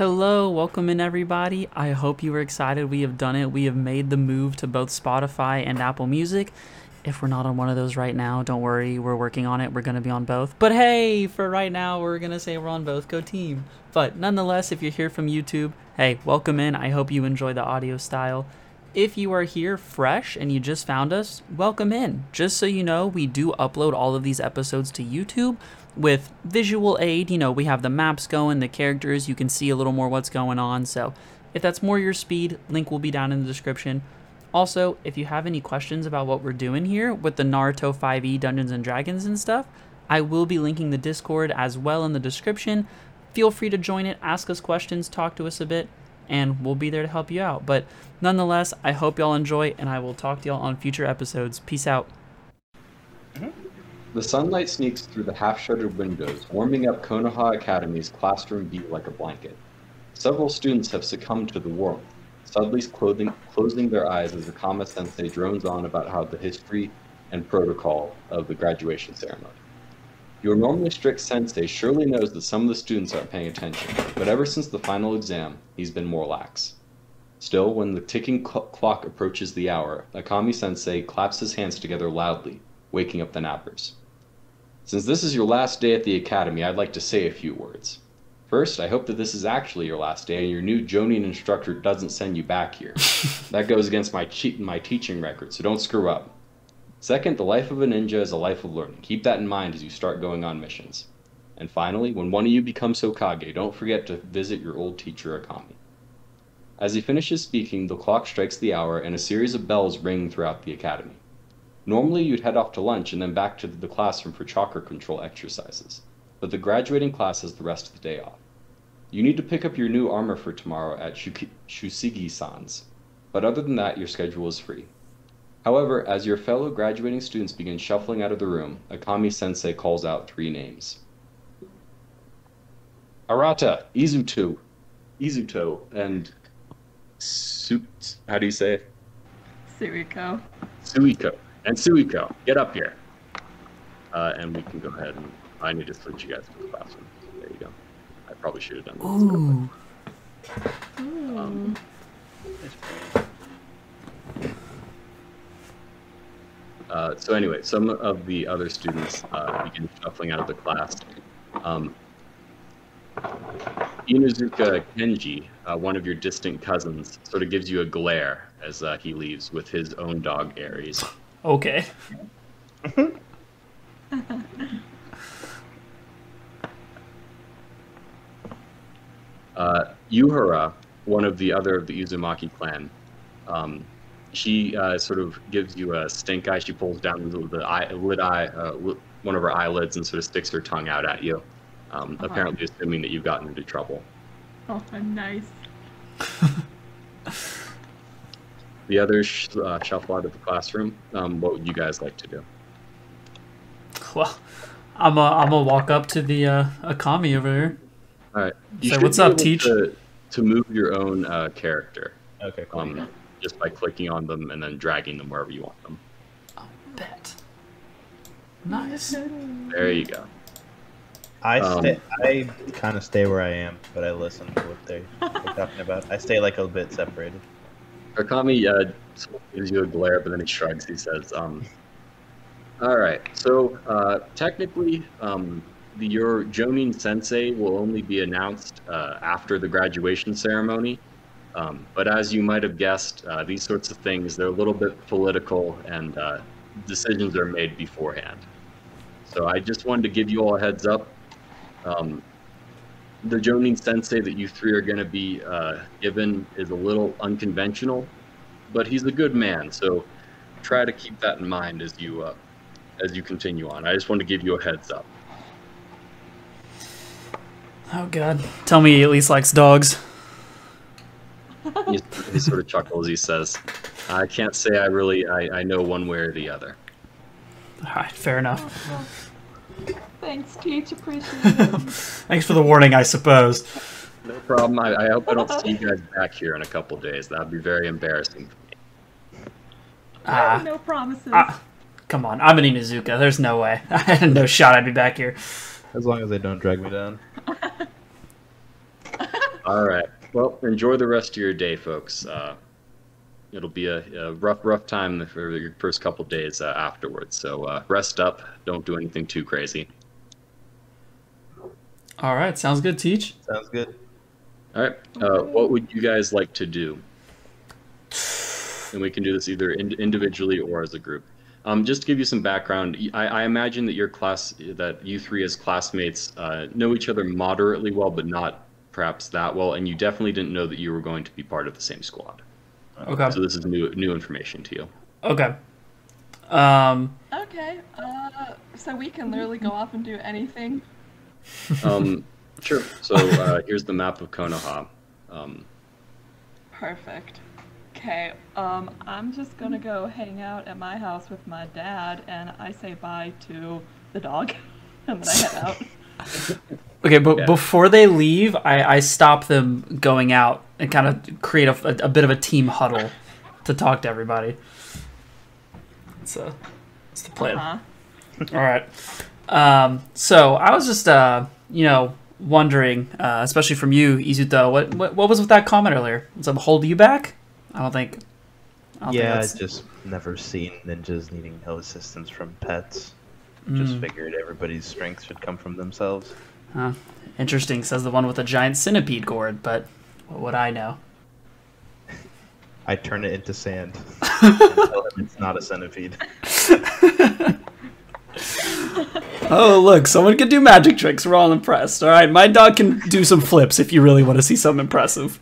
Hello, welcome in everybody. I hope you are excited. We have done it. We have made the move to both Spotify and Apple Music. If we're not on one of those right now, don't worry, we're working on it. We're going to be on both. But hey, for right now, we're going to say we're on both. Go team. But nonetheless, if you're here from YouTube, hey, welcome in. I hope you enjoy the audio style. If you are here fresh and you just found us, welcome in. Just so you know, we do upload all of these episodes to YouTube with visual aid. You know, we have the maps going, the characters, you can see a little more what's going on. So if that's more your speed, link will be down in the description. Also, if you have any questions about what we're doing here with the Naruto 5e Dungeons and Dragons and stuff, I will be linking the Discord as well in the description. Feel free to join it, ask us questions, talk to us a bit, and we'll be there to help you out. But nonetheless, I hope y'all enjoy, and I will talk to y'all on future episodes. Peace out. Mm-hmm. The sunlight sneaks through the half-shuttered windows, warming up Konoha Academy's classroom beat like a blanket. Several students have succumbed to the warmth, suddenly clothing, closing their eyes as Akama Sensei drones on about how the history and protocol of the graduation ceremony. Your normally strict sensei surely knows that some of the students aren't paying attention, but ever since the final exam, he's been more lax. Still, when the ticking cl- clock approaches the hour, Akami sensei claps his hands together loudly, waking up the nappers. Since this is your last day at the academy, I'd like to say a few words. First, I hope that this is actually your last day and your new Jonin instructor doesn't send you back here. that goes against my, che- my teaching record, so don't screw up. Second, the life of a ninja is a life of learning. Keep that in mind as you start going on missions. And finally, when one of you becomes Hokage, don't forget to visit your old teacher Akami. As he finishes speaking, the clock strikes the hour and a series of bells ring throughout the academy. Normally, you'd head off to lunch and then back to the classroom for chakra control exercises, but the graduating class has the rest of the day off. You need to pick up your new armor for tomorrow at Shusigi-san's, but other than that, your schedule is free. However, as your fellow graduating students begin shuffling out of the room, Akami sensei calls out three names Arata, Izuto, Izuto, and Su- how do you say it? Suiko. Suiko. And Suiko, get up here. Uh, and we can go ahead and I need to switch you guys to the classroom. There you go. I probably should have done this. Ooh. Um, Uh, so anyway, some of the other students uh, begin shuffling out of the class. Um, Inuzuka Kenji, uh, one of your distant cousins, sort of gives you a glare as uh, he leaves with his own dog Aries. Okay. Uh, Yuhara, one of the other of the Uzumaki clan, um, she uh, sort of gives you a stink eye. She pulls down the, the eye, lid eye, uh, one of her eyelids, and sort of sticks her tongue out at you, um, Uh-huh. apparently assuming that you've gotten into trouble. Oh, nice. The others sh- uh, shuffle out of the classroom. Um, what would you guys like to do? Well, I'm a, I'm gonna walk up to the uh, Akami over here. All right. You Say, "What's be up, able Teach?" To, to move your own uh, character, Okay, cool. um, just by clicking on them and then dragging them wherever you want them. I bet. Nice. There you go. I um, stay. I kind of stay where I am, but I listen to what they're, they're talking about. I stay like a bit separated. Akami uh, gives you a glare, but then he shrugs. He says, um, "All right. So uh, technically, um, the, your Jonin Sensei will only be announced uh, after the graduation ceremony. Um, but as you might have guessed, uh, these sorts of things they're a little bit political, and uh, decisions are made beforehand. So I just wanted to give you all a heads up. Um, the Jonin Sensei that you three are going to be uh, given is a little unconventional, but he's a good man. So try to keep that in mind as you uh, as you continue on. I just want to give you a heads up. Oh god. Tell me he at least likes dogs. He, he sort of chuckles. He says, "I can't say I really I, I know one way or the other." All right, fair enough. Thanks, Teach. Appreciate it. Thanks for the warning, I suppose. No problem. I, I hope I don't see you guys back here in a couple days. That'd be very embarrassing for me. Ah, no promises. ah, come on. I'm an Inuzuka. There's no way. I had no shot I'd be back here. As long as they don't drag me down. All right. Well, enjoy the rest of your day, folks. Uh, it'll be a, a rough, rough time for your first couple days uh, afterwards. So uh, rest up. Don't do anything too crazy. All right, sounds good. Teach. Sounds good. All right. Uh, what would you guys like to do? And we can do this either in- individually or as a group. Um, just to give you some background, I, I imagine that your class, that you three as classmates, uh, know each other moderately well, but not perhaps that well, and you definitely didn't know that you were going to be part of the same squad. Okay. So this is new new information to you. Okay. Um. Okay, uh, so we can literally go off and do anything. Um, sure. So uh, here's the map of Konoha. Um, Perfect. Okay, um, I'm just gonna go hang out at my house with my dad, and I say bye to the dog, and then I head out. Okay, but Yeah. before they leave, I, I stop them going out and kind of create a, a, a bit of a team huddle to talk to everybody. So, that's the plan. Huh? All right. Um, so I was just, uh, you know, wondering, uh, especially from you, Izuto, what, what what was with that comment earlier? Was it hold you back? I don't think. I don't yeah, I think that's, just never seen ninjas needing no assistance from pets. Just Mm. figured everybody's strength should come from themselves. Huh. Interesting, says the one with a giant centipede gourd, but what would I know? I turn it into sand. and tell him it's not a centipede. Oh, look, someone can do magic tricks. We're all impressed. All right, my dog can do some flips if you really want to see something impressive.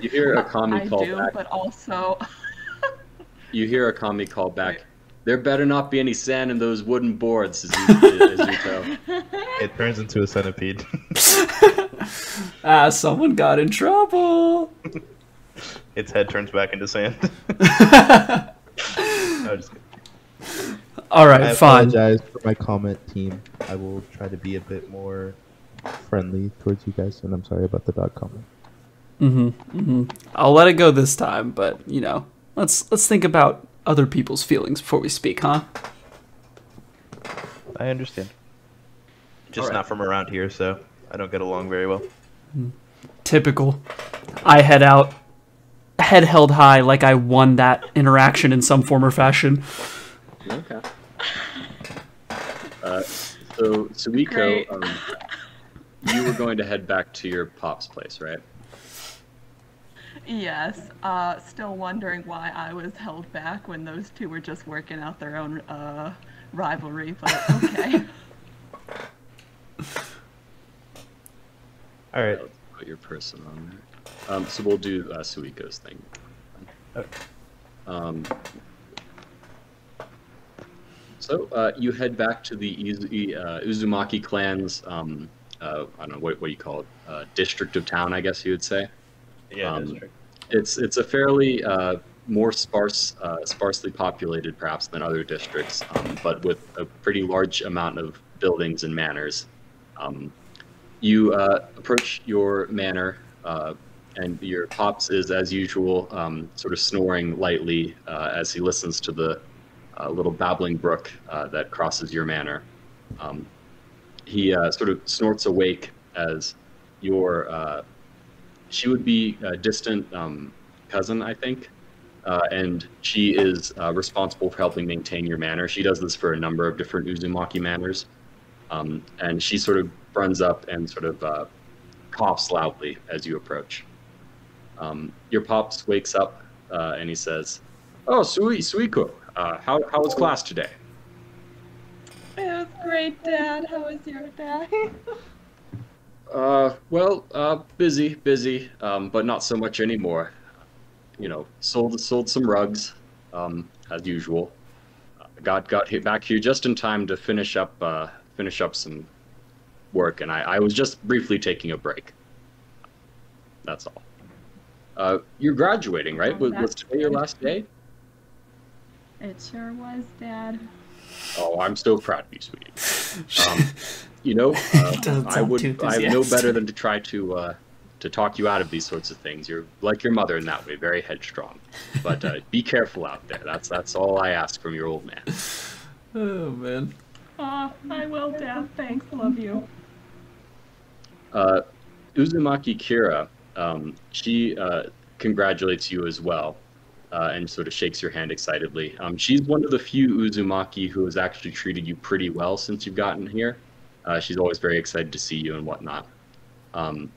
you hear Akami I call do, back. but also, You hear Akami call back. Wait. There better not be any sand in those wooden boards, Izu- Izuto. It turns into a centipede. Ah, someone got in trouble. its head turns back into sand. No, just. All right, I fine. apologize for my comment, team. I will try to be a bit more friendly towards you guys, and I'm sorry about the dog comment. Mm-hmm, mm-hmm. I'll let it go this time, but you know, let's let's think about other people's feelings before we speak, huh? I understand. Just Alright. not from around here, so I don't get along very well. Typical. I head out, head held high, like I won that interaction in some form or fashion. Okay. Uh, so, Suiko, um, you were going to head back to your pop's place, right? Yes, uh, still wondering why I was held back when those two were just working out their own, uh, rivalry, but okay. All right. Let's put your person on there. Um, so we'll do uh, Suiko's thing. Okay. Um, so uh, you head back to the uh, Uzumaki clan's, um, uh, I don't know, what, what do you call it? Uh, district of town, I guess you would say. Yeah, Um. It's it's a fairly uh, more sparse, uh, sparsely populated perhaps than other districts, um, but with a pretty large amount of buildings and manors. Um, you uh, approach your manor, uh, and your pops is as usual, um, sort of snoring lightly uh, as he listens to the uh, little babbling brook uh, that crosses your manor. Um, he uh, sort of snorts awake as your uh, she would be a distant um, cousin, I think, uh, and she is uh, responsible for helping maintain your manor. She does this for a number of different Uzumaki manors, um, and she sort of runs up and sort of uh, coughs loudly as you approach. Um, your pops wakes up uh, and he says, "Oh, Sui Suiko, uh, how how was class today?" It was great, Dad. How was your day? Uh, well, uh, busy, busy, um, but not so much anymore. You know, sold sold some rugs, um, as usual. Uh, got got hit back here just in time to finish up uh, finish up some work, and I, I was just briefly taking a break. That's all. Uh, you're graduating, right? Oh, was, was today your last day? It sure was, Dad. Oh, I'm so proud of you, sweetie. Um, you know, uh, I would. I have no better than to try to uh, to talk you out of these sorts of things. You're like your mother in that way, very headstrong. But uh, be careful out there. That's that's all I ask from your old man. Oh man. Aw, I will, Dad. Thanks. Love you. Uh, Uzumaki Kira, um, she uh, congratulates you as well, uh, and sort of shakes your hand excitedly. Um, she's one of the few Uzumaki who has actually treated you pretty well since you've gotten here. Uh, she's always very excited to see you and whatnot. Um,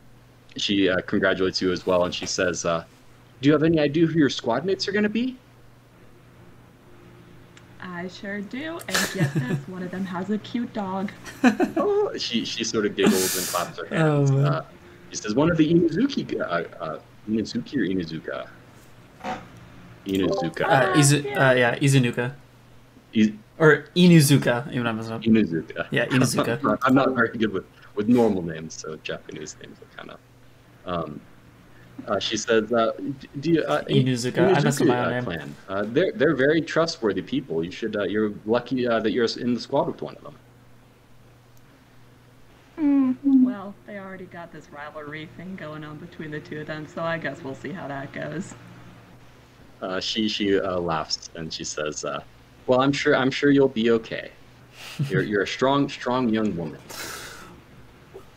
she uh, congratulates you as well, and she says, uh, "Do you have any idea who your squad mates are going to be?" I sure do, and get this, one of them has a cute dog. oh, she she sort of giggles and claps her hands. Oh, uh, she says, "One of the Inuzuki, uh, uh, Inuzuki or Inuzuka, Inuzuka, Uh, Izu- uh, yeah, Izunuka. I- Or Inuzuka, even I'm messing up. Inuzuka." Yeah, Inuzuka. I'm not very good with with normal names, so Japanese names are kind of. Um, uh, she says, uh, "Do you, uh, Inuzuka. I messed up my uh, clan? Uh, they're they're very trustworthy people. You should. Uh, you're lucky uh, that you're in the squad with one of them." Well, they already got this rivalry thing going on between the two of them, so I guess we'll see how that goes. Uh, she she uh, laughs and she says, uh, "Well, I'm sure I'm sure you'll be okay. You're you're a strong strong young woman."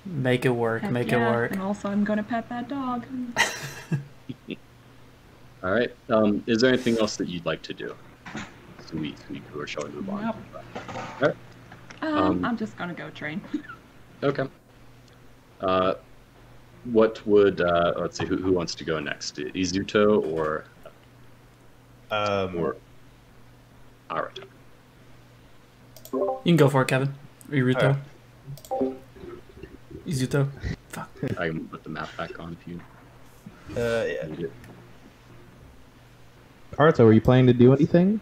Make it work. Heck Make yeah, it work. And also, I'm gonna pet that dog. All right. Um, is there anything else that you'd like to do? Sweet, sweet. Or shall we move on? Nope. All right. Um, Um, I'm just gonna go train. Okay. Uh, what would uh, let's see who, who wants to go next? Izuto or Um, or Arato? You can go for it, Kevin. Are you Ruto? Iruto. Izuto. Fuck. I can put the map back on if you uh, yeah. need it. Alright, so are you planning to do anything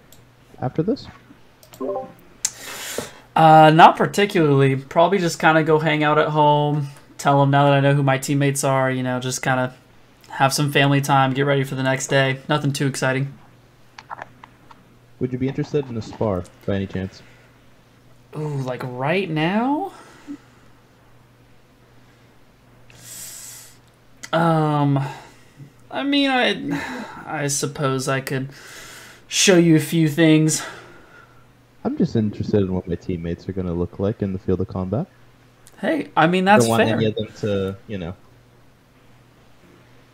after this? Uh, not particularly. Probably just kind of go hang out at home. Tell them now that I know who my teammates are. You know, just kind of have some family time. Get ready for the next day. Nothing too exciting. Would you be interested in a spar by any chance? Ooh, like right now? Um, I mean, I, I suppose I could show you a few things. I'm just interested in what my teammates are going to look like in the field of combat. Hey, I mean that's don't want fair. any of them to, you know,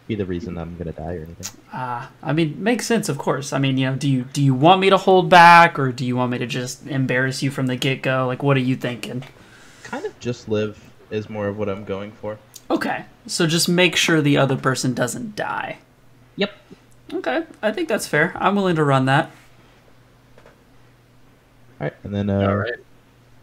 be the reason I'm going to die or anything. Ah, I mean, makes sense, of course. I mean, you know, do you do you want me to hold back, or do you want me to just embarrass you from the get go? Like, what are you thinking? Kind of just live is more of what I'm going for. Okay, so just make sure the other person doesn't die. Yep. Okay, I think that's fair. I'm willing to run that. Alright, and then, uh, All right.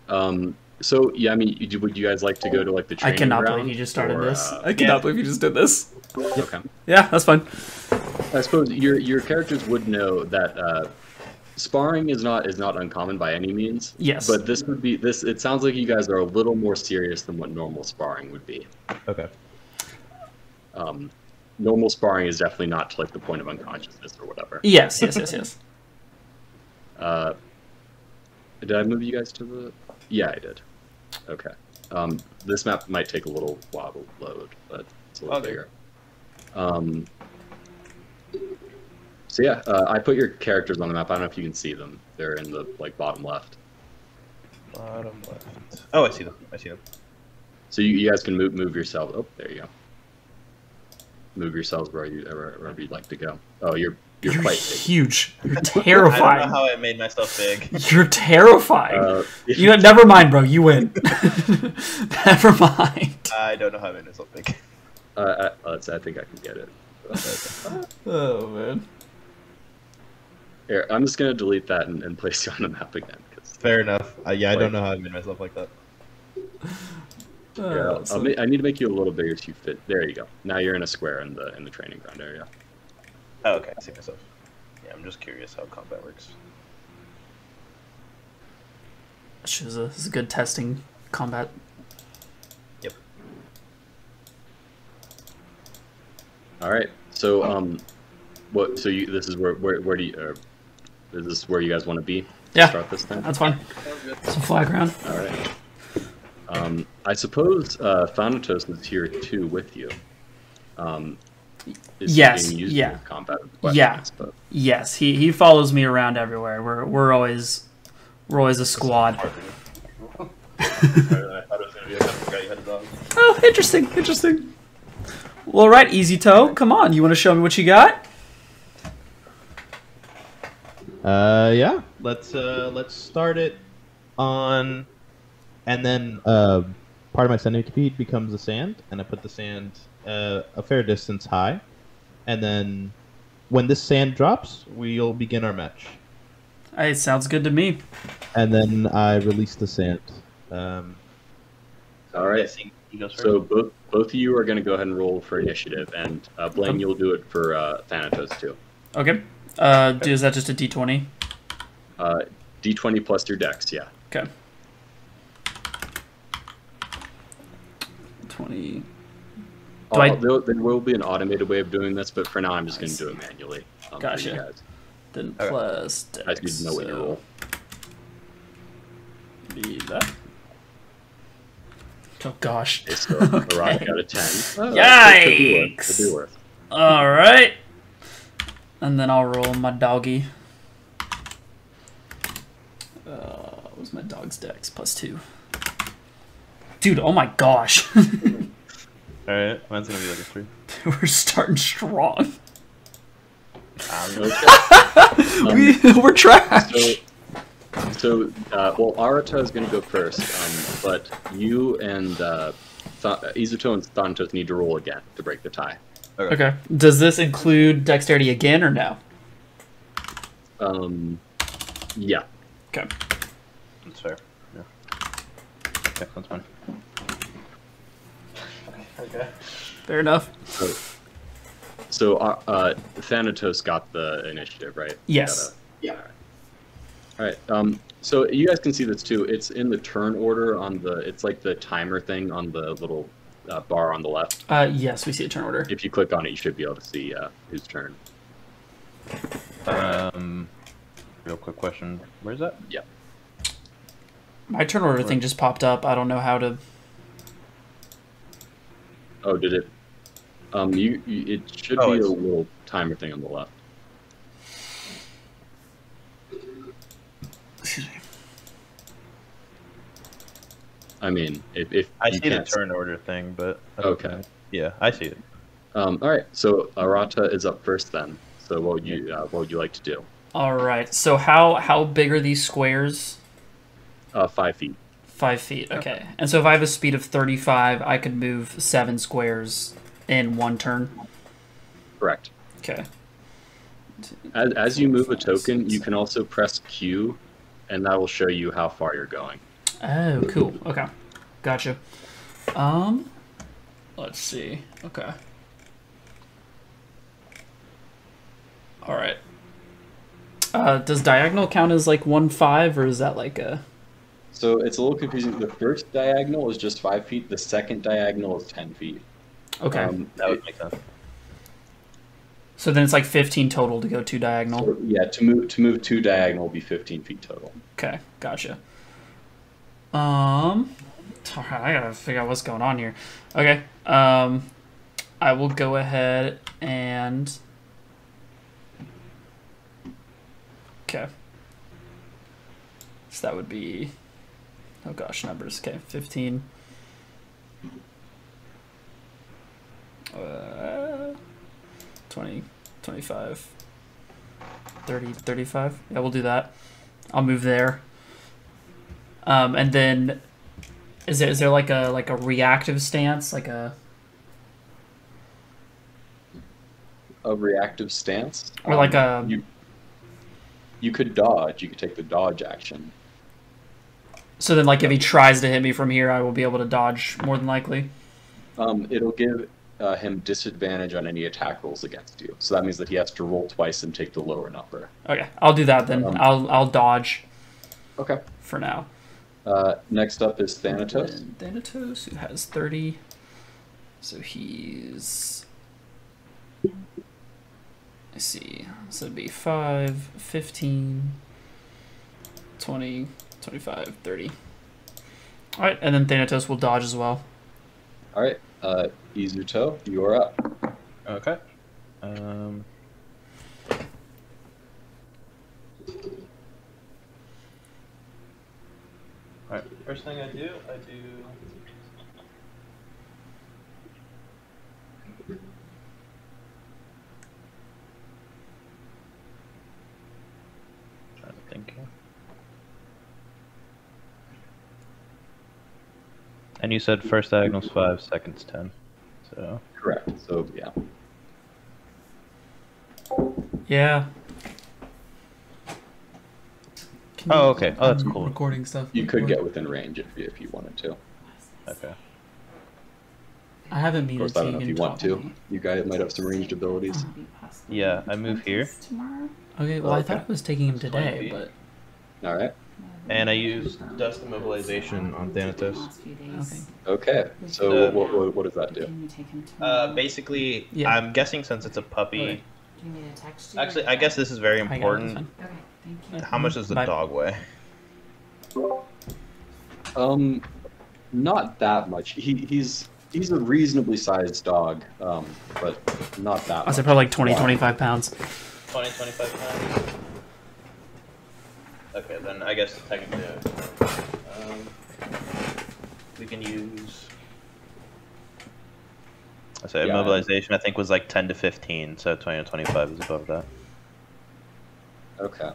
Um, so yeah, I mean, would you guys like to go to like the train? I cannot ground, believe you just started or, this. uh, I cannot yeah. believe you just did this. okay. Yeah, that's fine. I suppose your your characters would know that uh, sparring is not is not uncommon by any means. Yes. But this would be this. It sounds like you guys are a little more serious than what normal sparring would be. okay. Um, normal sparring is definitely not to like the point of unconsciousness or whatever. Yes, yes, yes, yes. Uh, did I move you guys to the? Yeah, I did. Okay. Um, this map might take a little while to load, but it's a little Okay. bigger. Um, so yeah, uh, I put your characters on the map. I don't know if you can see them. They're in the like bottom left. Bottom left. Oh, I see them. I see them. So you, you guys can move move yourselves. Oh, there you go. Move yourselves where you wherever, wherever you'd like to go. Oh, you're you're, You're quite big. huge. You're terrifying. I don't know how I made myself big. You're terrifying. Uh, you know, never mind, bro. You win. never mind. I don't know how I made myself big. uh, I, let's, I think I can get it. Oh man. Here, I'm just gonna delete that and, and place you on the map again. 'cause- Fair enough. Uh, yeah, I Like- don't know how I made myself like that. Yeah, I'll so- ma- I need to make you a little bigger so you fit. There you go. Now you're in a square in the in the training ground area. Oh, okay. I see myself. Yeah, I'm just curious how combat works. This is a, this is a good testing combat. Yep. All right. So um, what? So you this is where where where do you? Uh, is this where you guys want to be? Yeah. Start this thing. That's fine. Some flag ground. All right. Um, I suppose uh, Thanatos is here too with you. Um, is Yes, being used yeah. in combat. Yeah. But Yes, he, he follows me around everywhere. We're we're always we're always a squad. Harder than I thought it was gonna be. I kind of forgot you had a dog. Oh, interesting, interesting. Well, all right, Izuto, come on. You want to show me what you got? Uh, yeah. Let's uh, let's start it on, and then uh, part of my centipede becomes the sand, and I put the sand uh, a fair distance high, and then when this sand drops, we'll begin our match, Hey, sounds good to me. and then I release the sand. Um, All right. He goes. So both both of you are going to go ahead and roll for initiative, and uh, Blaine, you'll do it for uh, Thanatos too. Okay. Uh, do- is that just a D20? Uh, D20 plus your dex, yeah. Okay. 20. Do Uh, I- there, there will be an automated way of doing this, but for now, I'm just going to do it manually. Um, Gotcha. Then Okay. plus I need dex. to know what you so roll. Be that. Oh gosh. Okay, so Okay. Got a 10. Oh, could be Yikes. worth. All right. And then I'll roll my doggy. Uh, what was my dog's dex? Plus two. Dude, oh my gosh. All right, mine's gonna be like a three. We're starting strong. Okay. we, we're trash. So, so uh, well, Arata is going to go first, um, but you and uh, Th- Izuto and Thanatos need to roll again to break the tie. Okay. Does this include dexterity again or no? Um, yeah. Okay. That's fair. Yeah. Okay, that's fine. Okay. Fair enough. So, so uh, uh, Thanatos got the initiative, right? Yes. Got a- yeah. All right. Um, so you guys can see this too. It's in the turn order on the. It's like the timer thing on the little uh, bar on the left. Uh, yes, we see a turn order. If you click on it, you should be able to see uh, whose turn. Um, real quick question. Where's that? Yeah. My turn order thing just popped up. I don't know how to. Oh, did it? Um, you, you it should Oh, be a little timer thing on the left. Excuse me. I mean, if, if I see the can't- turn order thing, but I Okay. know. Yeah, I see it. Um, all right. So Arata is up first then. So what would you uh, what would you like to do? All right. So how how big are these squares? Uh, five feet. Five feet. Okay. And so if I have a speed of thirty-five, I could move seven squares in one turn. Correct. Okay. As, as you move a token, you can also press Q, and that will show you how far you're going. Oh, cool. Okay. Gotcha. Um, let's see. Okay. All right. Uh, does diagonal count as like one five, or is that like a? So it's a little confusing. The first diagonal is just five feet. The second diagonal is ten feet. Okay. Um, That would make sense. so then it's like fifteen total to go two diagonal. so, yeah, to move to move two diagonal will be fifteen feet total. Okay, gotcha. Um, alright, I gotta figure out what's going on here. Okay, um, I will go ahead and. Okay. So that would be. Oh gosh, numbers. Okay, 15. Uh, 20, 25, 30, 35. Yeah, we'll do that. I'll move there. Um, and then, is there is there like a like a reactive stance, like a A reactive stance, or like Um, a you. You could dodge. You could take the dodge action. So then like if he tries to hit me from here, I will be able to dodge more than likely. Um, it'll give uh, him disadvantage on any attack rolls against you. So that means that he has to roll twice and take the lower number. Okay, I'll do that then. Um, I'll I'll dodge Okay. for now. Uh, next up is Thanatos. And Thanatos, who has 30. So he's. I see. So it'd be 5, 15, 20, 25, 30. All right, and then Thanatos will dodge as well. All right, uh, Izuto, you are up. Okay. Um. All right. First thing I do, I do. I'm trying to think. Here. And you said first diagonal's five, second's ten. So Correct. So yeah. Yeah. Can Oh, okay. Oh, that's cool. Recording stuff. You could get within range if you, if you wanted to. Okay. I haven't been course, I don't know if you want to. You guys might have some ranged abilities. Um, yeah, I move here. Okay, well, I Okay. thought I was taking him It's 20 today, but All right. And I use dust immobilization on Thanatos. okay. Okay. So Uh, what, what, what does that do? Uh, basically, Yeah. I'm guessing since it's a puppy. Okay. Actually, I guess this is very I got it, important. fine. Okay, thank you. How much does the Bye. dog weigh? Um, not that much. He he's he's a reasonably sized dog. Um, but not that. I said probably like 20, 25 pounds. 20, 25 pounds. Okay, then I guess technically, um, we can use. I say Yeah. immobilization. I think was like 10 to 15, so 20 to 25 is above that. Okay.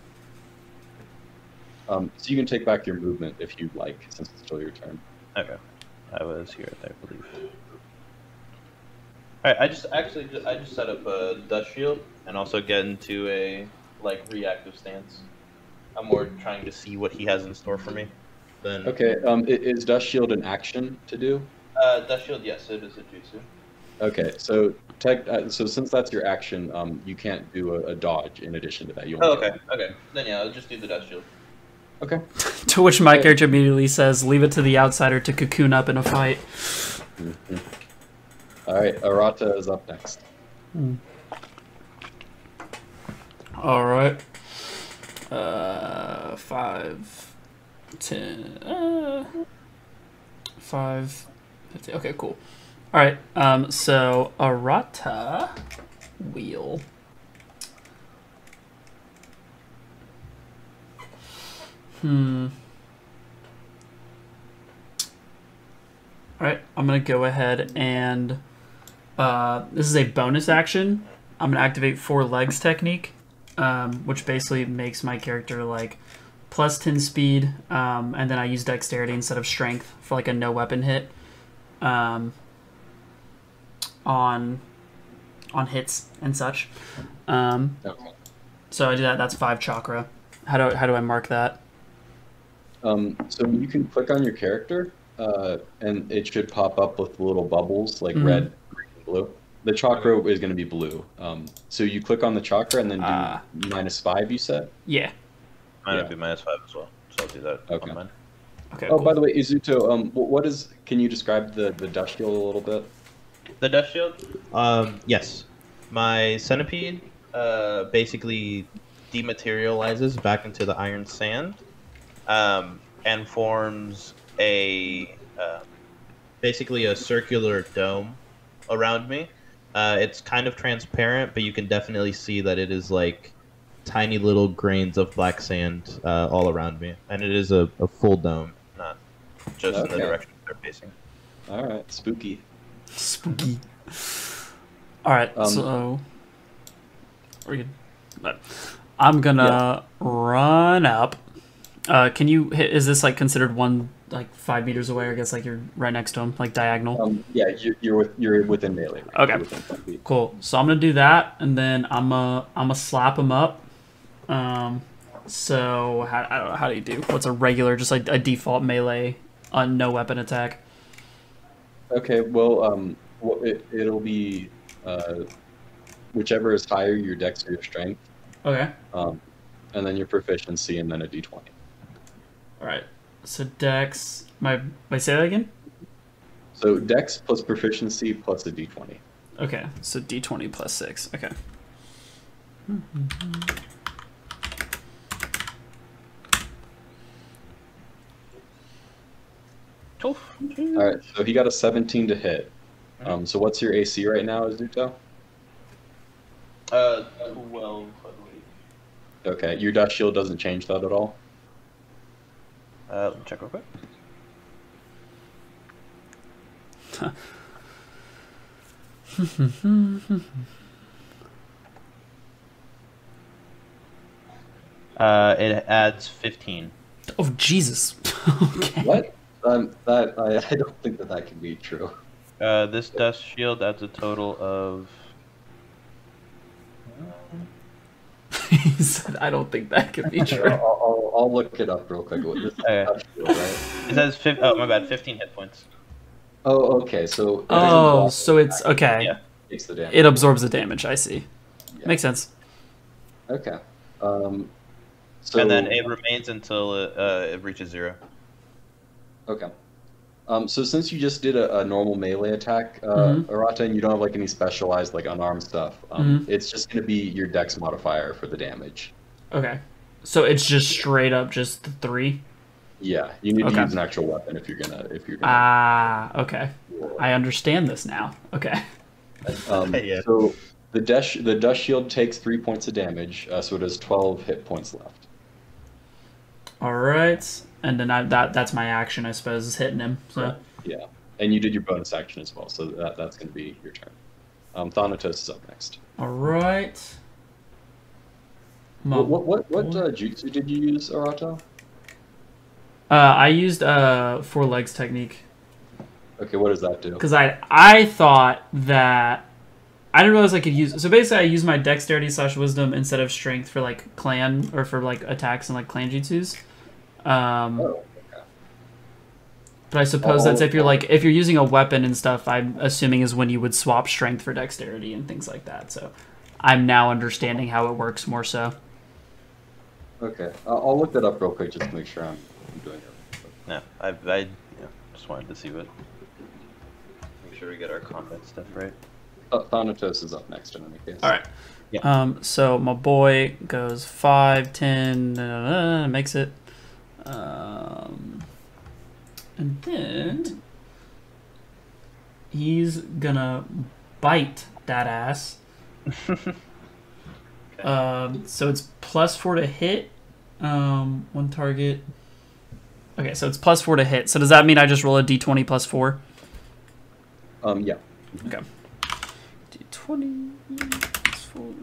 Um, so you can take back your movement if you'd like, since it's still your turn. Okay, I was here, I believe. All right, I just actually ju- I just set up a dust shield and also get into a like reactive stance. I'm more trying to see what he has in store for me. Than Okay. Um, is Dust Shield an action to do? Uh, dust shield, yes, it is a jutsu. Okay. So tech. Uh, so since that's your action, um, you can't do a, a dodge in addition to that. You Oh, only okay, okay. Then yeah, I'll just do the dust shield. Okay. To which my character immediately says, "Leave it to the outsider to cocoon up in a fight." Mhm. All right. Arata is up next. All right. Uh, five, ten, uh, five, fifty. Okay, cool. All right. Um, so Arata wheel. Hmm. All right. I'm gonna go ahead and. Uh, this is a bonus action. I'm gonna activate four legs technique, um, which basically makes my character like plus ten speed, um, and then I use dexterity instead of strength for like a no weapon hit. Um, on on hits and such. Um, Okay. so I do that. That's five chakra. How do how do I mark that? Um, so you can click on your character, uh, and it should pop up with little bubbles like Mhm. red, green, blue. The chakra is going to be blue. Um, so you click on the chakra and then do Ah. minus five. You said. Yeah. Mine Yeah. would be minus five as well, so I'll do that Okay. on mine. Okay. Oh, cool. by the way, Izuto, um, what is? Can you describe the the dust shield a little bit? The dust shield? Um, yes. My centipede uh, basically dematerializes back into the iron sand um, and forms a uh, basically a circular dome around me. Uh, it's kind of transparent, but you can definitely see that it is like tiny little grains of black sand uh, all around me, and it is a, a full dome, not just in the direction they're facing. All right, spooky. Spooky. All right, Um, so we're good. I'm gonna run up. Uh, can you hit? Is this like considered one like five meters away? I guess like you're right next to him, like diagonal. Um, yeah, you're you're, with, you're within melee. range. Okay. Within Cool. So I'm gonna do that, and then I'm uh I'm gonna slap him up. Um, so how I don't know how do you do? What's a regular, just like a default melee, uh, no weapon attack? Okay, well, um, it, it'll be uh, whichever is higher, your dex or your strength, Okay. um, and then your proficiency, and then a d20. All right. So Dex, my, my say that again. So dex plus proficiency plus a d20. Okay, so D20 plus 6. Okay. All right, so he got a 17 to hit. Um, so what's your AC right now, Azuto? Uh, 12, I believe. Okay, your dust shield doesn't change that at all. Uh, let me check real quick. Uh, it adds 15. Oh Jesus. okay. What? Um, that I, I don't think that that can be true. Uh, this dust shield adds a total of. he said, "I don't think that could be I'll, true." I'll, I'll look it up real quick. What- This is Okay. touch right? It says fif- oh my bad, 15 hit points. Oh, okay. So Oh, so it's okay. Yeah. takes the damage. It absorbs the damage. I see. Yeah. Makes sense. Okay. Um, so and then it remains until it, uh, it reaches zero. okay. Um, so since you just did a, a normal melee attack, uh, Mhm. Arata, and you don't have like any specialized like unarmed stuff, um, Mm-hmm. it's just going to be your Dex modifier for the damage. Okay. So it's just straight up just the three. Yeah, you need Okay. to use an actual weapon if you're gonna if you're gonna. Ah, okay. I understand this now. Okay. Um, Yeah. So the dust the dust shield takes three points of damage, uh, so it has twelve hit points left. All right. And then I, that that's my action, I suppose, is hitting him. So Yeah, and you did your bonus action as well, so that, that's going to be your turn. Um, Thanatos is up next. all right. Mo- What what what, what uh, jutsu did you use, Arata? Uh, I used uh four legs technique Okay, what does that do? because I I thought that I didn't realize I could use. So basically, I use my dexterity slash wisdom instead of strength for like clan or for like attacks and like clan jutsus. Um, Oh, but I suppose that's Oh. if you're like if you're using a weapon and stuff. I'm assuming is when you would swap strength for dexterity and things like that. So I'm now understanding how it works more so. okay. I'll, I'll look that up real quick just to make sure I'm, I'm doing it. No, I, I yeah, just wanted to see what. Make sure we get our combat stuff right. Th- Thanatos is up next in any case. All right. Yeah. Um, so my boy goes 5, 10, uh, makes it. Um, and then he's gonna bite that ass. Um, so it's plus 4 to hit. Um, one target. Okay, so it's plus 4 to hit. So does that mean I just roll a d20 plus 4? Um, yeah. Okay. D20 plus 4.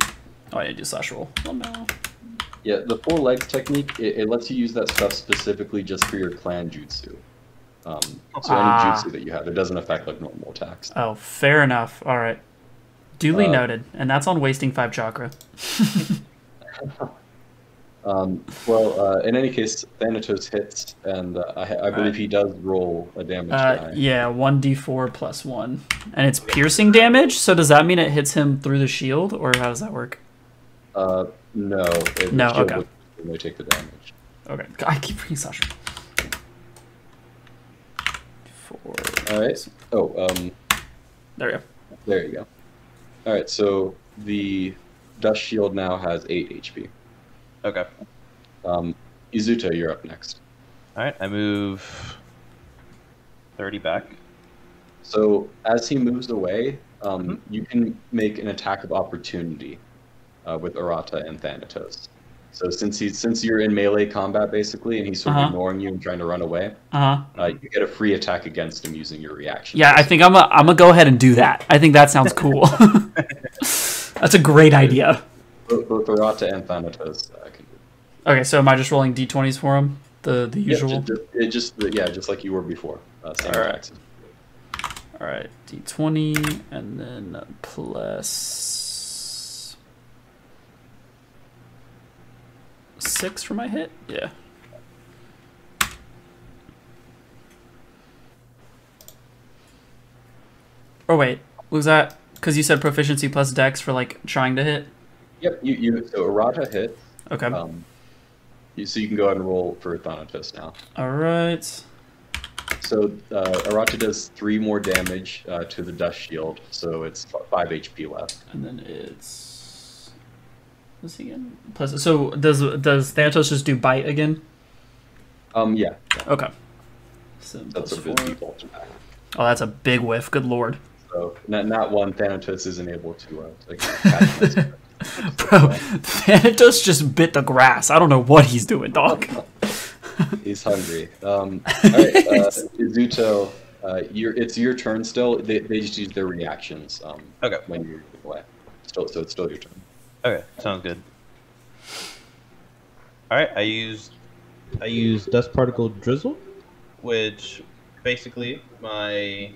Oh, I need to do slash roll. Oh no. Yeah, the four legs technique, it, it lets you use that stuff specifically just for your clan jutsu. Um, so Ah. any jutsu that you have, it doesn't affect like normal attacks. Oh, fair enough. All right. Duly Uh, noted. And that's on wasting 5 chakra. Um, well, uh, in any case, Thanatos hits, and uh, I, I believe Alright. he does roll a damage Uh, die. yeah, 1d4 plus 1. And it's piercing damage, so does that mean it hits him through the shield, or how does that work? No. It, No, the okay. would only take the damage. Okay. I keep reading slash roll. Four. All right. Oh, um, There we go. there you go. All right. So the dust shield now has eight HP. Okay. Um, Izuto, you're up next. All right, I move 30 back. So as he moves away, um, Mm-hmm. you can make an attack of opportunity uh, with Arata and Thanatos. So since he's since you're in melee combat basically, and he's sort of Uh-huh. ignoring you and trying to run away, Uh huh. uh, you get a free attack against him using your reaction. Yeah, I think I'm gonna I'm gonna go ahead and do that. I think that sounds cool. That's a great idea. both, both Arata and Thanatos uh, can do. Okay, so am I just rolling d20s for him? The the Yeah, usual. ju- ju- it just yeah, just like you were before. Uh, same Alright. attacks. All right, d20 and then plus six for my hit. Yeah. Oh wait, was that because you said proficiency plus dex for like trying to hit? Yep. You you so Arata hit. Okay. Um, you, so you can go ahead and roll for Thanatos now. All right. So uh, Arata does three more damage uh, to the dust shield, so it's five HP left. And then it's this again. Plus, so does does Thanatos just do bite again? Um, yeah, yeah, Okay. So that's plus sort of four. his default. Oh, that's a big whiff. Good lord, So not, not one Thanatos isn't able to uh, to catch this. bro! Thanatos just bit the grass. I don't know what he's doing, dog. He's hungry. Um, all right, uh, Izuto, uh, your it's your turn still. They, they just use their reactions um, Okay. when you're away. Still, so it's still your turn. Okay, sounds good. All right, I used I use dust particle drizzle. which basically my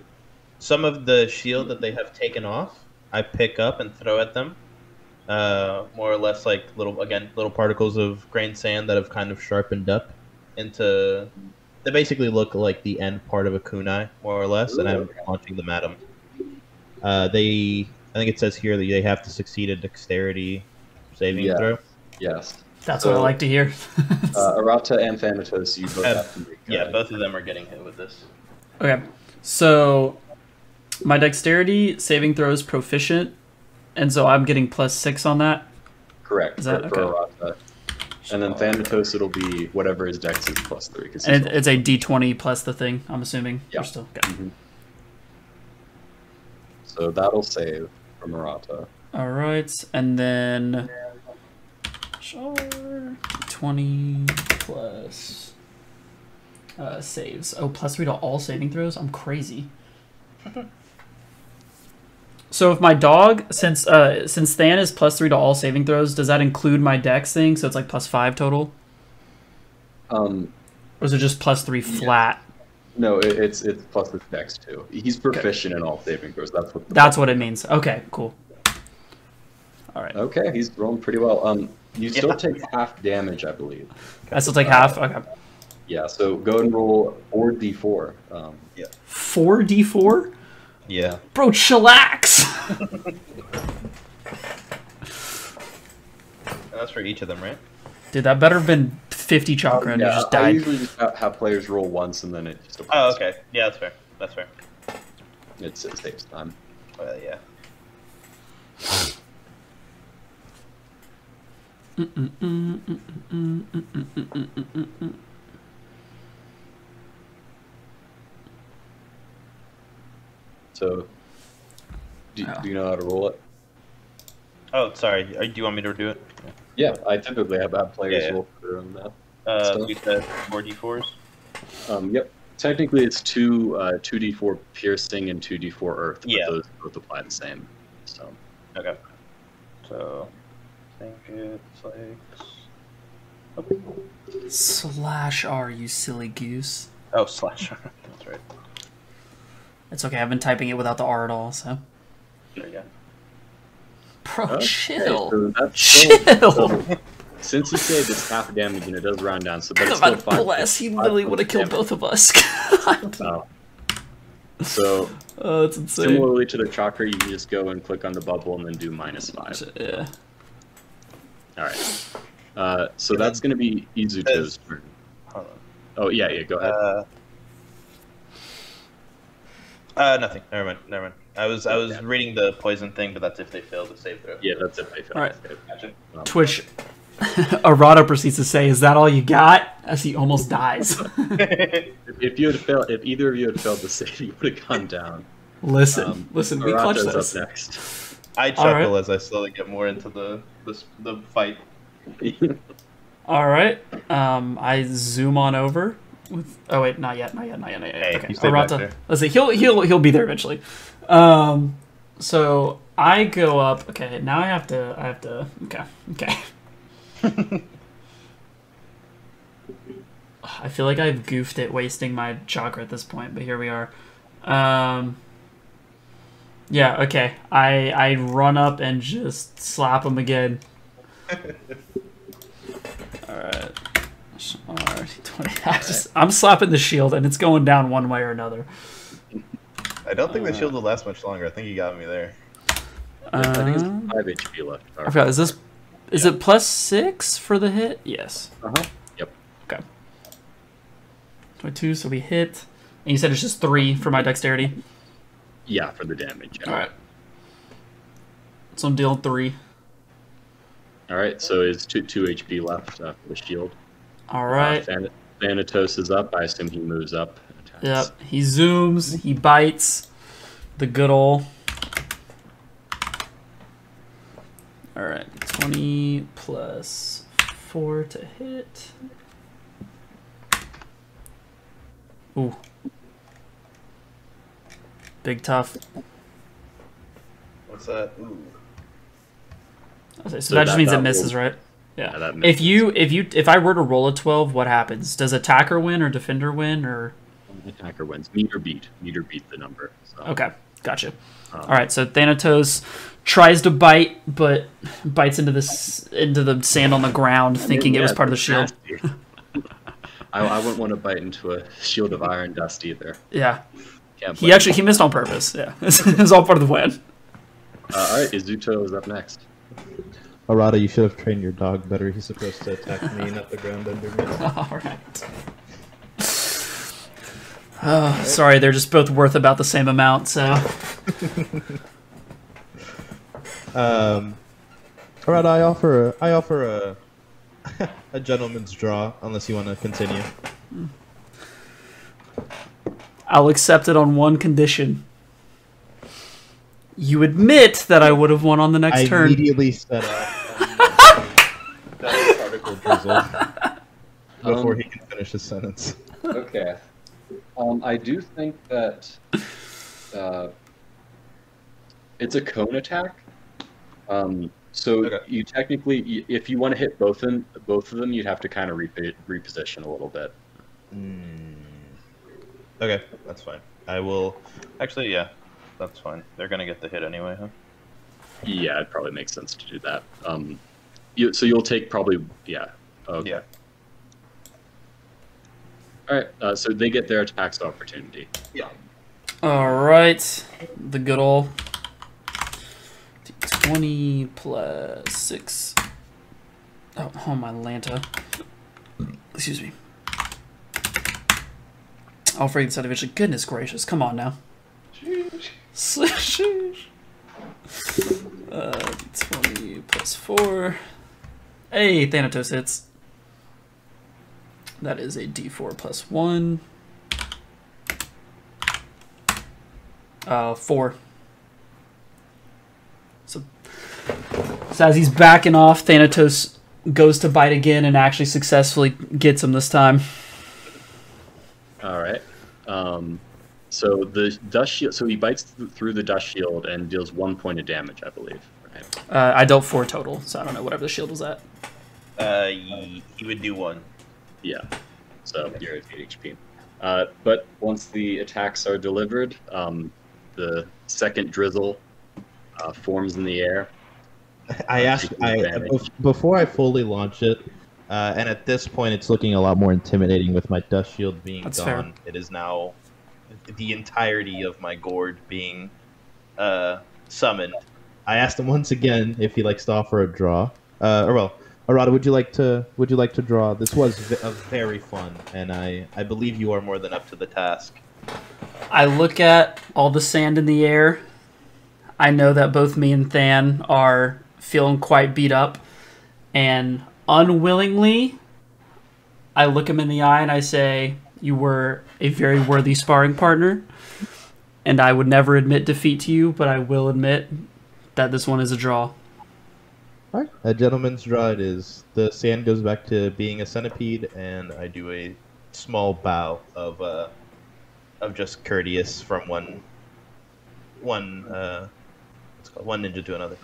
some of the shield that they have taken off, I pick up and throw at them. Uh, more or less like little again little particles of grain sand that have kind of sharpened up into. They basically look like the end part of a kunai, more or less, and I'm Ooh. launching them at them. Uh, they, I think it says here that they have to succeed a dexterity saving Yeah. throw. Yes. That's what I like to hear. Uh, Arata and Thanatos, you both Uh, have to make. Yeah, uh, both of them are getting hit with this. okay, so my dexterity saving throw is proficient, and so I'm getting plus six on that. Correct. Is that- for, for okay. Arata. And then Thanatos, it'll be whatever his dex is plus three. Cause And he's it's a D20 plus the thing. I'm assuming. Yeah. We're still okay. Mhm. So that'll save for Arata. All right, and then sure, 20 plus uh, saves. Oh, plus three to all saving throws. I'm crazy. so if my dog, since uh, since Than is plus three to all saving throws, does that include my Dex thing? So it's like plus five total, Um, or is it just plus three flat? No, it, it's it's plus his dex too. He's proficient in all saving throws. That's what. That's what it means. Okay, cool. All right, Okay, he's rolling pretty well. Um, you still Yeah. take half damage, I believe. I still take half. Okay, Yeah. So go and roll four d4. Um, yeah. four D four. Yeah. Bro, chillax. That's for each of them, right? Dude, that better have been 50 chakra and you yeah, just I died. usually just have, have players roll once and then it just. Oh, okay. Yeah, that's fair. That's fair. It's, it saves time. Uh, yeah. So, do, Oh. do you know how to roll it? Oh, sorry. Uh, Do you want me to do it? Yeah, I typically have, have players Yeah, yeah. roll for their own math. Uh, Stuff. we said four d4s. Um, yep. Technically, it's two uh, two d four piercing and two d four earth, but Yeah. those both apply the same. So Okay. So, I think it's like. Slash R, you silly goose. Oh, slash. R. That's right. It's okay, I've been typing it without the R at all, so. There you go. Bro, Okay, chill. so Chill. so since you saved, it's half damage and it does round down. So, but it's still God fine. bless, he literally would have killed damage. both of us. God. Oh. So Oh, that's insane. similarly to the chakra, you can just go and click on the bubble and then do minus five. Yeah. All right. Uh, so that's going to be Izuto's turn. Hold. Oh yeah, yeah. Go ahead. Uh, uh, nothing. Never mind. Never mind. I was I was reading the poison thing, but that's if they fail to save throw. yeah, that's it. I found All right. it. Um, Twitch. Arata proceeds to say, "Is that all you got?" As he almost dies. If, if you had failed, if either of you had failed to save, you would have gone down. listen, Um, listen, we clutch Arata's this. up next. I chuckle right. as I slowly get more into the the, the fight. All right. Um, I zoom on over. With, oh wait, not yet, not yet, not yet, not yet. Hey, okay. you stay back Arata. Let's see. He'll he'll he'll be there eventually. Um, so I go up. Okay, now I have to. I have to. Okay. Okay. I feel like I've goofed it, wasting my chakra at this point, but here we are. Um. Yeah. Okay. I I run up and just slap him again. All right. I just, I'm slapping the shield and it's going down one way or another. I don't think Uh, the shield will last much longer. I think you got me there. I think it's five HP left. I forgot. Is this? Is it plus six for the hit? Yes. Uh huh. Yep. Okay. Twenty-two. So we hit. And you said it's just three for my dexterity. Yeah, for the damage. Yeah. All right. So I'm dealing three. All right. So it's two two HP left uh, for the shield. All right. Uh, Than- Thanatos is up. I assume he moves up. attacks. Yep. He zooms. He bites. The good ol'. All right. Twenty plus four to hit. Ooh. Big tough. What's that? Ooh. Okay, so, So that just that- means it misses, will- right? Yeah. Yeah, if you if you if I were to roll a twelve, what happens? Does attacker win or defender win or? Attacker wins. Meet or beat. Meet or beat the number. So, Okay, gotcha. um, All right, so Thanatos tries to bite, but bites into this into the sand on the ground, thinking it was part of the shield. I, I wouldn't want to bite into a shield of iron dust either. Yeah, Can't he actually he missed on purpose. Yeah, it was all part of the plan. Uh, all right, Izuto is up next. Arata, you should have trained your dog better. He's supposed to attack me, not the ground under me. All right. Oh, sorry, they're just both worth about the same amount. So Um, Arata, I offer a, I offer a, a gentleman's draw, unless you want to continue. I'll accept it on one condition. You admit that I would have won on the next I turn. immediately set up particle before Um, he can finish his sentence. Okay. Um, I do think that uh, it's a cone attack. Um, so Okay. you technically, if you want to hit both of them, both of them, you'd have to kind of repo- reposition a little bit. Okay, that's fine. I will. Actually, yeah, that's fine. They're gonna get the hit anyway, huh? Yeah, it probably makes sense to do that. Um, you, so you'll take probably, yeah. Okay. Yeah. All right. Uh, so they get their attacks of opportunity. Yeah. All right, the good old twenty plus six. Oh, oh my Lanta. Excuse me. I'll freak this out eventually. Goodness gracious! Come on now. Sheesh. Uh, twenty plus four. Hey, Thanatos hits. That is a D4 plus one. Uh, four. So, so as he's backing off, Thanatos goes to bite again and actually successfully gets him this time. All right. Um, so the dust shield. So he bites th- through the dust shield and deals one point of damage, I believe. Right. Uh, I dealt four total, so I don't know whatever the shield was at. Uh, he, he would do one. Yeah. So you're at 8 HP. Uh, but once the attacks are delivered, um, the second drizzle uh, forms in the air. I Uh, asked I before I fully launch it, uh, and at this point, it's looking a lot more intimidating with my dust shield being That's fair. Gone. It is now the entirety of my gourd being uh, summoned. I asked him once again if he likes to offer a draw. Uh, or well, Arata, would you like to would you like to draw? This was v- a very fun, and I I believe you are more than up to the task. I look at all the sand in the air. I know that both me and Than are feeling quite beat up, and unwillingly, I look him in the eye and I say, "You were a very worthy sparring partner, and I would never admit defeat to you, but I will admit that this one is a draw." All right, a gentleman's draw it is. The sand goes back to being a centipede, and and I do a small bow of uh, of just courteous from one one uh, what's called one ninja to another.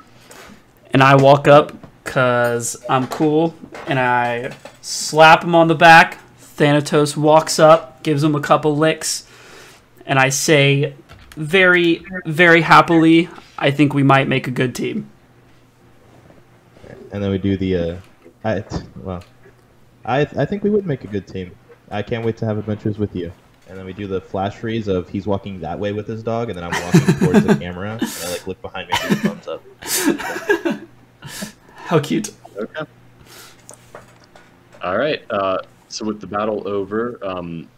and I walk up because I'm cool, and I slap him on the back. Thanatos walks up, gives him a couple licks, and I say, very, very happily, I think we might make a good team. And then we do the. Uh, I well, I I think we would make a good team. I can't wait to have adventures with you. And then we do the flash freeze of he's walking that way with his dog, and then I'm walking towards the camera, and I like look behind me and do the thumbs up. How cute. Okay. All right. Uh, so with the battle over, um,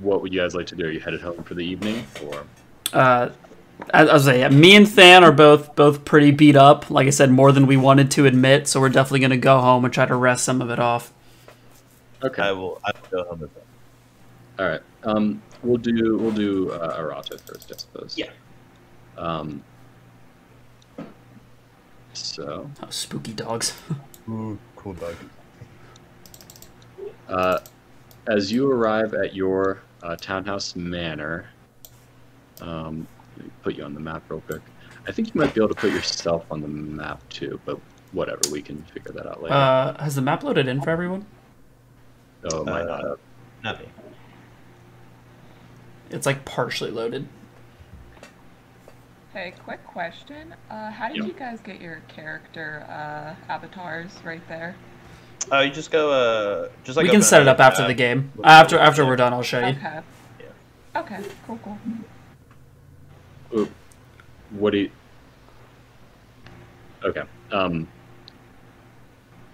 what would you guys like to do? Are you headed home for the evening, or Uh, as I was saying, me and Than are both both pretty beat up. Like I said, more than we wanted to admit. So we're definitely gonna go home and try to rest some of it off. okay? I will I will go home with them. All right. Um, we'll do we'll do uh, Arata first, I suppose. Yeah. Um. So, Oh, spooky dogs. Ooh, cool dog. uh, as you arrive at your uh, townhouse manor, um, let me put you on the map real quick. I think you might be able to put yourself on the map too, but whatever, we can figure that out later. Uh, has the map loaded in for everyone? oh, it might uh, not have. Not me. It's like partially loaded. Hey, quick question. Uh, how did Yeah. you guys get your character uh, avatars right there? Oh, you just go. Uh, just like we can set it up after tab. the game. After after we're done, I'll show you. Okay. Okay, cool, cool. What do you? Okay. Um.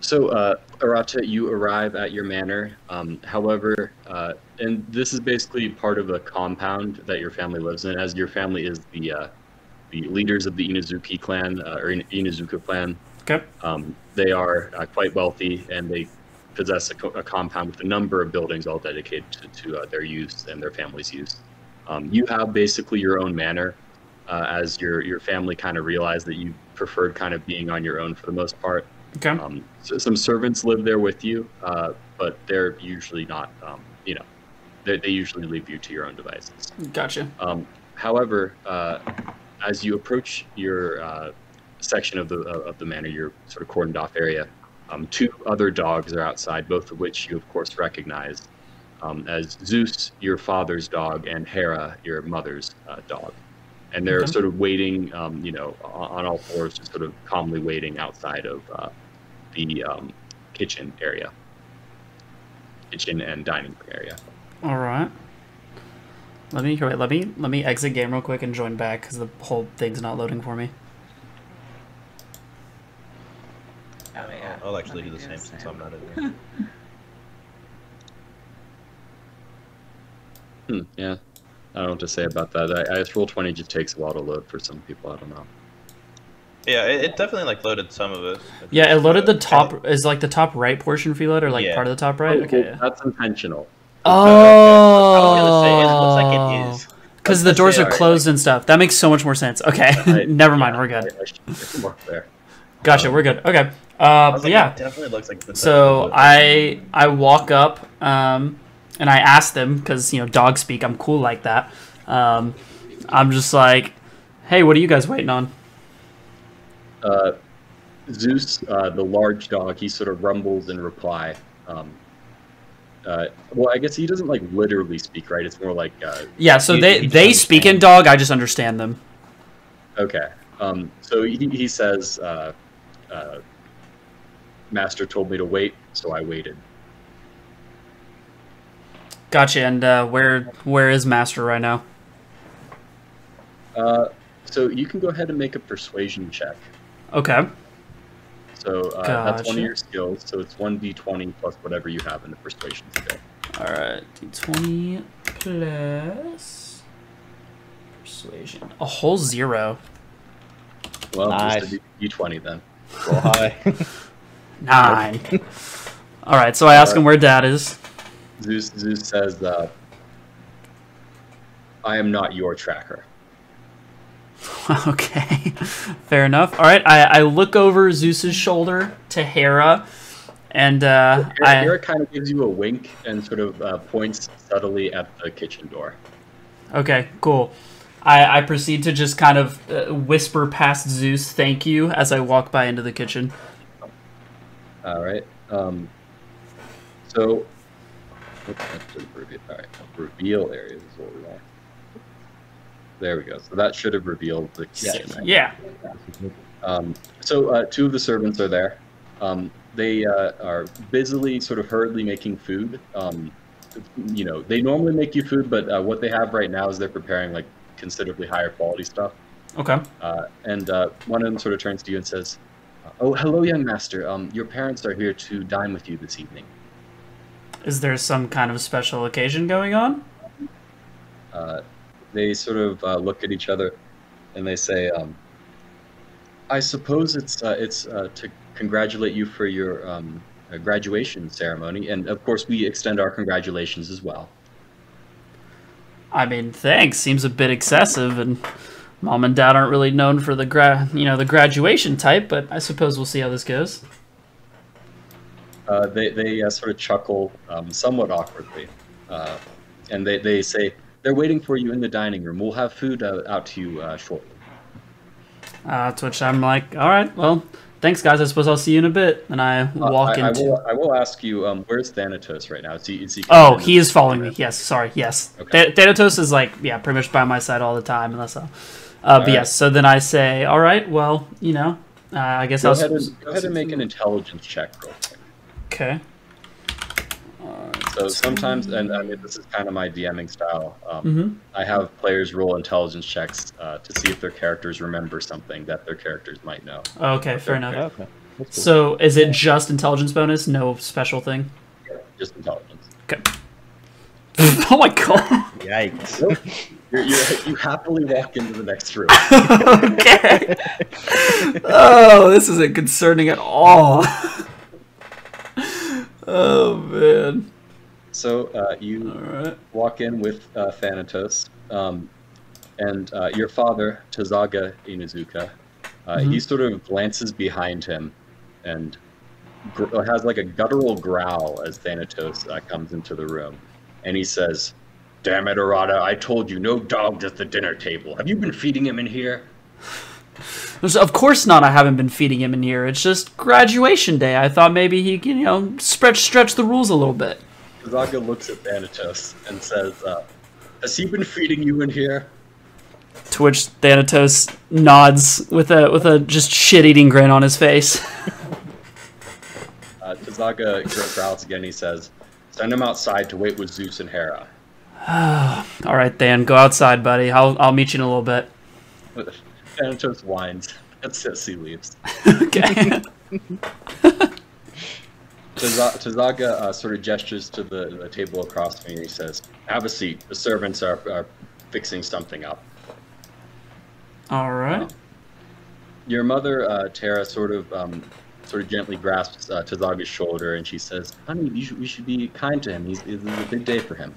So, uh, Arata, you arrive at your manor. Um, however, uh, and this is basically part of a compound that your family lives in, as your family is the uh, the leaders of the Inazuki clan uh, or In- Inuzuka clan. Okay. Um, they are uh, quite wealthy, and they possess a, co- a compound with a number of buildings all dedicated to, to uh, their use and their family's use. Um, you have basically your own manor, uh, as your your family kind of realized that you preferred kind of being on your own for the most part. Okay. Um, so some servants live there with you, uh, but they're usually not. Um, you know, they, they usually leave you to your own devices. Gotcha. Um, however, uh, as you approach your uh, section of the of the manor, your sort of cordoned off area, um, two other dogs are outside, both of which you, of course, recognize um, as Zeus, your father's dog, and Hera, your mother's uh, dog. And they're Okay. sort of waiting, um, you know, on, on all fours, just sort of calmly waiting outside of uh, the um, kitchen area, kitchen and dining area. All right. Let me wait. Let me let me exit game real quick and join back because the whole thing's not loading for me. Oh, yeah. I'll actually Let do the same since. I'm not in there. Hmm, yeah. I don't know what to say about that. I, I guess Roll20 just takes a while to load for some people. I don't know. Yeah, it, it definitely like loaded some of it. Yeah, it loaded the top. Is like the top right portion for you load or like Yeah. part of the top right? Oh, Okay. well, that's intentional. Oh. was gonna say it looks like. Because the doors are alright, closed and stuff. That makes so much more sense. Okay, I- never mind. yeah, We're good. I, I should get there. Gotcha. We're good. Okay. Uh, but like, yeah. it definitely looks like the So I I walk up um, and I asked them because you know dog speak. I'm cool like that. Um, I'm just like, hey, what are you guys waiting on? Uh, Zeus, uh, the large dog, he sort of rumbles in reply. Um, uh, well, I guess he doesn't like literally speak, right? It's more like uh, Yeah. So He- they he they speak in dog. I just understand them. okay. Um, so he, he says, uh, uh, "Master told me to wait, so I waited." Gotcha. And uh, where where is Master right now? Uh, so you can go ahead and make a persuasion check. Okay. So uh, that's one of your skills. So it's one d20 plus whatever you have in the persuasion skill. All right. D20 plus persuasion. A whole zero. Well, Nice. just a d- d20 then. Roll high. Nine. All right. So I ask him where Dad is. Zeus, Zeus says, uh, "I am not your tracker." Okay, fair enough. All right, I, I look over Zeus's shoulder to Hera, and uh, I Hera kind of gives you a wink and sort of uh, points subtly at the kitchen door. okay, cool. I, I proceed to just kind of uh, whisper past Zeus, "Thank you," as I walk by into the kitchen. All right. Um, so, reveal? All right, reveal areas is what we want. There we go. So that should have revealed the kitchen. right? Yeah. Um, so uh, two of the servants are there. Um, they uh, are busily, sort of hurriedly making food. Um, you know, they normally make you food, but uh, what they have right now is they're preparing like considerably higher quality stuff. Okay. Uh, and uh, one of them sort of turns to you and says, "Oh, hello, young master. Um, your parents are here to dine with you this evening." Is there some kind of special occasion going on? Uh, they sort of uh, look at each other, and they say, um, "I suppose it's uh, it's uh, to congratulate you for your um, uh, graduation ceremony, and of course we extend our congratulations as well." I mean, thanks. Seems a bit excessive, and mom and dad aren't really known for the gra- you know, the graduation type. But I suppose we'll see how this goes. Uh, they they uh, sort of chuckle um, somewhat awkwardly, uh, and they, they say, "They're waiting for you in the dining room. We'll have food uh, out to you uh, shortly." Uh, to which I'm like, all right, well, thanks, guys. I suppose I'll see you in a bit. And I walk I, I into. will, I will ask you, um, where's Thanatos right now? Is he, is he Oh, he is following me. Yes, sorry. Yes, Okay. Th- Thanatos is like yeah, pretty much by my side all the time, unless I. Uh, but right. yes, so then I say, all right, well, you know, uh, I guess Go I'll. ahead, and, go ahead and make an intelligence check real quick. Okay. So sometimes, and I mean, this is kind of my DMing style. Um, Mhm. I have players roll intelligence checks uh, to see if their characters remember something that their characters might know. Okay, fair enough. Yeah, okay. Cool. So is it just intelligence bonus, no special thing? Just intelligence. Okay. oh my god. Yikes. You're, you're, you happily walk into the next room. okay. Oh, this isn't concerning at all. Oh man. So uh, you right. walk in with uh, Thanatos, um, and uh, your father, Tazaga Inuzuka, uh, Mhm. he sort of glances behind him and gr- has like a guttural growl as Thanatos uh, comes into the room. And he says, Damn it, Arata, I told you no dogs at the dinner table. Have you been feeding him in here? Of course not. I haven't been feeding him in here. It's just graduation day. I thought maybe he can, you know, stretch stretch the rules a little bit. Tazaga looks at Thanatos and says, uh, Has he been feeding you in here? To which Thanatos nods with a with a just shit eating grin on his face. Uh, Tazaga gr- growls again. He says, Send him outside to wait with Zeus and Hera. All right, Dan, go outside, buddy. I'll I'll meet you in a little bit. Thanatos whines. That's he leaves. Okay. Taza- Tazaga uh, sort of gestures to the, the table across from me and he says, Have a seat. The servants are, are fixing something up. All right. Your mother, uh, Tara, sort of um, sort of gently grasps uh, Tazaga's shoulder and she says, Honey, you should, we should be kind to him. He's, this is a big day for him.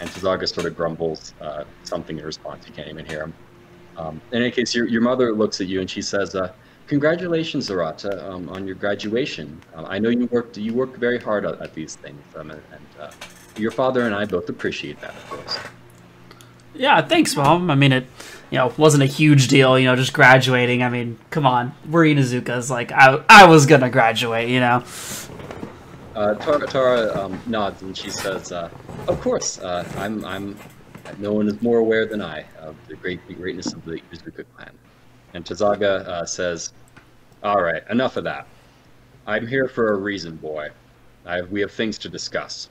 And Tazaga sort of grumbles uh, something in response. You can't even hear him. Um, in any case, your, your mother looks at you and she says, uh, "Congratulations, Zarata, um, on your graduation. Um, I know you worked you worked very hard at, at these things, um, and, and uh, your father and I both appreciate that, of course." Yeah, thanks, mom. I mean, it, you know, wasn't a huge deal. You know, just graduating. I mean, come on, we're Inuzuka's. Like, I I was gonna graduate. You know. Uh, Tara, Tara um, nods and she says, uh, "Of course, uh, I'm. I'm. No one is more aware than I of the great the greatness of the Izuka clan." And Tazaga uh, says, "All right, enough of that. I'm here for a reason, boy. I, we have things to discuss."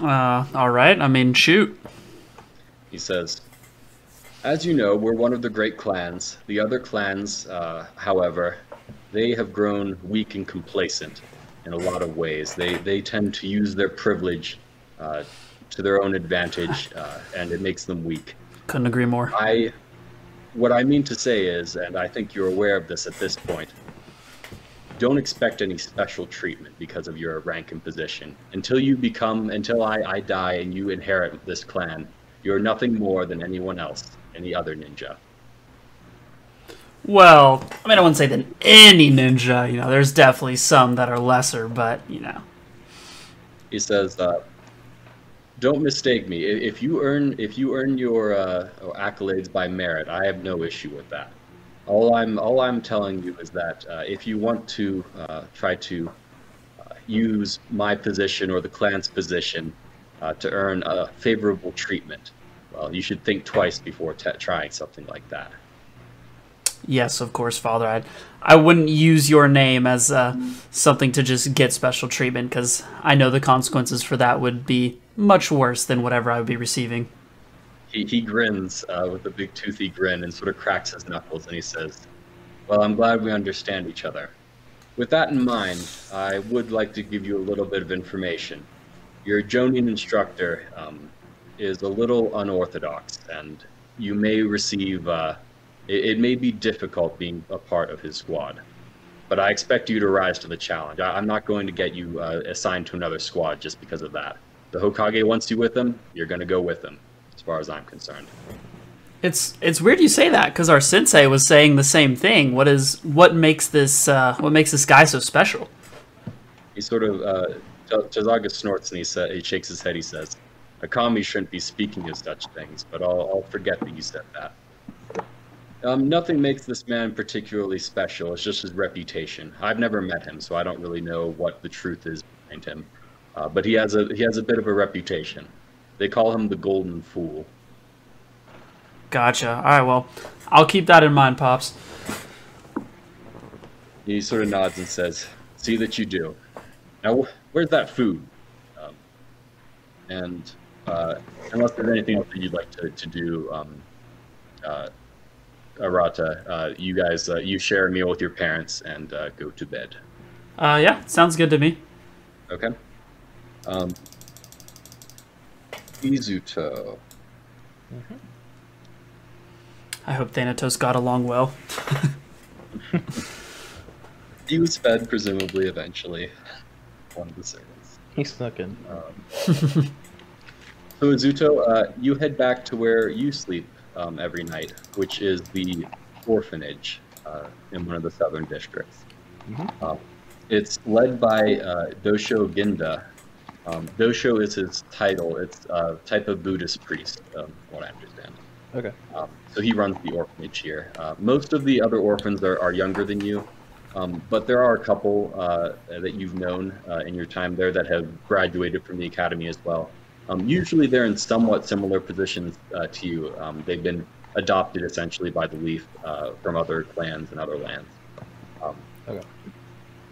Uh, all right. I mean, shoot. He says, As you know, we're one of the great clans. The other clans, uh, however, they have grown weak and complacent in a lot of ways. They, they tend to use their privilege uh, to their own advantage, uh, and it makes them weak. Couldn't agree more. I, what I mean to say is, and I think you're aware of this at this point, don't expect any special treatment because of your rank and position. Until you become, until I, I die and you inherit this clan, you're nothing more than anyone else, any other ninja. Well, I mean, I wouldn't say that any ninja. You know, there's definitely some that are lesser, but you know. He says, uh, "Don't mistake me. If you earn, if you earn your uh, accolades by merit, I have no issue with that. All I'm, all I'm telling you is that uh, if you want to uh, try to uh, use my position or the clan's position uh, to earn a favorable treatment, well, you should think twice before t- trying something like that." Yes, of course, Father. I I wouldn't use your name as uh, something to just get special treatment because I know the consequences for that would be much worse than whatever I would be receiving. He, he grins uh, with a big toothy grin and sort of cracks his knuckles and he says, Well, I'm glad we understand each other. With that in mind, I would like to give you a little bit of information. Your Jonin instructor um, is a little unorthodox, and you may receive, uh, it, it may be difficult being a part of his squad. But I expect you to rise to the challenge. I, I'm not going to get you uh, assigned to another squad just because of that. The Hokage wants you with them, you're going to go with them, as far as I'm concerned. It's it's weird you say that because our sensei was saying the same thing. What is what makes this uh, what makes this guy so special? He sort of, uh, Tazaga snorts and he, sa- he shakes his head. He says, Akami shouldn't be speaking of such things, but I'll, I'll forget that you said that. Um, nothing makes this man particularly special. It's just his reputation. I've never met him, so I don't really know what the truth is behind him. Uh, but he has a he has a bit of a reputation. They call him the Golden Fool. Gotcha. All right, well, I'll keep that in mind, pops. He sort of nods and says, "See that you do." Now, where's that food? Um, and uh, unless there's anything else that you'd like to, to do, um, uh, Arata, uh, you guys uh, you share a meal with your parents and uh, go to bed. Uh, yeah, sounds good to me. Okay. Um, Izuto. I hope Thanatos got along well. He was fed, presumably, eventually. One of the servants. He snuck in. Um, so, Izuto, uh, you head back to where you sleep um, every night, which is the orphanage uh, in one of the southern districts. Mhm. Um, it's led by uh, Dosho Ginda. Um, Dosho is his title. It's a type of Buddhist priest, um, from what I understand. Okay. Um, so he runs the orphanage here. Uh, most of the other orphans are, are younger than you, um, but there are a couple uh, that you've known uh, in your time there that have graduated from the academy as well. Um, usually they're in somewhat similar positions uh, to you. Um, they've been adopted essentially by the Leaf uh, from other clans and other lands. Um, Okay.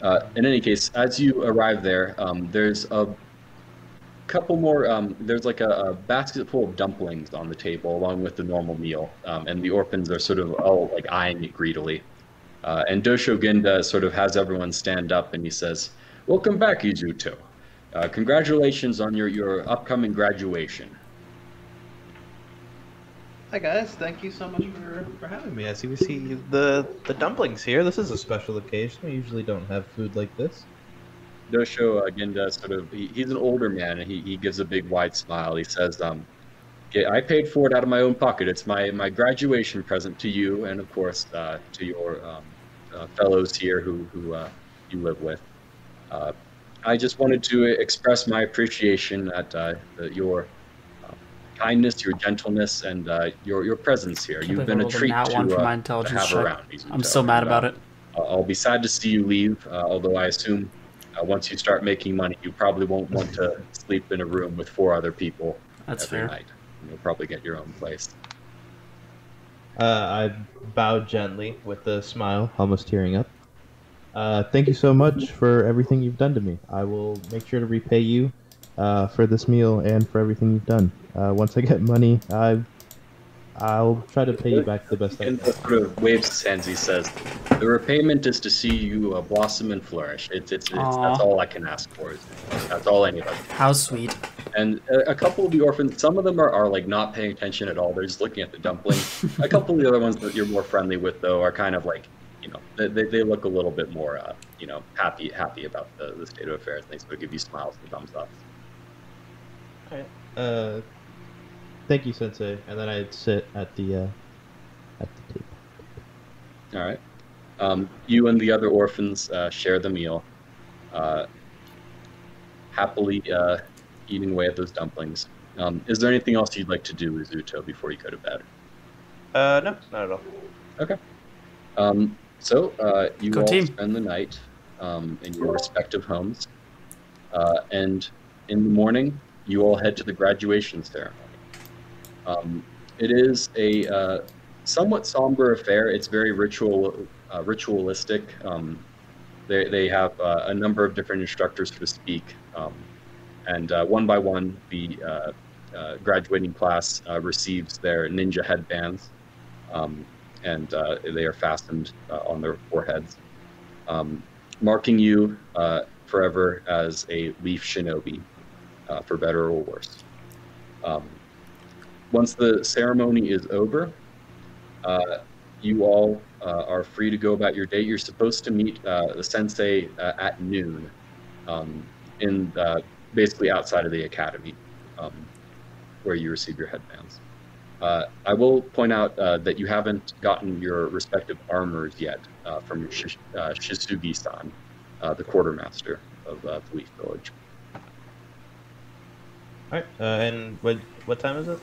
uh, in any case, as you arrive there, um, there's a couple more. Um, there's like a, a basket full of dumplings on the table, along with the normal meal, um, and the orphans are sort of all like eyeing it greedily. Uh, and Dosho Ginda sort of has everyone stand up, and he says, "Welcome back, Izuto. Uh, congratulations on your your upcoming graduation." Hi guys, thank you so much for, for having me. I see we see the the dumplings here. This is a special occasion. We usually don't have food like this. Dosho uh, Ginda sort of he, he's an older man and he, he gives a big wide smile. He says, um, "Yeah, I paid for it out of my own pocket. It's my, my graduation present to you and of course uh, to your um, uh, fellows here who who uh, you live with. Uh, I just wanted to express my appreciation at uh, the, your uh, kindness, your gentleness, and uh, your your presence here. You've been a treat to, one for my to have check. around. I'm so mad about it. I'll be sad to see you leave, uh, although I assume uh, once you start making money, you probably won't want to sleep in a room with four other people That's every fair. night. You'll probably get your own place. Uh, I bowed gently with a smile, almost tearing up. Uh, thank you so much for everything you've done to me. I will make sure to repay you uh, for this meal and for everything you've done. Uh, once I get money, I, I'll try to pay you back the best I can. sort of waves his hands. He says, "The repayment is to see you uh, blossom and flourish. It's, it's, it's that's all I can ask for. That's all any of us." How sweet. And a, a couple of the orphans, some of them are, are like not paying attention at all. They're just looking at the dumpling. a couple of the other ones that you're more friendly with, though, are kind of like, you know, they, they, they look a little bit more, uh, you know, happy happy about the, the state of affairs. They sort of give you smiles and thumbs up. Uh, thank you, Sensei. And then I'd sit at the uh, at the table. All right. Um, you and the other orphans uh, share the meal, uh, happily uh, eating away at those dumplings. Um, is there anything else you'd like to do, Izuto, before you go to bed? Uh, no, not at all. Okay. Um, so uh, you Go all team. spend the night um, in your respective homes, uh, and in the morning you all head to the graduation ceremony. Um, it is a uh, somewhat somber affair. It's very ritual, uh, ritualistic. Um, they they have uh, a number of different instructors to speak, um, and uh, one by one the uh, uh, graduating class receives their ninja headbands. Um, and they are fastened on their foreheads, um, marking you forever as a leaf shinobi, for better or worse. Um, once the ceremony is over, uh, you all uh, are free to go about your day. You're supposed to meet uh, the sensei uh, at noon, um, in basically outside of the academy, um, where you receive your headbands. Uh, I will point out uh, that you haven't gotten your respective armors yet from Shish- Shisugi-san, the quartermaster of the Leaf Village. All right. And what what time is it?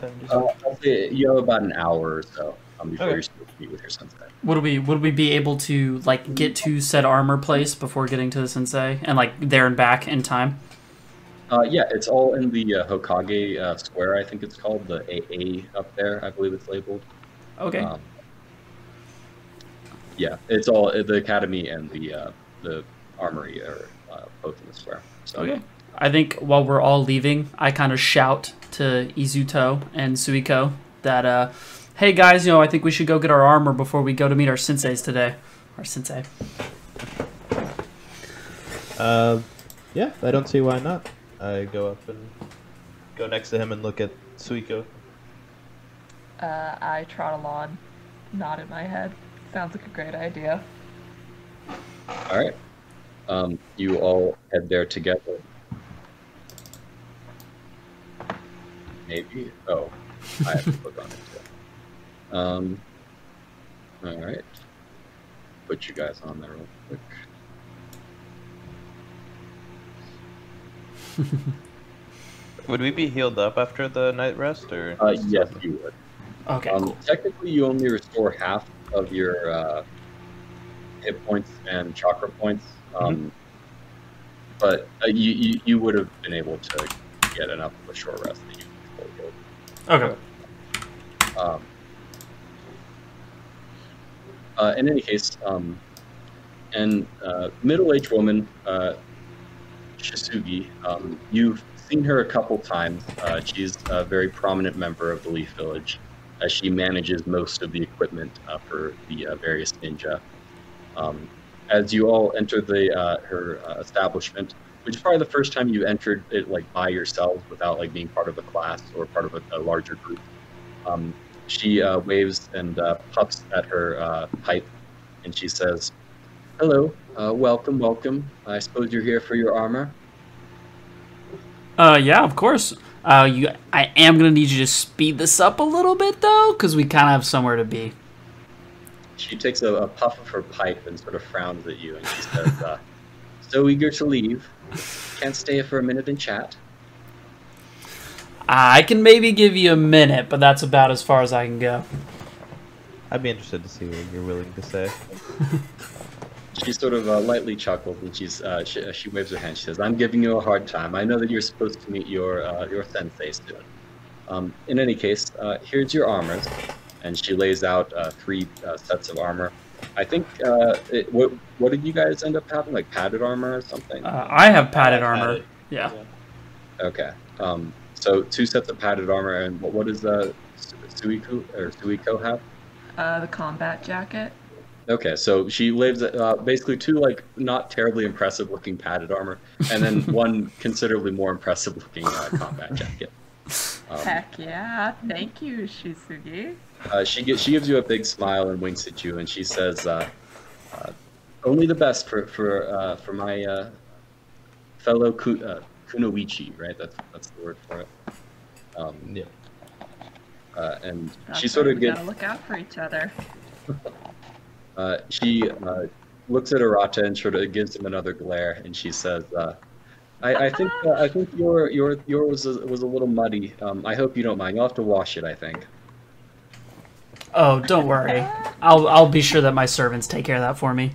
What time did you? Uh, you have about an hour or so um, before Okay. you're supposed to meet with your sensei. Would we would we be able to like get to said armor place before getting to the sensei and like there and back in time? Uh, yeah, it's all in the uh, Hokage uh, Square, I think it's called, the AA up there, I believe it's labeled. Okay. Um, yeah, it's all the academy and the uh, the armory are uh, both in the square. So Okay. I think while we're all leaving, I kind of shout to Izuto and Suiko that, uh, hey guys, you know, I think we should go get our armor before we go to meet our senseis today. Our sensei. Uh, yeah, I don't see why not. I go up and go next to him and look at Suiko. Uh, I trot along, nod in my head. Sounds like a great idea. all right, um, you all head there together. Maybe. Oh, I have to click on it. Too. Um. All right. Put you guys on there real quick. Would we be healed up after the night rest, or? Uh, yes, you would. Okay, Um, cool. Technically, you only restore half of your uh, hit points and chakra points, um, but uh, you, you you would have been able to get enough of a short rest that you could Okay. Um, uh, in any case, um, and uh, middle-aged woman, uh, Shisugi, um, you've seen her a couple times. Uh, she's a very prominent member of the Leaf Village, as she manages most of the equipment uh, for the uh, various ninja. Um, as you all enter the her establishment, which is probably the first time you entered it like by yourselves without like being part of a class or part of a, a larger group. Um, she uh, waves and uh, puffs at her uh, pipe, and she says, "Hello, uh, welcome, welcome. I suppose you're here for your armor." Uh, yeah, of course. Uh, you, I am gonna need you to speed this up a little bit though, because we kind of have somewhere to be. She takes a, a puff of her pipe and sort of frowns at you, and she says, uh, "So eager to leave? Can't stay for a minute and chat." I can maybe give you a minute, but that's about as far as I can go. I'd be interested to see what you're willing to say. She sort of uh, lightly chuckles and she's uh, she, uh, she waves her hand. She says, "I'm giving you a hard time. I know that you're supposed to meet your uh, your sensei soon. Um, in any case, uh, here's your armors." And she lays out uh, three uh, sets of armor. I think uh, it, what what did you guys end up having? Like padded armor or something? Uh, I have padded I had armor. it. Yeah. Okay. Um, so two sets of padded armor, and what, what does uh, Su- Suiko or Suiko have? Uh, the combat jacket. Okay, so she lives uh, basically two like not terribly impressive looking padded armor, and then one considerably more impressive looking uh, combat jacket. Um, Heck yeah! Thank you, Shisugi. Uh, she gives she gives you a big smile and winks at you, and she says, uh, uh, "Only the best for for uh, for my uh, fellow ku- uh, kunoichi, right? That's that's the word for it." Um, Yeah. uh, and That's she sort of we gets gotta look out for each other. Uh, she uh, looks at Arata and sort of gives him another glare, and she says, uh, "I, I think uh, I think your your your was a, was a little muddy. Um, I hope you don't mind. You'll have to wash it. I think." Oh, don't worry. I'll I'll be sure that my servants take care of that for me.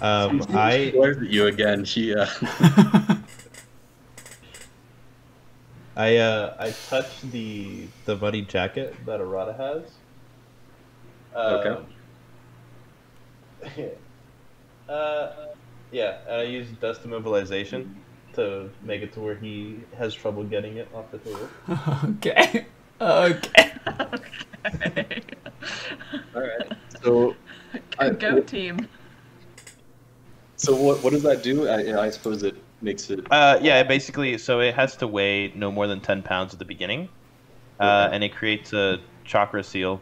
Um, I glares at you again. She uh, I uh I touch the the muddy jacket that Arata has. Okay. Okay. uh, yeah, and I use dust immobilization to make it to where he has trouble getting it off the table. okay. Okay. okay. all right. So I- Go team. so what what does that do? I, I suppose it makes it. Uh, yeah, basically, so it has to weigh no more than 10 pounds at the beginning, uh, and it creates a chakra seal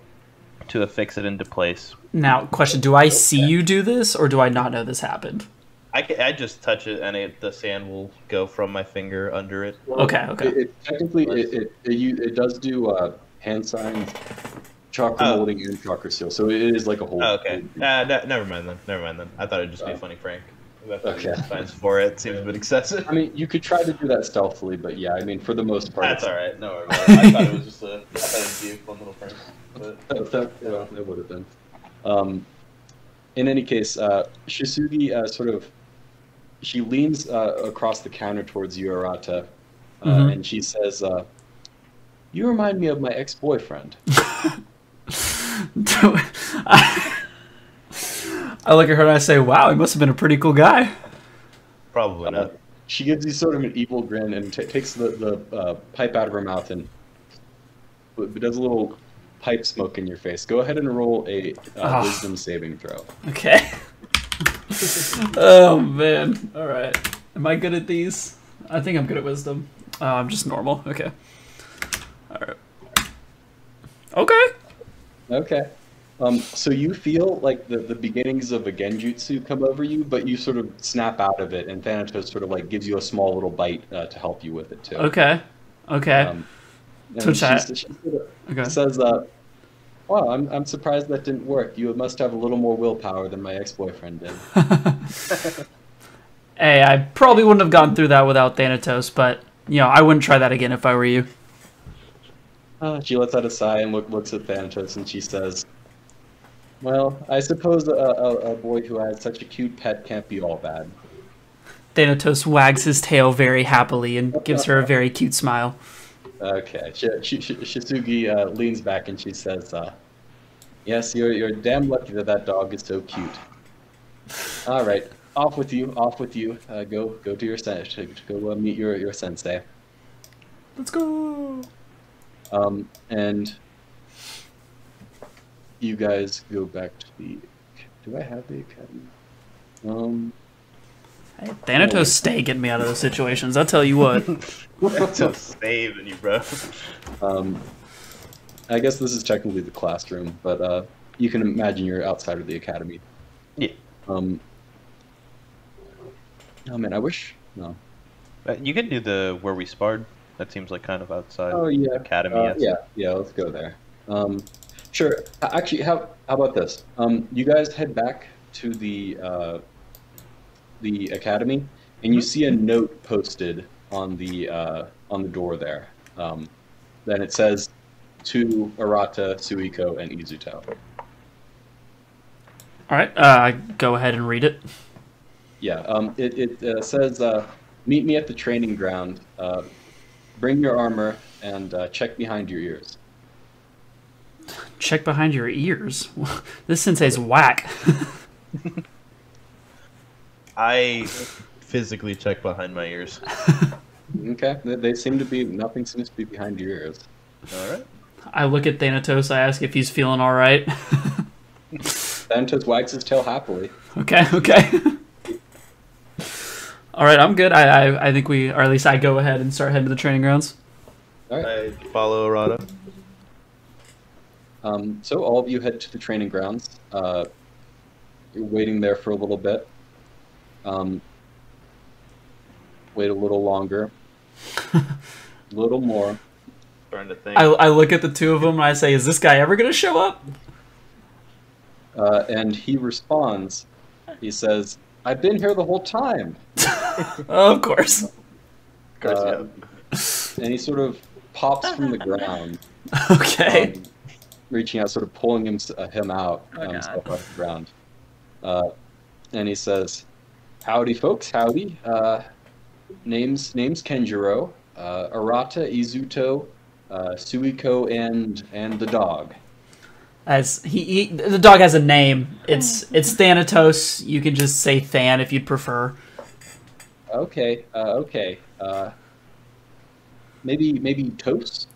to affix it into place. Now, question: Do I see you do this, or do I not know this happened? I, ca- I just touch it, and it, the sand will go from my finger under it. Okay, okay. It, it, technically, it it, it, you, it does do uh, hand signs, chakra Oh. molding, and chakra seal. So it is like a whole. Oh, okay. Uh, ne- never mind then. Never mind then. I thought it'd just be a funny, Frank. Okay. Signs for it seems a bit excessive. I mean, you could try to do that stealthily, but yeah, I mean, for the most part, That's all right. No worries. I thought it was just a. I thought it'd be a fun little prank. But That, that, yeah, it would have been. Um, in any case, uh, Shisugi uh, sort of she leans uh, across the counter towards you, Arata, uh, Mhm. and she says, uh, "You remind me of my ex-boyfriend." I, I look at her and I say, "Wow, he must have been a pretty cool guy." probably Uh, not. she gives you sort of an evil grin and ta takes the, the uh, pipe out of her mouth and but but does a little pipe smoke in your face. Go ahead and roll a uh, Ah. wisdom saving throw. Okay. oh man. All right. Am I good at these? I think I'm good at wisdom. Uh, I'm just normal. Okay. All right. Okay. Okay. Um, so you feel like the, the beginnings of a genjutsu come over you, but you sort of snap out of it, and Thanatos sort of like gives you a small little bite uh, to help you with it too. Okay. Okay. Um, So she, she sort of okay. says, uh, "Wow, I'm I'm surprised that didn't work. You must have a little more willpower than my ex-boyfriend did." hey, I probably wouldn't have gone through that without Thanatos, but you know, I wouldn't try that again if I were you. Uh, she lets out a sigh and look, looks at Thanatos, and she says, "Well, I suppose a, a, a boy who has such a cute pet can't be all bad." Thanatos wags his tail very happily and gives her a very cute smile. Okay. Sh- Sh- Sh- Shisugi uh, leans back and she says, uh, "Yes, you're you're damn lucky that that dog is so cute." All right, off with you, off with you. Uh, go go to your sen- go uh, meet your your sensei. Let's go. Um, and you guys go back to the. Do I have the academy? Um. Hey, Thanatos stay getting me out of those situations. I'll tell you what. Just saving you, bro. Um, I guess this is technically the classroom, but uh, you can imagine you're outside of the academy. Yeah. Um. Oh man, I wish. No. Uh, You can do the where we sparred. That seems like kind of outside Oh yeah. academy. Uh, yeah, yeah. Let's go there. Um, sure. Actually, how how about this? Um, you guys head back to the uh, the academy, and you see a note posted on the uh, on the door there. Um, then it says to Arata, Suiko, and Izuto. All right. Uh, go ahead and read it. Yeah. Um, it it uh, says, uh, "Meet me at the training ground. Uh, bring your armor and uh, check behind your ears." Check behind your ears. this sensei's whack. I physically check behind my ears. Okay. They, they seem to be nothing seems to be behind your ears. All right. I look at Thanatos. I ask if he's feeling all right. Thanatos wags his tail happily. okay. Okay. all right. I'm good. I, I I think we, or at least I go ahead and start heading to the training grounds. All right. I follow Arata. Um, so all of you head to the training grounds. Uh, you're waiting there for a little bit. Um, wait a little longer. a little more. Starting to think. I, I look at the two of them and I say, "Is this guy ever gonna show up?" Uh, and he responds. He says, "I've been here the whole time." of course. Of course, Uh, yeah. and he sort of pops from the ground, Okay. um, reaching out, sort of pulling him, uh, him out, Oh, um, off the ground. Uh, and he says, "Howdy, folks. Howdy. Uh, names names Kenjiro, uh, Arata, Izuto, uh, Suiko, and and the dog. As he, he, the dog has a name. It's it's Thanatos. You can just say Than if you'd prefer. Okay. Uh, okay. Uh, maybe maybe Toast.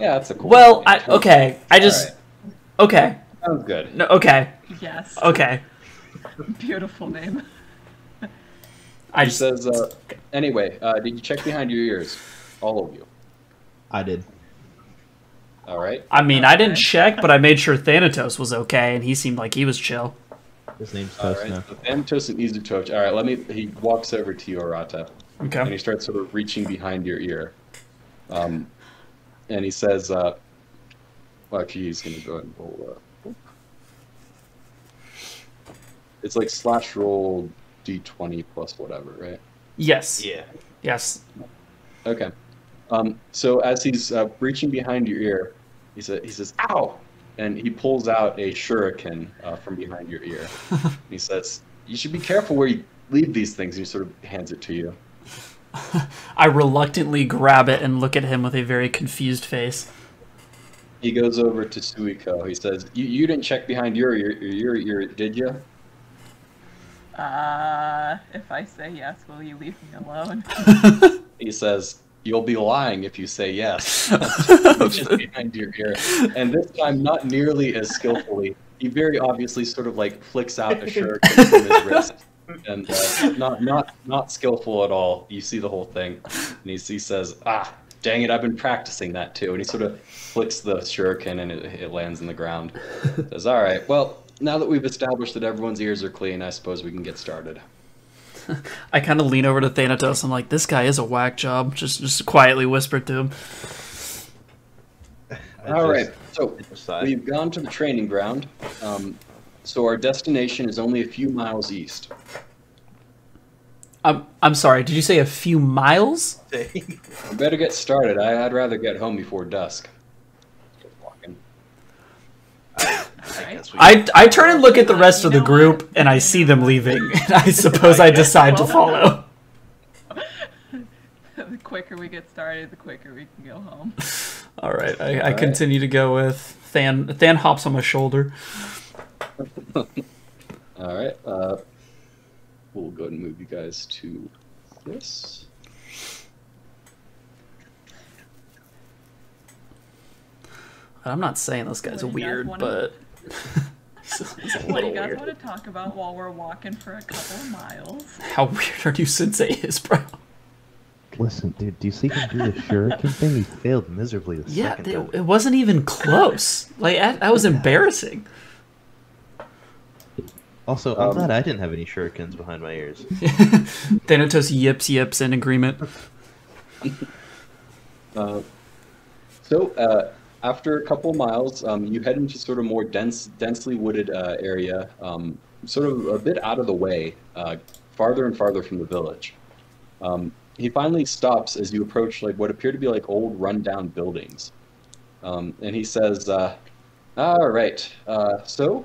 Yeah, that's a cool. Well, name. I Toast. okay. I just All okay. right. sounds good. No, okay. Yes. Okay. Beautiful name. I He just says, uh, anyway, uh, did you check behind your ears? All of you. I did. All right. I mean, I didn't check, but I made sure Thanatos was okay, and he seemed like he was chill. His name's All Toast right. now. So Thanatos and Izutoch. All right. Let me. He walks over to you, Arata, and he starts sort of reaching behind your ear. Um, and he says, uh, well, actually, he's going to go ahead and roll. Uh, it's like slash roll d20 plus whatever, right? Yes. Yeah. Yes. Okay. Um, so as he's uh, reaching behind your ear, he says, "He says, ow!" and he pulls out a shuriken uh, from behind your ear. he says, "You should be careful where you leave these things." And he sort of hands it to you. I reluctantly grab it and look at him with a very confused face. He goes over to Suiko. He says, "You, you didn't check behind your ear, your ear, did you?" Uh, if I say yes, will you leave me alone? He says, "You'll be lying if you say yes." Just behind your ear, and this time not nearly as skillfully. He very obviously sort of like flicks out a shirt from his wrist, and uh, not not not skillful at all. You see the whole thing, and he, he says, "Ah, dang it! I've been practicing that too." And he sort of flicks the shuriken, and it, it lands in the ground. Says, "All right, well." Now that we've established that everyone's ears are clean, I suppose we can get started. I kind of lean over to Thanatos. I'm like, this guy is a whack job. Just, just quietly whisper to him. I All right, just so decide. We've gone to the training ground. Um, so our destination is only a few miles east. I'm, I'm sorry. Did you say a few miles? We better get started. I, I'd rather get home before dusk. Just. I I, I turn and look at the rest of the group, and I see them leaving. And I suppose I decide to follow. the quicker we get started, the quicker we can go home. All right, I, I All right. continue to go with Than. Than hops on my shoulder. All right. Uh, we'll go ahead and move you guys to this. I'm not saying this guy's What do you guys weird, wanna- but he's a What do you guys weird. want to talk about while we're walking for a couple of miles? How weird are you, Sensei? Is bro? Listen, dude, do you see him do the shuriken thing? He failed miserably the Yeah, second it, it wasn't even close. Like that, that was embarrassing. Also, I'm Um, glad I didn't have any shurikens behind my ears. Thanatos yips yips in agreement. Uh, so uh, after a couple miles, um, you head into sort of more dense, densely wooded uh, area, um, sort of a bit out of the way, uh, farther and farther from the village. Um, he finally stops as you approach like what appear to be like old, rundown buildings, um, and he says, uh, "All right, uh, so."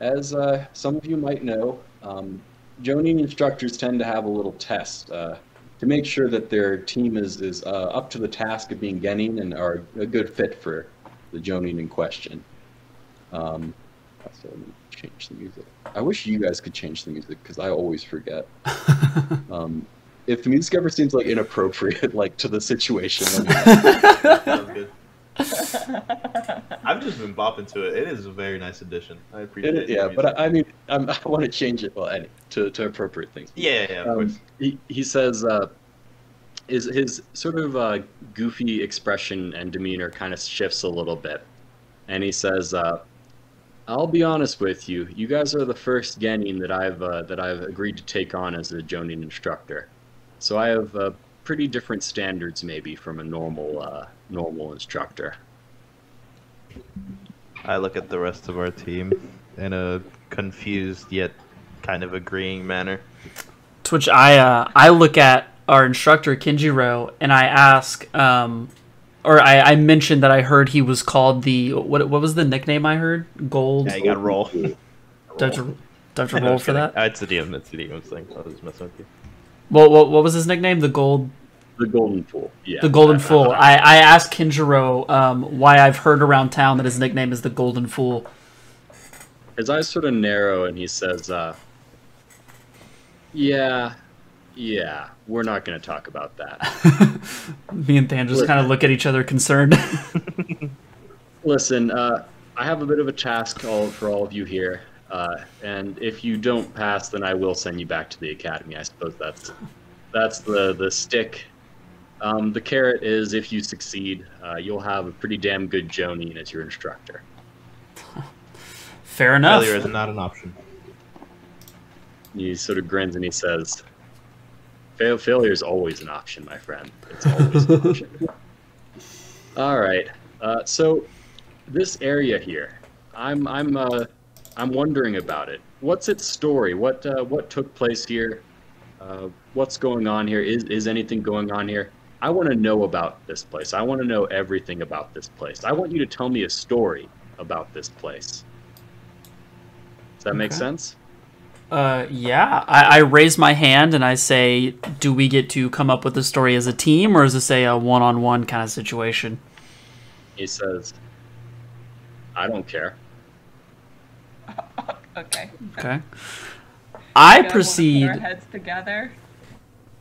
As uh, some of you might know, um, Jonin instructors tend to have a little test uh, to make sure that their team is, is uh, up to the task of being Genin and are a good fit for the Jonin in question. Um, so let me change the music. I wish you guys could change the music because I always forget. um, if the music ever seems like inappropriate, like to the situation, let me know. Sounds good. I've just been bopping to it. It is a very nice addition. I appreciate It- it. yeah, but I, I mean, I'm, I want to change it well, any, to, to appropriate things. yeah, yeah, of Um, course. he, he says uh, his his sort of uh, goofy expression and demeanor kind of shifts a little bit, and he says, uh, "I'll be honest with you. You guys are the first Genin that I've uh, that I've agreed to take on as a Jonin instructor. So I have uh, pretty different standards, maybe, from a normal uh, normal instructor." I look at the rest of our team in a confused yet kind of agreeing manner. To which I uh, I look at our instructor Kenjiro and I ask, um, or I, I mentioned that I heard he was called the what what was the nickname I heard? Gold. Yeah, you gotta roll. Do I have to, do I have to No, roll for kidding. that? It's the DM. It's the DM's thing. I was messing with you. What, what what was his nickname? The gold The Golden Fool. Yeah. the golden fool. I I asked Kenjiro um, why I've heard around town that his nickname is the golden fool. His eyes sort of narrow, and he says, uh, "Yeah, yeah, we're not going to talk about that. Me and Than just kind of look at each other concerned. Listen, uh, I have a bit of a task all, for all of you here, uh, and if you don't pass, then I will send you back to the academy. I suppose that's that's the the stick. Um, the carrot is if you succeed, uh, you'll have a pretty damn good Jonin as your instructor. Fair enough. Failure is not an option. He sort of grins and he says, Fail- "Failure is always an option, my friend. It's always an option." All right. Uh, so this area here, I'm I'm uh, I'm wondering about it. what's its story? What uh, what took place here? Uh, what's going on here? Is is anything going on here? I want to know about this place. I want to know everything about this place. I want you to tell me a story about this place. Does that make sense? Uh, yeah. I, I raise my hand and I say, "Do we get to come up with the story as a team, or is this a, a one-on-one kind of situation?" He says, "I don't care." Okay. Okay. I You proceed. Put our heads together.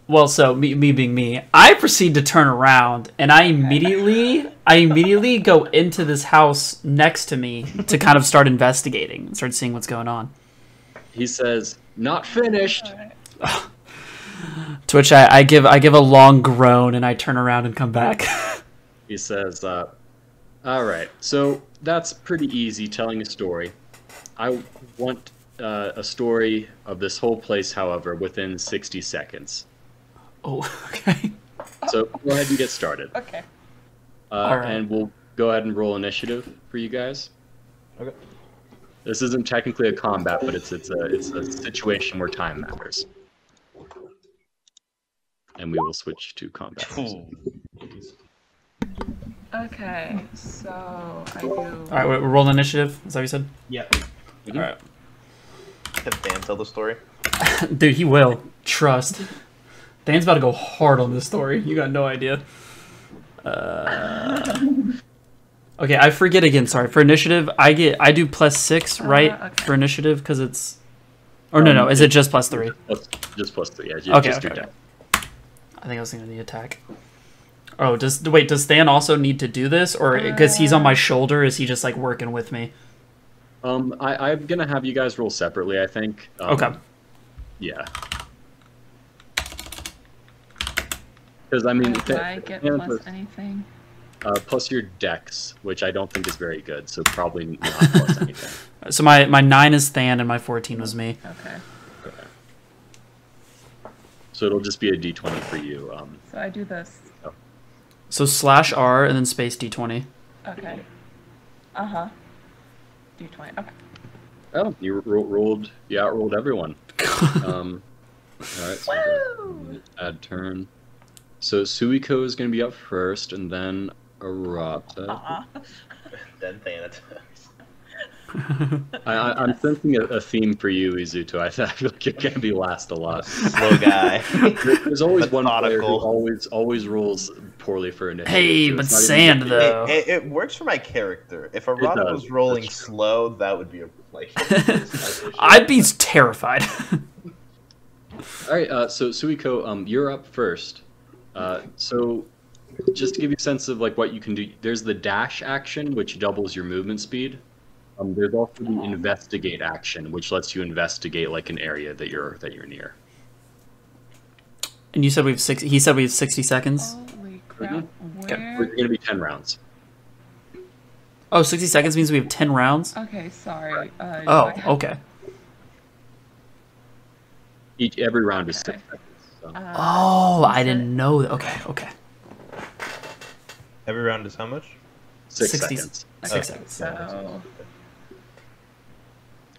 Well, so me, me being me, I proceed to turn around, and I immediately, I immediately go into this house next to me to kind of start investigating and start seeing what's going on. He says, "Not finished." To which I, I give, I give a long groan, and I turn around and come back. He says, uh, "All right, so that's pretty easy telling a story. I want uh, a story of this whole place, however, within 60 seconds. Oh, okay. So go ahead and get started, Okay. uh, All right. and we'll go ahead and roll initiative for you guys. Okay. This isn't technically a combat, but it's it's a it's a situation where time matters." And we will switch to combat. Okay. So I do. All right, we're rolling initiative. Is that what you said? Yeah. All right, Can Than tell the story? dude, he will. Trust. Than's about to go hard on this story. You got no idea. Uh, okay, I forget again. Sorry for initiative. I get I do plus six, right, okay. for initiative because it's. Or no, no, is it just plus three? Plus, just plus three. Yeah, ju- Okay, just okay, okay. I think I was thinking of the attack. Oh, does wait? Does Than also need to do this, or because he's on my shoulder, is he just like working with me? Um, I, I'm gonna have you guys roll separately. I think. Um, Okay. Yeah. Because I mean, do I get yeah, plus plus, anything? uh, plus your dex, which I don't think is very good, so probably not plus anything. So my my nine is Than and my fourteen was me. Okay. Okay. So it'll just be a d20 for you. Um, So I do this. So slash R and then space D twenty. Okay. Uh huh. D20. Okay. oh, you ro- rolled. You outrolled everyone. Um, all right. So Woo! add turn. So Suiko is going to be up first, and then Arata. Uh-uh. Then Thanatos. I, I, I'm sensing a, a theme for you, Izuto. I, I feel like you're going to be last a lot. Slow guy. There- There's always one player who always always rolls poorly for initiative. Hey, so but it's not even- sand It, though. it, it works for my character. If Arata was rolling slow, that would be a like. I'd be terrified. All right, uh, so Suiko, um, you're up first. Uh, so, just to give you a sense of like what you can do, there's the dash action, which doubles your movement speed. Um, there's also the investigate action, which lets you investigate like an area that you're that you're near. and you said we have six. He said we have sixty seconds. Holy crap. Okay. We're going to be ten rounds. Oh, 60 seconds means we have ten rounds. Okay, sorry. Uh, Oh, okay. Each every round is six seconds. So. Uh, Oh, I it- didn't know. That. Okay, okay. Every round is how much? Six 60 seconds. Six Okay, seconds. So,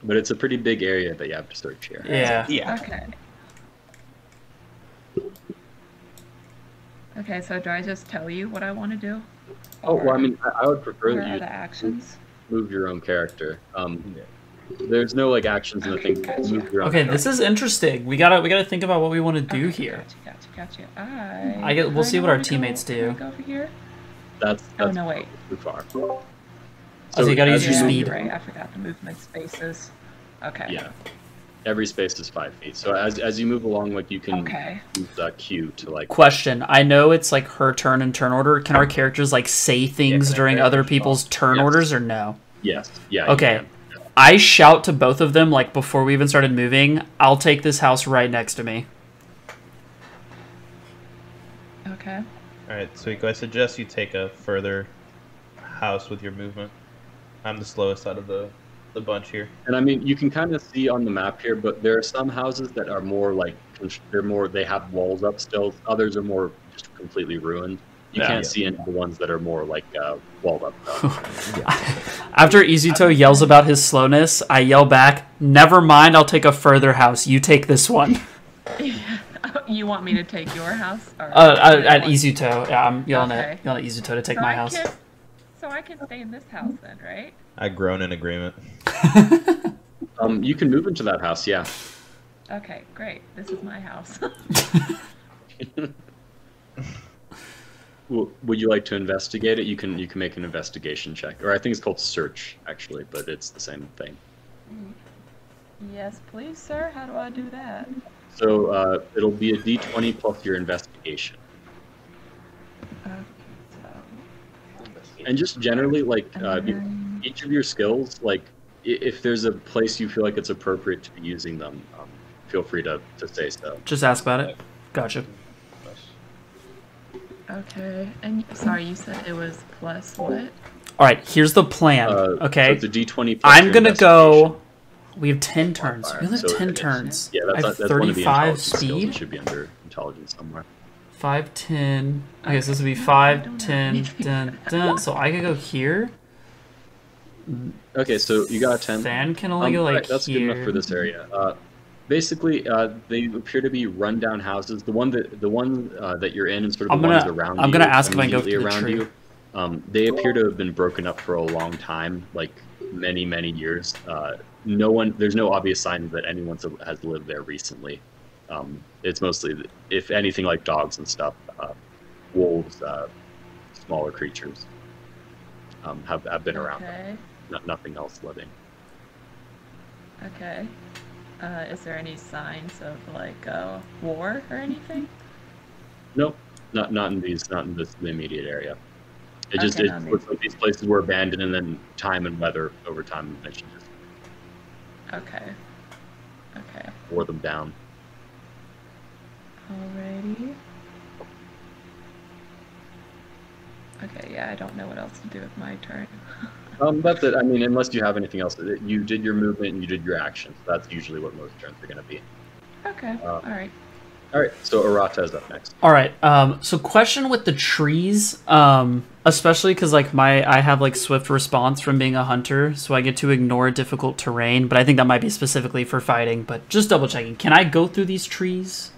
But it's a pretty big area that you have to search here. Yeah. Yeah. okay. Okay, so do I just tell you what I want to do? Oh well, I mean, I, I would prefer Where that are you the actions? move your own character. Um, there's no like actions in the Okay, thing. gotcha. Move your own Okay, this is interesting. We gotta we gotta think about what we want to do Okay, here. Gotcha, gotcha, gotcha. I. I get- we'll see what our wanna go- teammates can I do. Go over here. That's Oh no, wait. too far. Oh, so you gotta use your move- speed. Right. I forgot the movement spaces. Okay. Yeah. Every space is five feet. So as, as you move along, like you can Okay. use that Q to like. Question: I know it's like her turn and turn order. Can our characters like say things can our during other people's turn Yes. orders or no? Yes. Yeah. you Okay. Can. I shout to both of them like before we even started moving. I'll take this house right next to me. Okay. All right, Suiko, I suggest you take a further house with your movement. I'm the slowest out of the the bunch here. And I mean, you can kind of see on the map here, but there are some houses that are more like they're more they have walls up still. Others are more just completely ruined. You Yeah. can't see into the ones that are more like uh, walled up. After Izuto yells about his slowness, I yell back, "Never mind, I'll take a further house. You take this one." you want me to take your house? Or Uh, uh, you at want- Izuto, yeah, I'm yelling Okay. at yelling at Izuto to take so my I house. Can, so I can stay in this house then, right? I groan in agreement. Um, you can move into that house, yeah. Okay, great. This is my house. W- Would you like to investigate it? You can you can make an investigation check, or I think it's called search actually, but it's the same thing. yes, please, sir. How do I do that? So uh, it'll be a d20 plus your investigation, Okay, so, and just generally like uh, um, each of your skills, like if there's a place you feel like it's appropriate to be using them, um, feel free to, to say so. Just ask about it. Gotcha. Okay, and sorry, you said it was plus what? All right, here's the plan. Uh, okay, So it's a d20. I'm gonna go. We have ten turns. We only have So ten turns. Yeah, I have that's one of the thirty-five speed. It should be under intelligence somewhere. Five, ten. Okay, so this would be I five, ten, dun, dun. So I could go here. Okay, so you got a 10. Than can only Um, go like alright, that's good enough for this area. Uh, basically, uh, they appear to be rundown houses. The one that the one uh, that you're in and sort of I'm the ones gonna- around I'm you, gonna ask if I can go immediately through the around tree. you. Um, they appear to have been broken up for a long time, like many many years. Uh, no one, there's no obvious signs that anyone has lived there recently. Um, it's mostly, if anything, like dogs and stuff, uh, wolves, uh, smaller creatures um, have have been around. Okay, Not, nothing else living. okay. Uh, is there any signs of like uh, war or anything? Nope, not not in these, not in this the immediate area. It just Okay, it looks like these places were abandoned, and then time and weather over time eventually just Okay. Okay. wore them down. Alrighty. Okay, yeah, I don't know what else to do with my turn. Um, that's it. I mean, unless you have anything else, you did your movement and you did your actions. That's usually what most turns are going to be. Okay, Uh, alright. All right, so Arata is up next. All right. Um. So question with the trees. Um. Especially because like my I have like swift response from being a hunter, so I get to ignore difficult terrain. But I think that might be specifically for fighting. But just double checking. Can I go through these trees?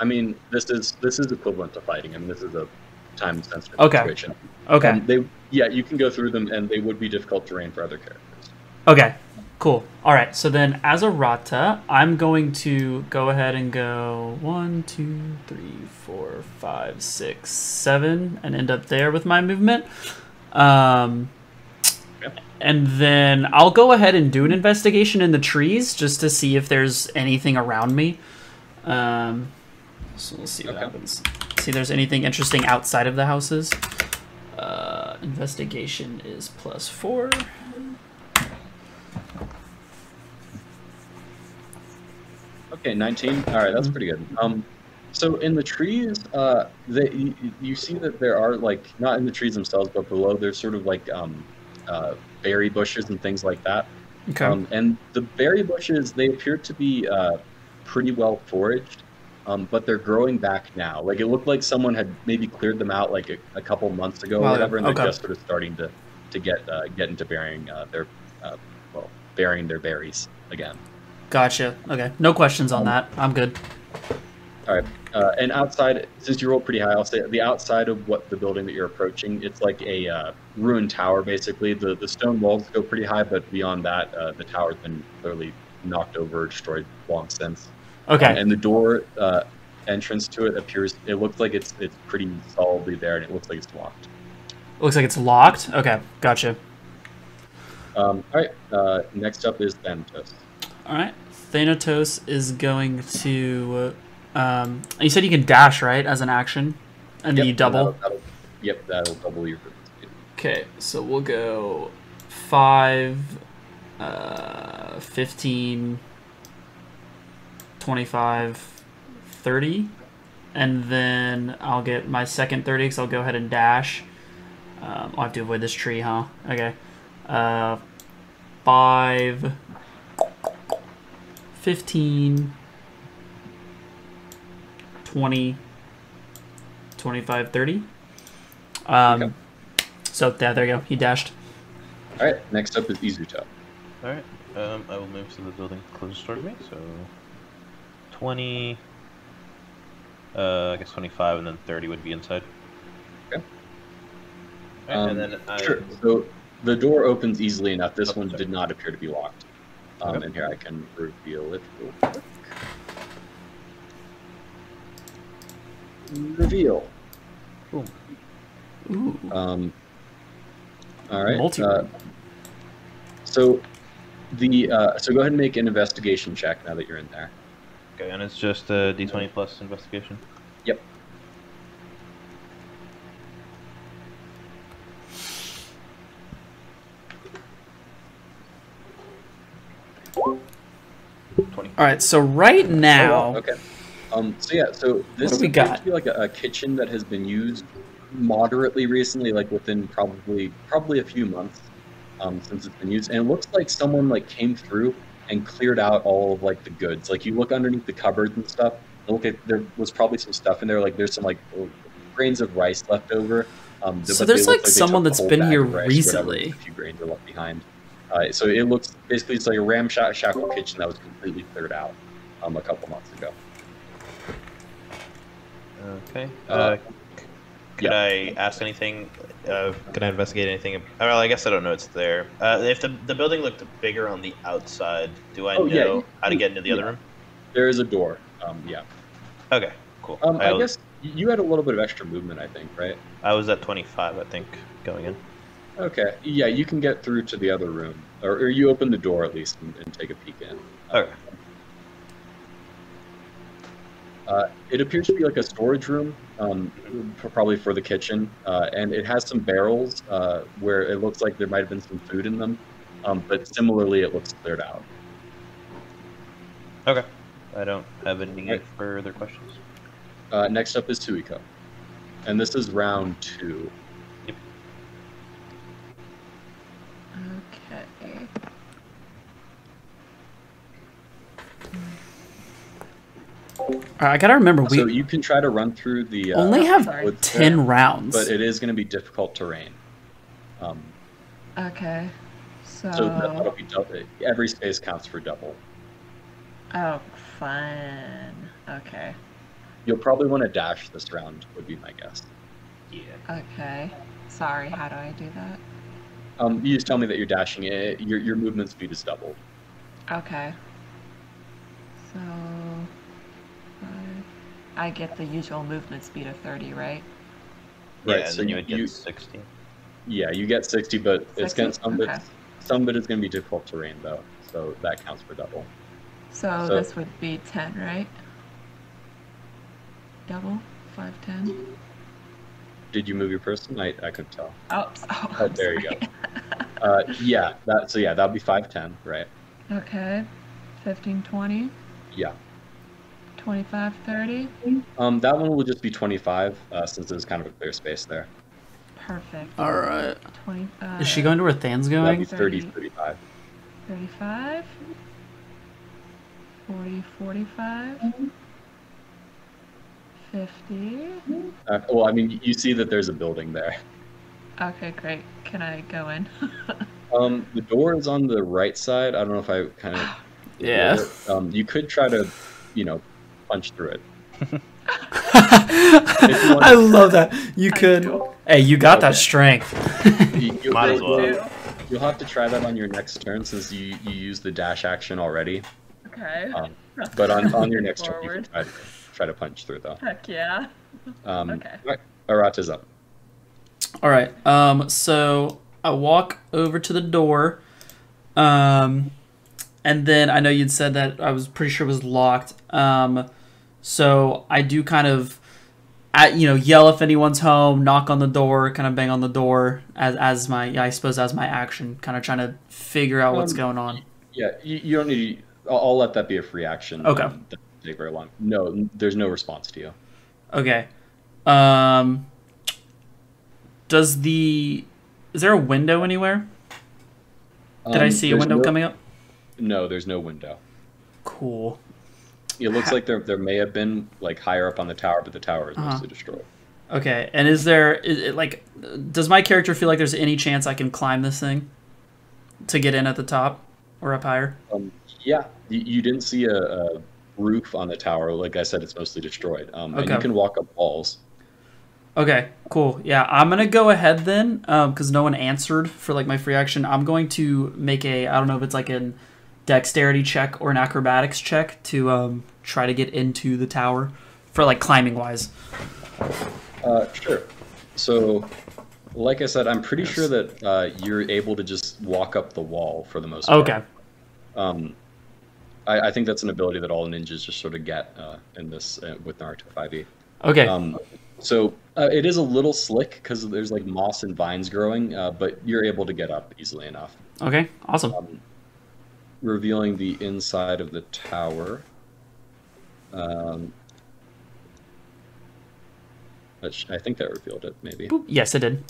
I mean, this is this is equivalent to fighting. I mean, this is a time sensitive Okay. situation. Okay. Um, they yeah, you can go through them, and they would be difficult terrain for other characters. Okay, cool. All right, so then as Arata, I'm going to go ahead and go one, two, three, four, five, six, seven, and end up there with my movement. Um, and then I'll go ahead and do an investigation in the trees just to see if there's anything around me. Um, so we'll see what Okay. happens. See if there's anything interesting outside of the houses. Uh, investigation is plus four. Okay, 19. All right, that's pretty good. Um, so in the trees, uh, they, you, you see that there are like not in the trees themselves, but below there's sort of like um, uh, berry bushes and things like that. Okay. Um, and the berry bushes, they appear to be uh, pretty well foraged, um, but they're growing back now. Like it looked like someone had maybe cleared them out like a, a couple months ago Wow, or whatever, and okay. they're just sort of starting to to get uh, get into bearing uh, their uh, well bearing their berries again. Gotcha. Okay. No questions on that. I'm good. All right. Uh, and outside, since you rolled pretty high, I'll say the outside of what the building that you're approaching, it's like a uh, ruined tower, basically. The the stone walls go pretty high, but beyond that, uh, the tower's been clearly knocked over, destroyed long since. Okay. And the door uh, entrance to it appears. It looks like it's it's pretty solidly there, and it looks like it's locked. Looks like it's locked. Okay. Gotcha. Um, all right. Uh, next up is Thanatos. All right. Thanatos is going to. Um, you said you can dash right as an action, and then you double. That'll, that'll, yep, that'll double your movement speed. Okay, so we'll go 5, uh, 15, 25, 30. And then I'll get my second 30 because I'll go ahead and dash. Um, I'll have to avoid this tree, huh? Okay. Uh, 5, 15, 20, 25, 30. Um, Okay. So yeah, there you go. He dashed. All right. Next up is Izuto. All right. Um, I will move to the building closest toward me. So, twenty. Uh, I guess twenty-five, and then thirty would be inside. Okay. All right, Um, and then I. Sure. So the door opens easily enough. This Oh, one sorry. did not appear to be locked. Um, Okay. And here I can reveal it real quick. Reveal. Boom. Ooh. Um, all right. Multi- uh, so the uh, so go ahead and make an investigation check now that you're in there. Okay, and it's just a D twenty plus investigation. Yep. All right. So right now, Oh, okay. Um, so yeah, so this do we got? to be like a, a kitchen that has been used moderately recently, like within probably probably a few months um, since it's been used, and it looks like someone like came through and cleared out all of like the goods. Like you look underneath the cupboards and stuff, and look at there was probably some stuff in there. Like there's some like grains of rice left over. Um, So but there's, look like, someone that's been here of rice, whatever, recently. A few grains are left behind. Uh, so it looks basically it's like a ramshackle kitchen that was completely cleared out um, a couple months ago. Okay. Uh, Uh, could yeah. I ask anything? Uh, could I investigate anything? Well, I guess I don't know it's there. Uh, if the the building looked bigger on the outside, do I Oh, know you- how to get into the other room? There is a door. Um, yeah. Okay, cool. Um, I I'll- guess you had a little bit of extra movement, I think, right? I was at twenty five, I think, going in. Okay. Yeah, you can get through to the other room, or, or you open the door at least and, and take a peek in. Okay. Uh, it appears to be like a storage room, um, for- probably for the kitchen, uh, and it has some barrels uh, where it looks like there might have been some food in them, um, but similarly, it looks cleared out. Okay. I don't have any Right. further questions. Uh, next up is Suiko, and this is round two. Okay. all right, I gotta remember we so you can try to run through the. Uh, only have sorry. ten there, rounds. but it is going to be difficult terrain. Um, Okay. So. So that- that'll be double. Every space counts for double. Oh, fun. Okay. You'll probably want to dash this round, would be my guess. Yeah. Okay. Sorry, how do I do that? Um, you just tell me that you're dashing it. Your your movement speed is doubled. Okay. So. I get the usual movement speed of 30, right? Yeah, Right, and so then you- you would get you- sixty. Yeah, you get 60, but it's gonna some of Okay. it, some of it is going to be difficult terrain though, so that counts for double. So, So- this would be 10, right? Double? 5, 10? Did you move your person? I I couldn't tell. Oh, oh, Oh, I'm there you go. Uh, yeah, that so yeah, that'd be 510, right? Okay. 15, 20, Yeah. 25, 30. Um, that one will just be 25 uh, since there's kind of a clear space there. Perfect. all right. 20, uh, Is she going to where Than's That'd going? be 30, 30. 35. 35, 40, 45, 50. Uh, well, I mean, you see that there's a building there. Okay, great. Can I go in? Um, the door is on the right side. I don't know if I kind of. Yeah. Um, you could try to, you know, punch through it. I love that. You could. Hey, you got that strength. You, you'll, Might as well. you'll- you'll have to try that on your next turn since you, you used the dash action already. Okay. Um, but on, on your next turn, you can try to, try to punch through though. Heck yeah. Um, Okay. all right, Arata's up. All right. Um. So I walk over to the door. Um, and then I know you'd said that I was pretty sure it was locked. Um, so I do kind of, at, you know, yell if anyone's home, knock on the door, kind of bang on the door as as my yeah, I suppose as my action, kind of trying to figure out what's Um, going on. Yeah, you, you don't need. To, I'll, I'll let that be a free action. Okay. Um, that doesn't take very long. No, there's no response to you. Okay. Um. Does the is there a window anywhere? Did I Um, see a window no- coming up? No, there's no window. Cool. It looks Ha- like there there may have been like higher up on the tower, but the tower is Uh-huh. mostly destroyed. Okay, and is there is it, like, does my character feel like there's any chance I can climb this thing to get in at the top or up higher? Um, yeah, you, you didn't see a, a roof on the tower. Like I said, it's mostly destroyed. Um, And Okay. you can walk up walls. Okay, cool. Yeah, I'm gonna go ahead then, because no one answered for like my free action. I'm going to make a I don't know if it's like an dexterity check or an acrobatics check to um, try to get into the tower for like climbing wise. Uh, sure. So, like I said, I'm pretty sure that uh, you're able to just walk up the wall for the most part. Okay. Um, I, I think that's an ability that all ninjas just sort of get uh, in this uh, with Naruto 5e. Okay. Um, so uh, it is a little slick because there's like moss and vines growing, uh, but you're able to get up easily enough. okay. Awesome. Um, revealing the inside of the tower. Um, which I think that revealed it, maybe. Boop. Yes, it did.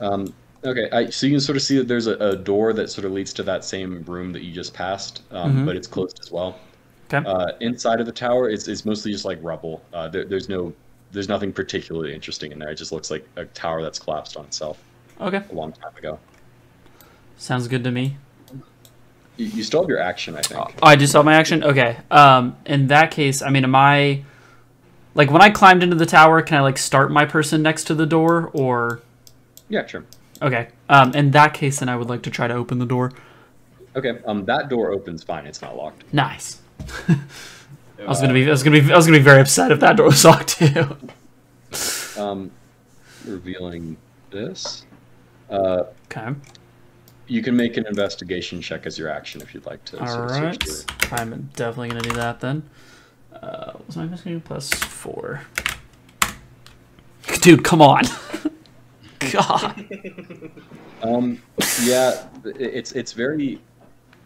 Um, okay, I, so you can sort of see that there's a, a door that sort of leads to that same room that you just passed, um, Mhm. but it's closed as well. Okay. Uh, inside of the tower, it's, it's mostly just like rubble. Uh, there, there's no, there's nothing particularly interesting in there. It just looks like a tower that's collapsed on itself Okay. a long time ago. Sounds good to me. You, you still have your action, I think. Oh, I just saw my action. Okay. Um, in that case, I mean, am I like when I climbed into the tower? Can I like start my person next to the door, or Yeah, sure. okay? Um, in that case, then I would like to try to open the door. Okay, um, that door opens fine. It's not locked. Nice. I was gonna be, I was gonna be, I was gonna be very upset if that door was locked too. Um, revealing this. Uh, Okay. You can make an investigation check as your action if you'd like to. All sort of right. through. I'm definitely gonna do that then. Uh, what was my investigation plus four? Dude, come on. God. Um, yeah, it's it's very.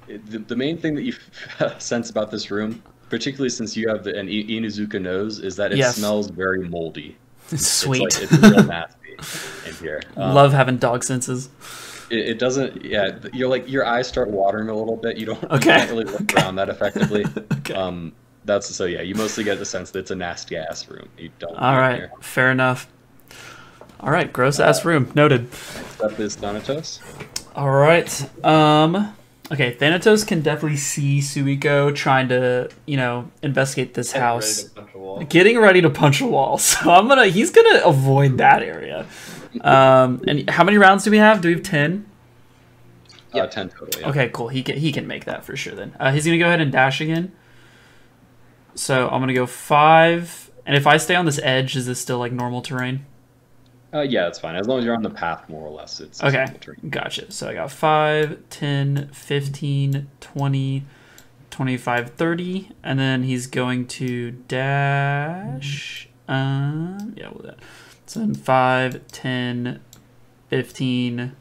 it- The, the main thing that you sense about this room, particularly since you have the, an Inuzuka nose, is that it Yes. smells very moldy. Sweet. It's, like, it's real nasty in here. Um, Love having dog senses. It, it doesn't. Yeah, you're like your eyes start watering a little bit. You don't. You can't really look around that effectively. Okay. Um, that's so. Yeah, you mostly get the sense that it's a nasty ass room. You don't. All want right. Here. Fair enough. All right. Gross ass room. Noted. Next up is Thanatos. All right. Um. Okay. Thanatos can definitely see Suiko trying to, you know, investigate this house. Ready to punch a wall. getting ready to punch a wall. So I'm gonna he's gonna avoid that area. Um, and how many rounds do we have? Do we have ten? Yeah, ten total. Yeah. Okay, cool. He can he can make that for sure. Then uh, he's gonna go ahead and dash again. So I'm gonna go five. And if I stay on this edge, is this still like normal terrain? Uh, yeah, that's fine. As long as you're on the path, more or less, it's it's Okay, normal terrain. gotcha. So I got 5, 10, 15, 20, 25, 30. And then he's going to dash. Um, yeah, we'll do that. So then 5, 10, 15,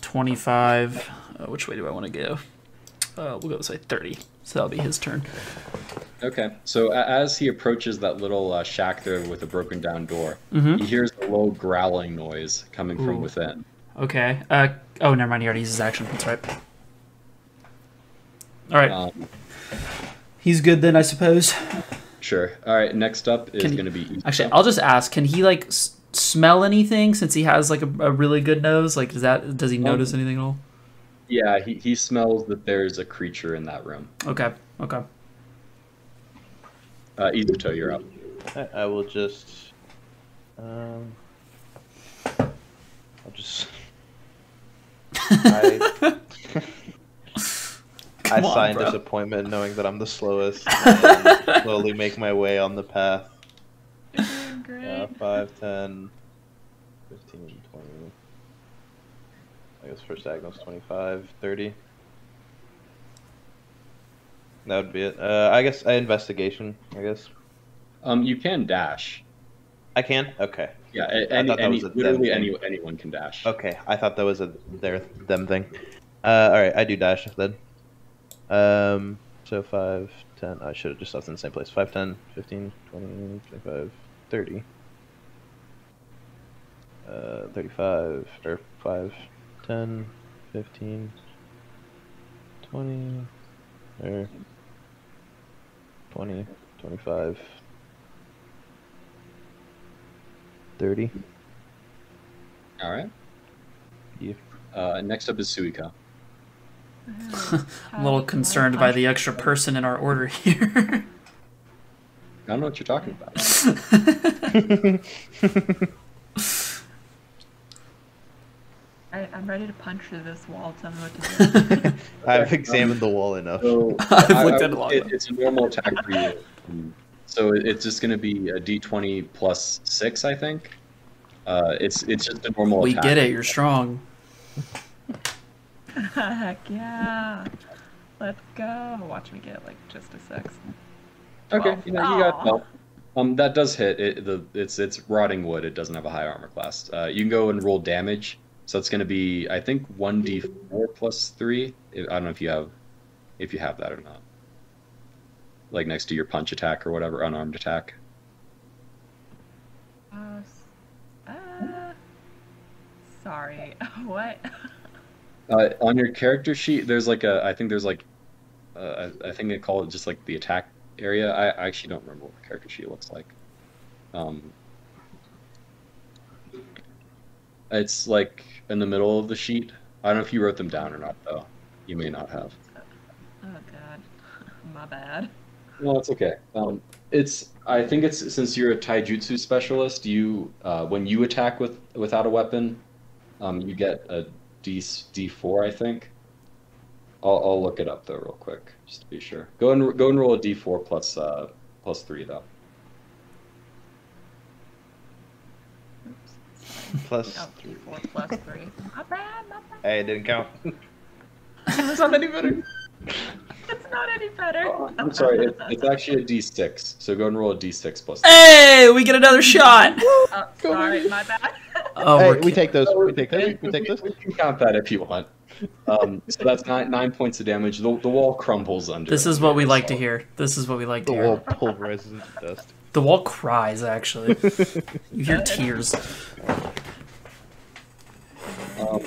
25. Uh, which way do I want to go? Uh, we'll go this way, 30. So that'll be his turn. Okay, so as he approaches that little uh, shack there with a broken down door, Mhm. he hears a low growling noise coming from within. Okay. Uh, oh, never mind. He already used his action. That's right. All right. Um, He's good then, I suppose. Sure. All right. Next up is Can going to be Issa. Actually, I'll just ask: Can he like s- smell anything since he has like a, a really good nose? Like, does that does he notice anything at all? yeah, he, he smells that there's a creature in that room. Okay, okay. Uh, Izuto, you're up. I, I will just. Um, I'll just. I, I Come on, sign bro. disappointment knowing that I'm the slowest. And slowly make my way on the path. Great. Uh, 5, 10, 15, 20. I guess first diagonal's 25, 30. That would be it. Uh, I guess I investigation. I guess Um, you can dash. I can. Okay. Yeah, a- any, thought that any, was a literally thing. any, anyone can dash. Okay. I thought that was a their them thing. Uh, all right. I do dash then. Um. So 5, 10. I should have just left in the same place. 5, 10, 15, 20, 25, 30. Uh, 35 or 5, 10, 15, 20, or 20, 25, 30. All right. Yeah. Uh, next up is Suiko. I'm a little concerned by the extra person in our order here. I don't know what you're talking about. I, I'm ready to punch through this wall. Tell me what to do. I've examined the wall enough. So I've I- looked I- at it long it- It's a normal attack for you. So it's just going to be a d20 plus six, I think. Uh, it's it's just a normal we attack. get it. You're strong. Heck yeah. Let's go. Watch me get like just a six. Okay, you know you got well. Um, that does hit. It, the it's it's rotting wood. It doesn't have a high armor class. Uh, you can go and roll damage. So it's going to be I think one d4 plus three. I don't know if you have if you have that or not. Like next to your punch attack or whatever, unarmed attack. Uh, uh, sorry. what? Uh, on your character sheet, there's like a. I think there's like. Uh, I, I think they call it just like the attack area. I, I actually don't remember what the character sheet looks like. Um. It's like in the middle of the sheet. I don't know if you wrote them down or not, though. You may not have. Oh god. My bad. No, it's okay. Um, it's. I think it's since you're a taijutsu specialist. You, uh, when you attack with without a weapon, um, you get a D D four. I think. I'll, I'll look it up though, real quick, just to be sure. Go and go and roll a D four plus uh plus three though. Oops. Plus, Oh, D4 plus three. My bad. My bad. hey, it didn't count. It's not any better. It's not any better. Oh, I'm sorry. It, it's actually a D six. So go and roll a D six plus. Hey, we get another shot. Oh, sorry. My bad. Oh, hey, we're we take those. We take those. We take those. We can count that if you want. Um, so that's nine nine points of damage. The, the wall crumbles under. This is what we like to hear. This is what we like to hear. The hear. wall pulverizes into dust. The wall cries. Actually, you hear tears. Um,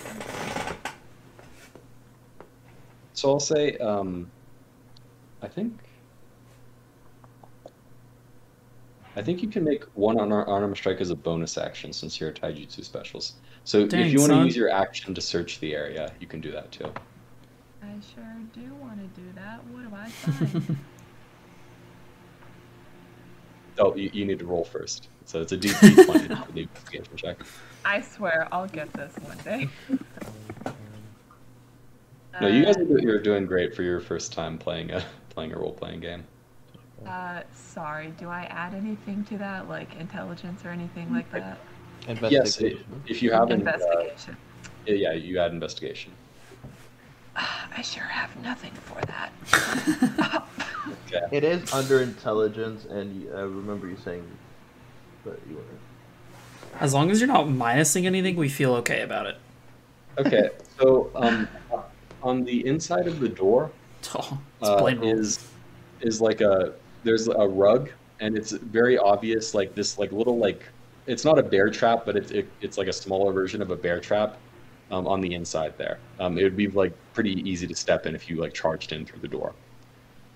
so I'll say, um, I think, I think you can make one unarmed arm strike as a bonus action since you're a taijutsu specialist. So Dang, if you want to use your action to search the area, you can do that too. I sure do want to do that. What do I find? Oh, you, you need to roll first. So it's a D D twenty for the investigation check. I swear I'll get this one day. No, you guys Uh, are, you're doing great for your first time playing a playing a role playing game. Uh, sorry. Do I add anything to that, like intelligence or anything like that? Yes, if you haven't, uh, Investigation. yeah, you add investigation. I sure have nothing for that. Okay. It is under intelligence, and I remember you saying that you were. As long as you're not minusing anything, we feel okay about it. Okay, so um, on the inside of the door Oh, uh, is is like a there's a rug, and it's very obvious like this like little like it's not a bear trap, but it's it, it's like a smaller version of a bear trap um, on the inside there. Um, it would be like pretty easy to step in if you like charged in through the door.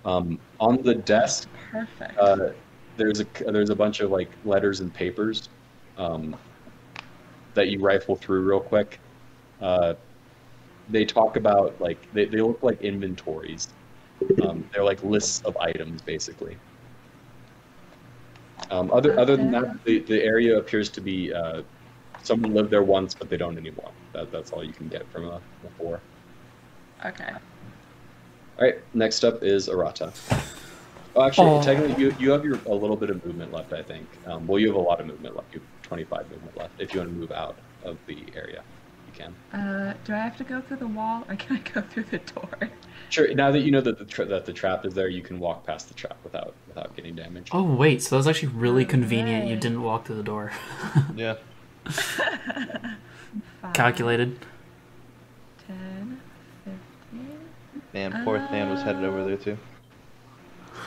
Um, on the desk, Perfect. uh, there's a there's a bunch of like letters and papers um, that you rifle through real quick. Uh, they talk about like they, they look like inventories. Um, they're like lists of items basically. Um, other other than that, the, the area appears to be uh, someone lived there once, but they don't anymore. That, that's all you can get from a, a four. okay. All right, next up is Arata. Oh, actually, Oh. technically, you, you have your a little bit of movement left, I think. Um, well, you have a lot of movement left. You have 25 movement left. If you want to move out of the area, can. Uh, do I have to go through the wall or can I go through the door? Sure. Now that you know that the tra- that the trap is there, you can walk past the trap without without getting damaged. Oh wait, so that was actually really convenient. You didn't walk through the door. Yeah. Five, Calculated. 10, 15, Man, poor Than was headed over there too.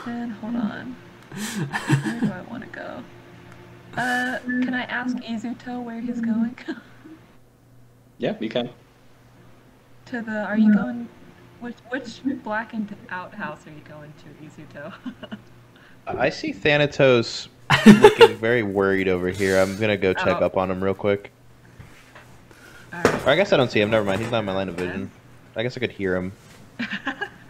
10. Hold on. Where do I want to go? Uh, can I ask Izuto where he's going? Yeah, you can. to the. Are you going? Which which blackened out house are you going to, Izuto? I see Thanatos looking very worried over here. I'm gonna go check Oh. up on him real quick. Alright. Or I guess I don't see him. Never mind. He's not in my line of vision. I guess I could hear him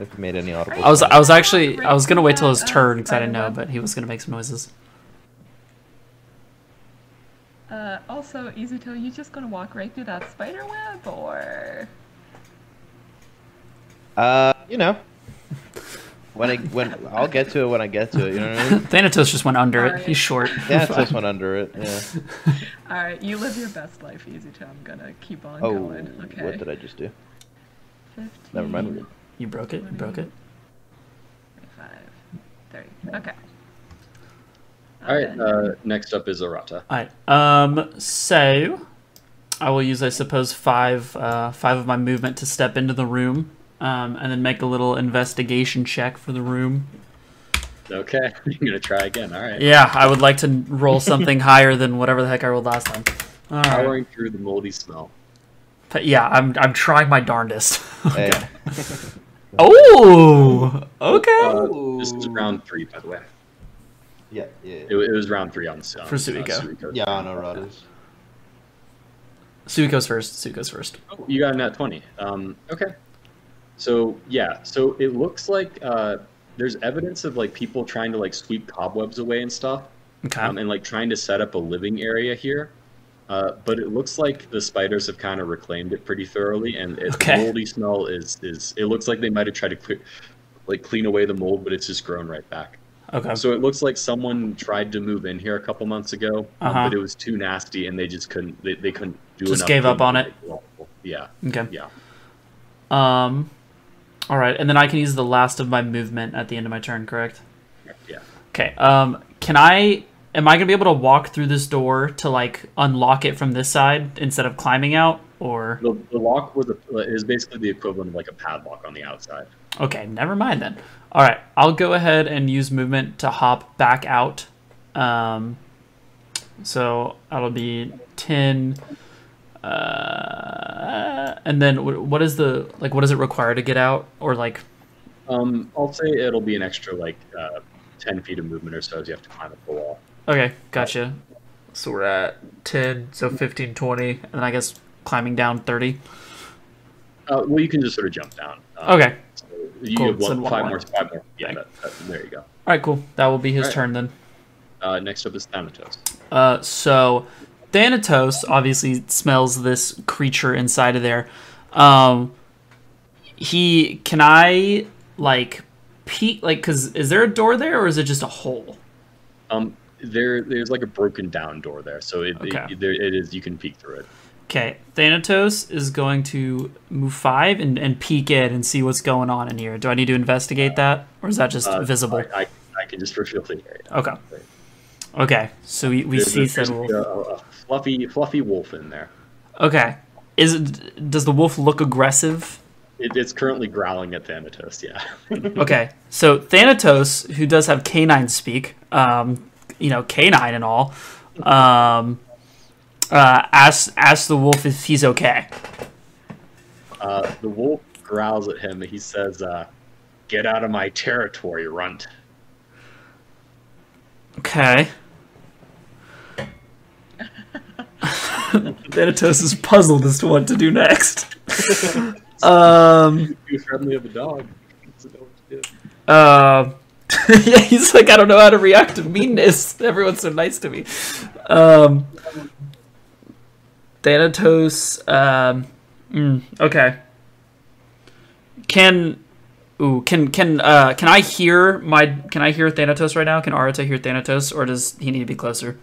if he made any audible. I was. I was actually I was gonna wait till his turn because I didn't know, but he was gonna make some noises. Uh, also, Izuto, you just gonna walk right through that spider web, or Uh, you know, when I when I'll get to it when I get to it. You know what I mean? Thanatos just went under it. He's short. Yeah, it's this one under it. Yeah. all right, you live your best life, Easy Izuto. I'm gonna keep on Oh, going. Okay. what did I just do? 15, Never mind. You broke it. You broke it. 25, 30. Okay. All right. Okay. Uh, next up is Arata. All right. Um. So, I will use, I suppose, five uh, five of my movement to step into the room, um, and then make a little investigation check for the room. Okay, you're gonna try again. All right. Yeah, I would like to roll something higher than whatever the heck I rolled last time. All right. Powering through the moldy smell. But yeah, I'm I'm trying my darndest. Hey. okay. Oh. Okay. Uh, this is round three, by the way. Yeah, yeah. It, it was round three on, on For Suiko. Suiko. Yeah, I know Rodas. Sue goes first. Sue goes first. Oh, you got a nat 20. Um, okay. So, yeah. So it looks like uh, there's evidence of like people trying to like sweep cobwebs away and stuff. Okay. um, and like trying to set up a living area here. Uh, but it looks like the spiders have kind of reclaimed it pretty thoroughly, and its Okay. moldy smell is is. It looks like they might have tried to cle- like clean away the mold, but it's just grown right back. Okay. So it looks like someone tried to move in here a couple months ago, um, Uh-huh. but it was too nasty, and they just couldn't. They, they couldn't do Just gave up on it? Yeah, Okay. yeah. Um. All right, and then I can use the last of my movement at the end of my turn, correct? Yeah. Okay. Um. Can I? Am I gonna be able to walk through this door to like unlock it from this side instead of climbing out, or? The, the lock was a, is basically the equivalent of like a padlock on the outside. Okay, never mind then. All right, I'll go ahead and use movement to hop back out. Um, so that'll be ten. Uh, and then what is the like? What does it require to get out? Or like, Um, I'll say it'll be an extra like uh, ten feet of movement or so as you have to climb up the wall. okay, gotcha. So we're at ten, so 15, 20, and then I guess climbing down thirty. Uh, well, you can just sort of jump down. Um, Okay, so you Cool, have so one, one five more. more, five more. Yeah, that, that, there you go. all right, cool. That will be his right. turn then. Uh, next up is Thanatos. Uh, so Thanatos obviously smells this creature inside of there. Um, he can I like peek like because is there a door there or is it just a hole? Um, there, there's like a broken down door there, so it, Okay. it, there, it is. You can peek through it. Okay, Thanatos is going to move five and, and peek in and see what's going on in here. Do I need to investigate that or is that just Uh, visible? I, I, I can just reveal the area. Okay. Okay, so we, we There's, see there's a, wolf. a, a fluffy, fluffy wolf in there. Okay, is it, does the wolf look aggressive? It, it's currently growling at Thanatos. Yeah. Okay, so Thanatos, who does have canine speak, um, you know, canine and all, um, uh, asks asks the wolf if he's okay. Uh, the wolf growls at him. He says, uh, "Get out of my territory, runt." Okay. Thanatos is puzzled as to what to do next. um. Too friendly of a dog. Doesn't know what to do. Uh, yeah, he's like, I don't know how to react to meanness. Everyone's so nice to me. Um, Thanatos. Um, mm, okay. Can, ooh, can can uh can I hear my can I hear Thanatos right now? Can Arata hear Thanatos, or does he need to be closer?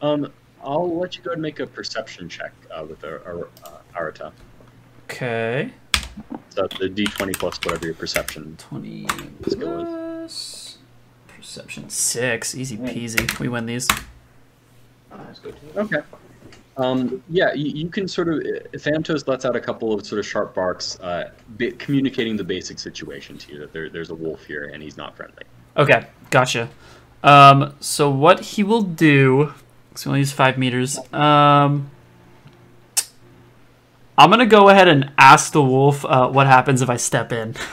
Um, I'll let you go and make a perception check uh, with our, uh, Arata. Okay, So the D20 plus whatever your perception. twenty Let's go with- plus perception six, easy peasy. We win these. Okay. Um, yeah, you, you can sort of. Thanatos lets out a couple of sort of sharp barks, uh, communicating the basic situation to you that there, there's a wolf here and he's not friendly. Okay, gotcha. Um, so what he will do? So we'll use five meters. Um, I'm gonna go ahead and ask the wolf uh, what happens if I step in.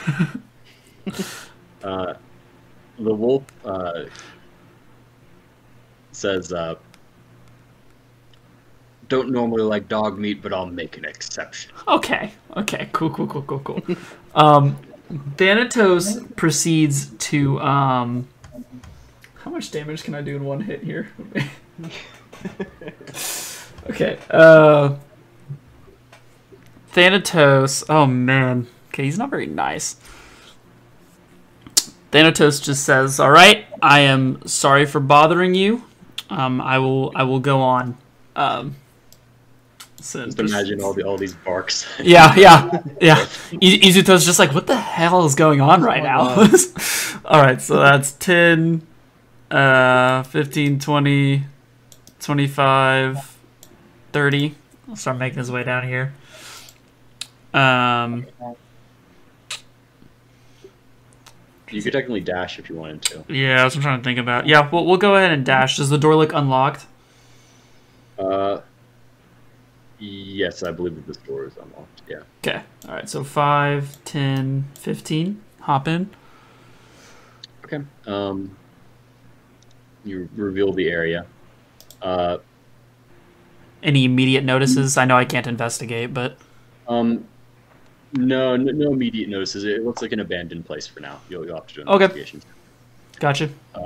Uh, the wolf uh, says, uh, "Don't normally like dog meat, but I'll make an exception." Okay. Okay. Cool. Cool. Cool. Cool. Cool. um, Thanatos proceeds to um. How much damage can I do in one hit here? okay. Uh. Thanatos. Oh man. Okay, he's not very nice. Thanatos just says, "All right, I am sorry for bothering you. Um, I will. I will go on." Um. So Just just- imagine all the all these barks. yeah, yeah, yeah. I- Izuto's just like, what the hell is going on right now? All right, so that's 10, uh, 15, 20, 25, 30. I'll start making his way down here. Um, you could technically dash if you wanted to. yeah, that's what I'm trying to think about. Yeah, we'll, we'll go ahead and dash. Does the door look unlocked? Uh, yes, I believe that this door is unlocked. Yeah. Okay. All right, so 5, 10, 15. Hop in. Okay. Um, you reveal the area. Uh, Any immediate notices? I know I can't investigate, but um, no, no, no immediate notices. It looks like an abandoned place for now. You'll, you'll have to do an Okay. investigation. gotcha. Uh,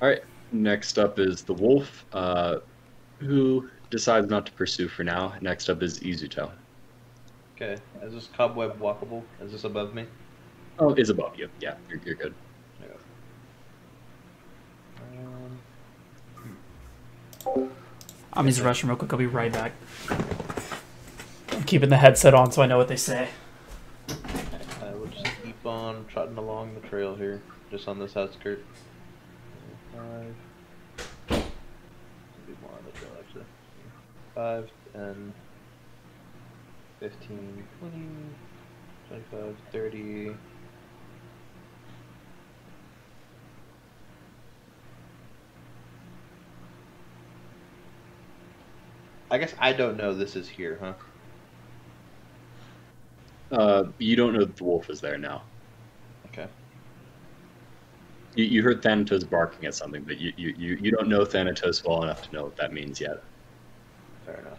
all right. Next up is the wolf, uh, who decides not to pursue for now. Next up is Izuto. Okay, is this cobweb walkable? Is this above me? Oh, is above you. Yeah, you're, you're good. Um, I'm using the restroom real quick. I'll be right back. I'm keeping the headset on so I know what they say. I will just keep on trotting along the trail here, just on this outskirt. Five. 5, 10, 15, 20, 25, 30. I guess I don't know this is here, huh? Uh, you don't know the wolf is there now. Okay. You, you heard Thanatos barking at something, but you, you, you don't know Thanatos well enough to know what that means yet. Fair enough.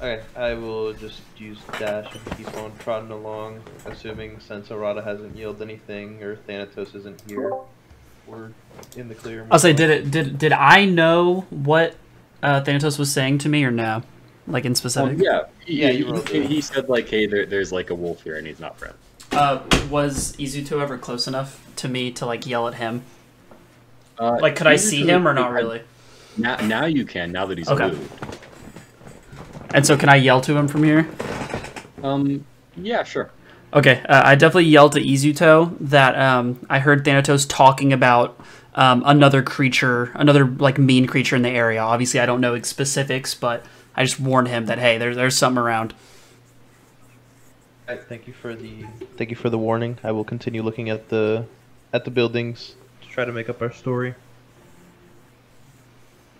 Uh, okay, I will just use dash and keep on trotting along, assuming since Arata hasn't yielded anything or Thanatos isn't here, we're in the clear. I'll say, did it? Did did I know what uh, Thanatos was saying to me or no? Like in specific? Um, yeah, Yeah, you he- he, said like, hey, there, there's like a wolf here, and he's not friend. Uh, was Izuto ever close enough to me to like yell at him? Uh, Like, could I see him or not really? Now, now you can. Now that he's Okay. moved. And so, can I yell to him from here? Um, yeah, sure. Okay, uh, I definitely yelled to Izuto that um, I heard Thanatos talking about um, another creature, another like mean creature in the area. Obviously, I don't know specifics, but I just warned him that hey, there's there's something around. Thank you for the thank you for the warning. I will continue looking at the at the buildings to try to make up our story.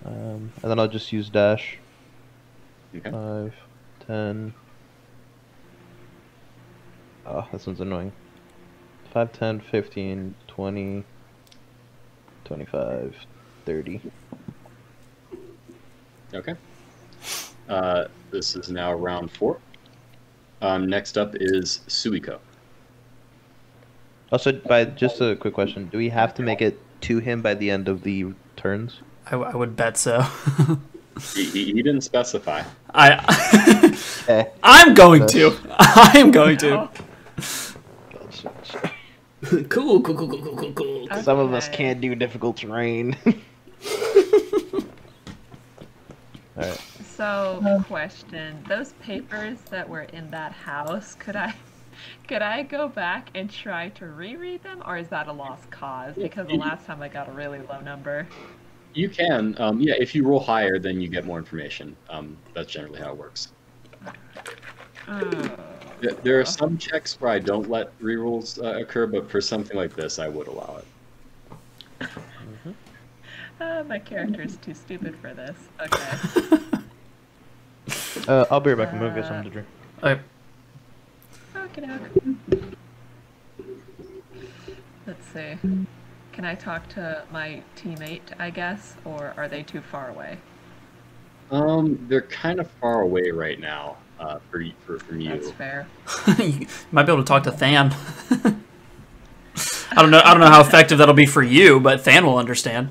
Um, and then I'll just use dash. Okay. Five, ten. Oh, this one's annoying. 5, 10, 15, 20, 25, 30. Okay. Uh, this is now round four. Um, next up is Suiko. Also, by just a quick question, do we have to make it to him by the end of the turns? I, w- I would bet so. He, he, he didn't specify. I Eh. I'm going to. I am going to. Cool, cool, cool, cool, cool, cool, cool. Some of us can't do difficult terrain. Alright. So, question: Those papers that were in that house, could I, could I go back and try to reread them, or is that a lost cause? Because the last time I got a really low number. You can. Um, yeah, if you roll higher, then you get more information. Um, that's generally how it works. Mm. There, there are some checks where I don't let rerolls uh, occur, but for something like this, I would allow it. Uh, my character is too stupid for this. Okay. Uh, I'll be right back. I'm gonna get something to drink. Okay. Okey-doke. Let's see. Can I talk to my teammate, I guess, or are they too far away? Um, they're kind of far away right now. Uh, for for from you. That's fair. you might be able to talk to Than. I don't know. I don't know how effective that'll be for you, but Than will understand.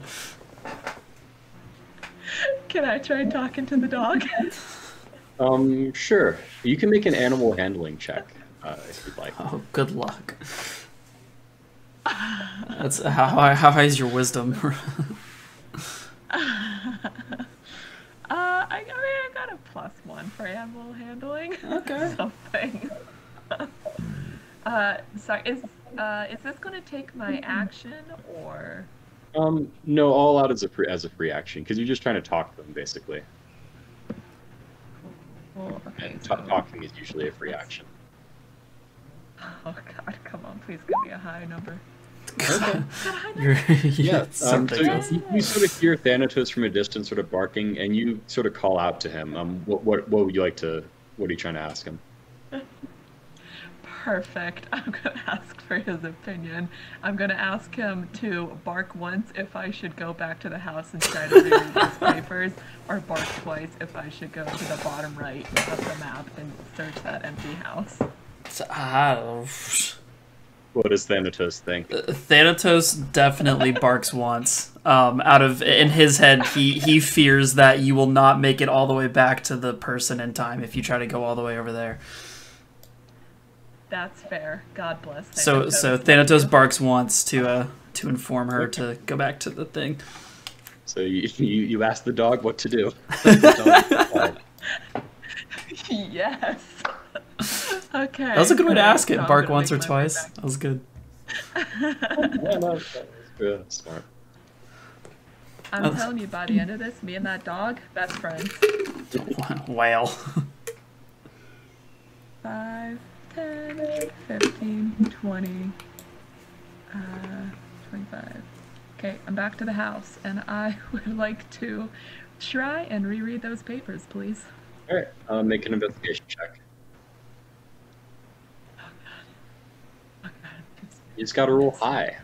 Can I try talking to the dog? Um, sure. You can make an animal handling check uh, if you'd like. Oh, good luck. That's how high, how high is your wisdom? Uh, I, I mean, I got a plus one for animal handling. Okay. Something. uh, sorry, is uh, is this going to take my action or? Um, no, all out as a free, as a free action because you're just trying to talk to them basically. Well, okay. And So, ta- talking is usually a free action. oh God, come on, please give me a high number. You're, Yeah. Um, so you, you sort of hear Thanatos from a distance, sort of barking, and you sort of call out to him. Um, what what what would you like to? What are you trying to ask him? Perfect. I'm gonna ask for his opinion. I'm gonna ask him to bark once if I should go back to the house and try to read these papers, or bark twice if I should go to the bottom right of the map and search that empty house. So, ah, What does Thanatos think? Thanatos definitely barks once. Um, out of in his head, he he fears that you will not make it all the way back to the person in time if you try to go all the way over there. That's fair. God bless. So Thanatos. so Thanatos barks once to uh to inform her to go back to the thing. So you you, you ask the dog what to do. Yes. Okay. That was a good way to ask it. So Bark once or make my way twice. back. That was good. yeah, no, that was good. Smart. I'm telling you, by the end of this, me and that dog, best friends. Whale. 5, 10, 15, 20, uh, 25. Okay, I'm back to the house, and I would like to try and reread those papers, please. All right. Uh, make an investigation check. Oh, God. It's- You just got to roll high.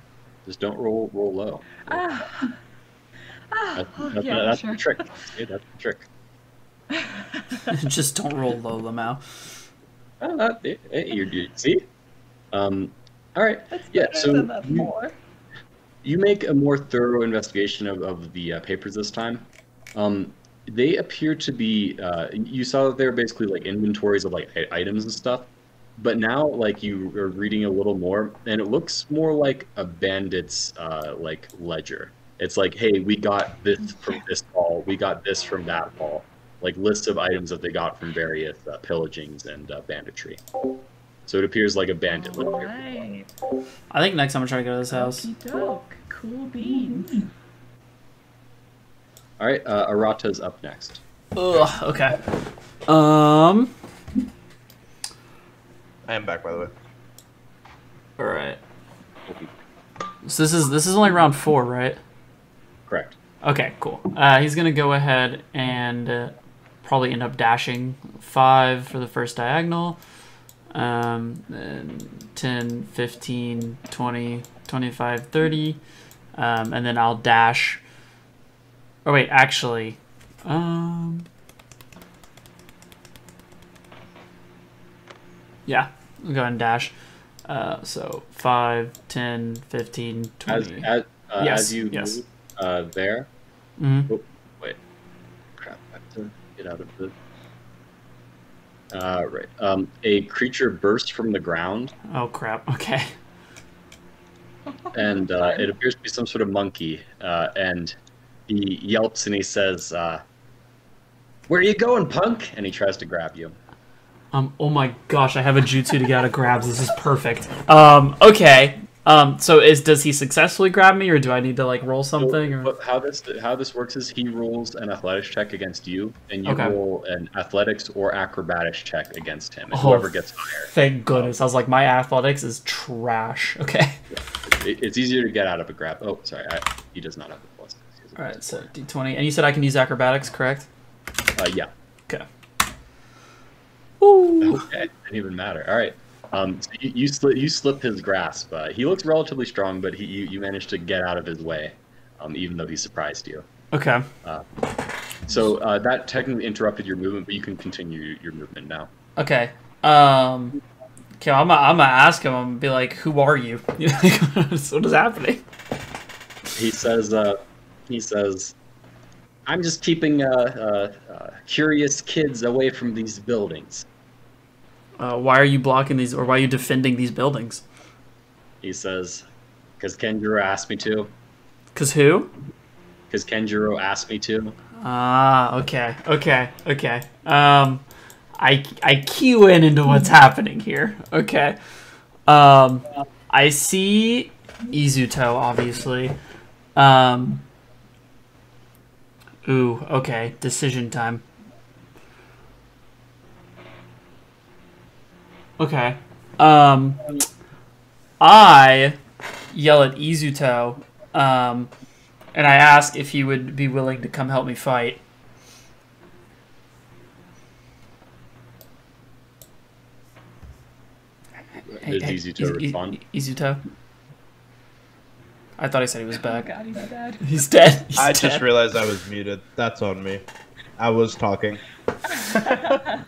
Just don't roll roll low. Ah. Ah, That's, oh, that's, yeah, that's sure. the trick. See, that's the trick. Just don't roll low, Lamau. Oh, that, you're, you see? Um, all right. That's Yeah, so you- four. You make a more thorough investigation of, of the uh, papers this time. Um, they appear to be. Uh, you saw that they were basically like inventories of like items and stuff, but now like you are reading a little more, and it looks more like a bandit's uh, like ledger. It's like, hey, we got this from this hall, we got this from that hall, like lists of items that they got from various uh, pillagings and uh, banditry. So it appears like a bandit ledger. Right. I think next time I'm trying to try to go to this house. Doke. Cool beans. All right, uh, Arata's up next. Ugh. Okay. Um. I am back, by the way. All right. So this is this is only round four, right? Correct. Okay, cool. Uh, he's gonna go ahead and uh, probably end up dashing five for the first diagonal. Um, then 10, 15, 20, 25, 30. Um, and then I'll dash. Oh, wait, actually. Um, yeah, I'll go ahead and dash. Uh, so 5, 10, 15, As 20. as, uh, Yes, as you yes. move uh, there. Mhm. Oh, wait, crap! I have to get out of the. Uh, right. Um, a creature bursts from the ground, Oh, crap. Okay. and uh, it appears to be some sort of monkey. Uh, and he yelps and he says, uh, "Where are you going, punk?" And he tries to grab you. Um, oh my gosh, I have a jutsu to get out of grabs. This is perfect. Um, okay. Um, so is does he successfully grab me, or do I need to like roll something? So, Or how this how this works is he rolls an athletics check against you, and you Okay. roll an athletics or acrobatics check against him. And Oh, whoever gets higher. thank goodness. I was like, my athletics is trash. Okay. It's easier to get out of a grab. Oh, sorry, I, he does not have the plus. A All right. So d20, and you said I can use acrobatics, correct? uh, yeah. Okay. Didn't even matter. All right. Um, so you you slip you slip his grasp. Uh, he looks relatively strong, but he you, you managed to get out of his way, um, even though he surprised you. Okay. So uh, that technically interrupted your movement, but you can continue your movement now. Okay. Um. Okay, I'm gonna, I'm gonna ask him. I'm gonna be like, "Who are you? You what is happening?" He says, uh, he says, I'm just keeping uh, uh, uh, curious kids away from these buildings. Uh, why are you blocking these, or why are you defending these buildings? He says, because Kenjiro asked me to. Cause who? Because Kenjiro asked me to. Ah, okay, okay, okay. Um, I I cue in into what's happening here. Okay. Um, I see Izuto obviously. Um. Ooh, okay. Decision time. Okay. Um, I yell at Izuto, um, and I ask if he would be willing to come help me fight. It's easy to Iz- Iz- respond. Izuto. I thought he said he was Oh back. god, he's dead. He's dead. He's I dead. just realized I was muted. That's on me. I was talking.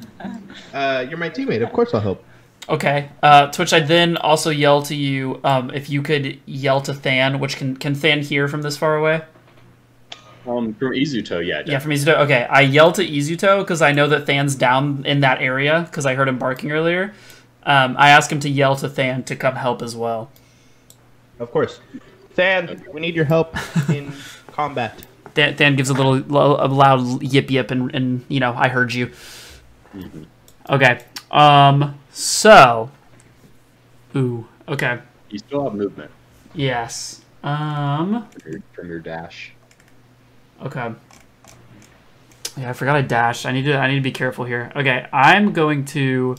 Uh, you're my teammate. Of course I'll help. Okay. Uh, Twitch, I then also yell to you um, if you could yell to Than, which can can Than hear from this far away? Um, from Izuto, yeah. Yeah, from Izuto. Okay, I yell to Izuto because I know that Than's down in that area because I heard him barking earlier. Um, I ask him to yell to Than to come help as well. Of course. Than, we need your help in combat. Than, Than gives a little a loud yip yip and, and you know I heard you. Okay. Um. So. Ooh. Okay. You still have movement Yes. Um. from your, from your dash. Okay. Yeah, I forgot I dashed. I need to. I need to be careful here. Okay, I'm going to.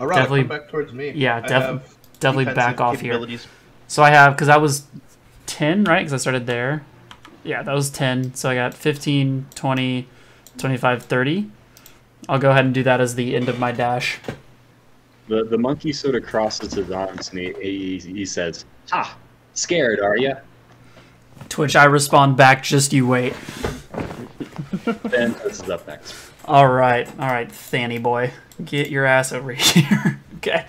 All right, Definitely- come back towards me. yeah, def- definitely back off here. So I have because I was 10, right? Because I started there. Yeah, that was 10. So I got 15, 20, 25, 30. I'll go ahead and do that as the end of my dash. The the monkey sort of crosses his arms and he, he, he says, "Ha! Scared, are you?" To which I respond back, just you wait. Then this is up next. All right, all right, Thanny boy, get your ass over here. okay.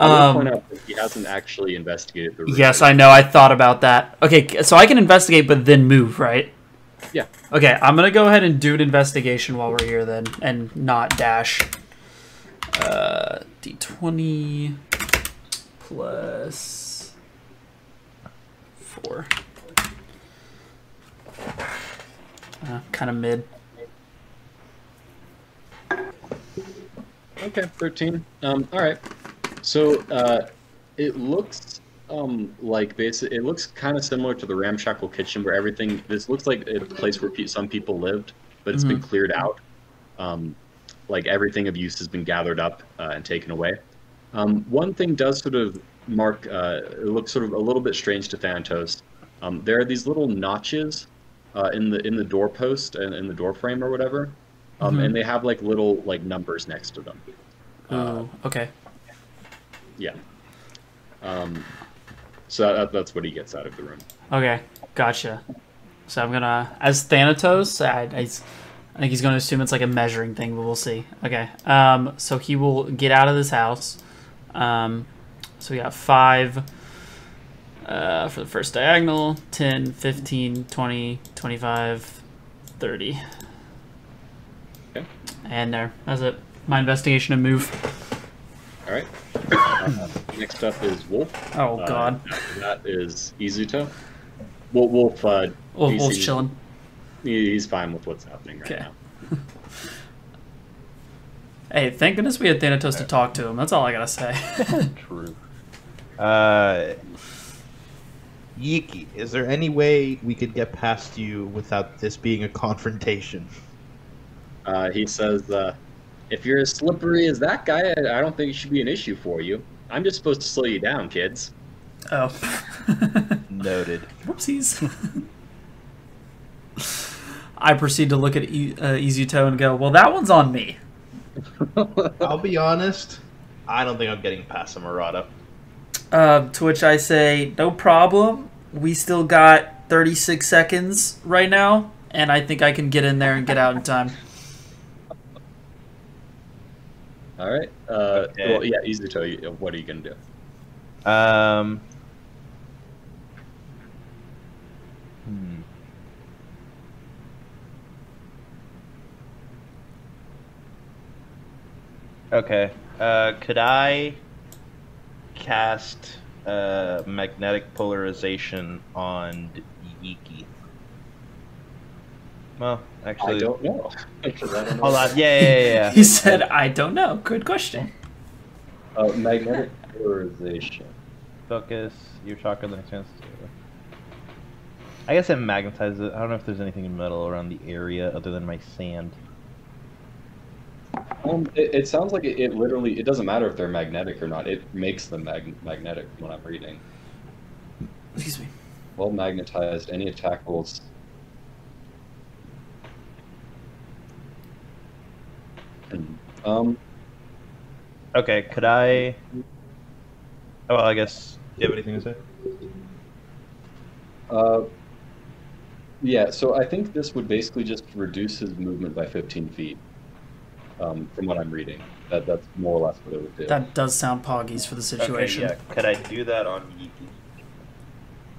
Will point Um, out that he hasn't actually investigated the room. yes, I know. I thought about that. Okay, so I can investigate, but then move, right? Yeah. Okay, I'm gonna go ahead and do an investigation while we're here then, and not dash. Uh, d20 plus four. Uh, kind of mid. Okay, thirteen. Um, all right. So uh, it looks um like basic. It looks kind of similar to the ramshackle kitchen where everything. This looks like a place where pe- some people lived, but it's been cleared out. Um, like everything of use has been gathered up uh, and taken away. Um, one thing does sort of mark. Uh, it looks sort of a little bit strange to Thanatos. Um, there are these little notches uh, in the in the doorpost and in the door frame or whatever, um, Mhm. and they have like little like numbers next to them. Oh, okay. yeah. Um, so that, that's what he gets out of the room. Okay, gotcha. So I'm gonna, as Thanatos, I, I, I think he's gonna assume it's like a measuring thing, but we'll see. Okay. Um, so he will get out of this house. Um, so we got five uh, for the first diagonal 10, 15, 20, 25, 30. Okay. And there. That's it. My investigation and move. All right. Uh, next up is Wolf. Oh, Uh, God. after that is Izuto. Wolf, Wolf uh, Wolf, Wolf's chilling. He- he's fine with what's happening right Okay. now. Hey, thank goodness we had Thanatos to talk to him. That's all I gotta say. True. Uh, Yiki, is there any way we could get past you without this being a confrontation? Uh, he says, uh, if you're as slippery as that guy, I I don't think it should be an issue for you. I'm just supposed to slow you down, kids. oh. Noted. Whoopsies. I proceed to look at e- uh, Easy Toe and go, well, that one's on me. I'll be honest. I don't think I'm getting past a Murata. Uh, to which I say, no problem. We still got 36 seconds right now, and I think I can get in there and get out in time. All right. Uh, Okay. Well, yeah, Izuto, you- what are you gonna do? Um. Okay. Uh, could I cast uh, magnetic polarization on Yiki? Well, actually, I don't know. 'Cause I don't know. hold on. Yeah, yeah, yeah. yeah. He said, I don't know. Good question. Uh, magnetic polarization. Focus. Your chakra then expands to. I guess it magnetizes it. I don't know if there's anything in metal around the area other than my sand. Um, it, it sounds like it, it literally. It doesn't matter if they're magnetic or not. It makes them mag- magnetic. when I'm reading. Excuse me. Well magnetized. Any attack rolls. Um. Okay, could I? Oh, well, I guess. Do you have anything to say? Uh. Yeah. So I think this would basically just reduce his movement by 15 feet. Um, from what I'm reading, that that's more or less what it would do. That does sound poggies for the situation. Okay, yeah. Could I do that on Iki?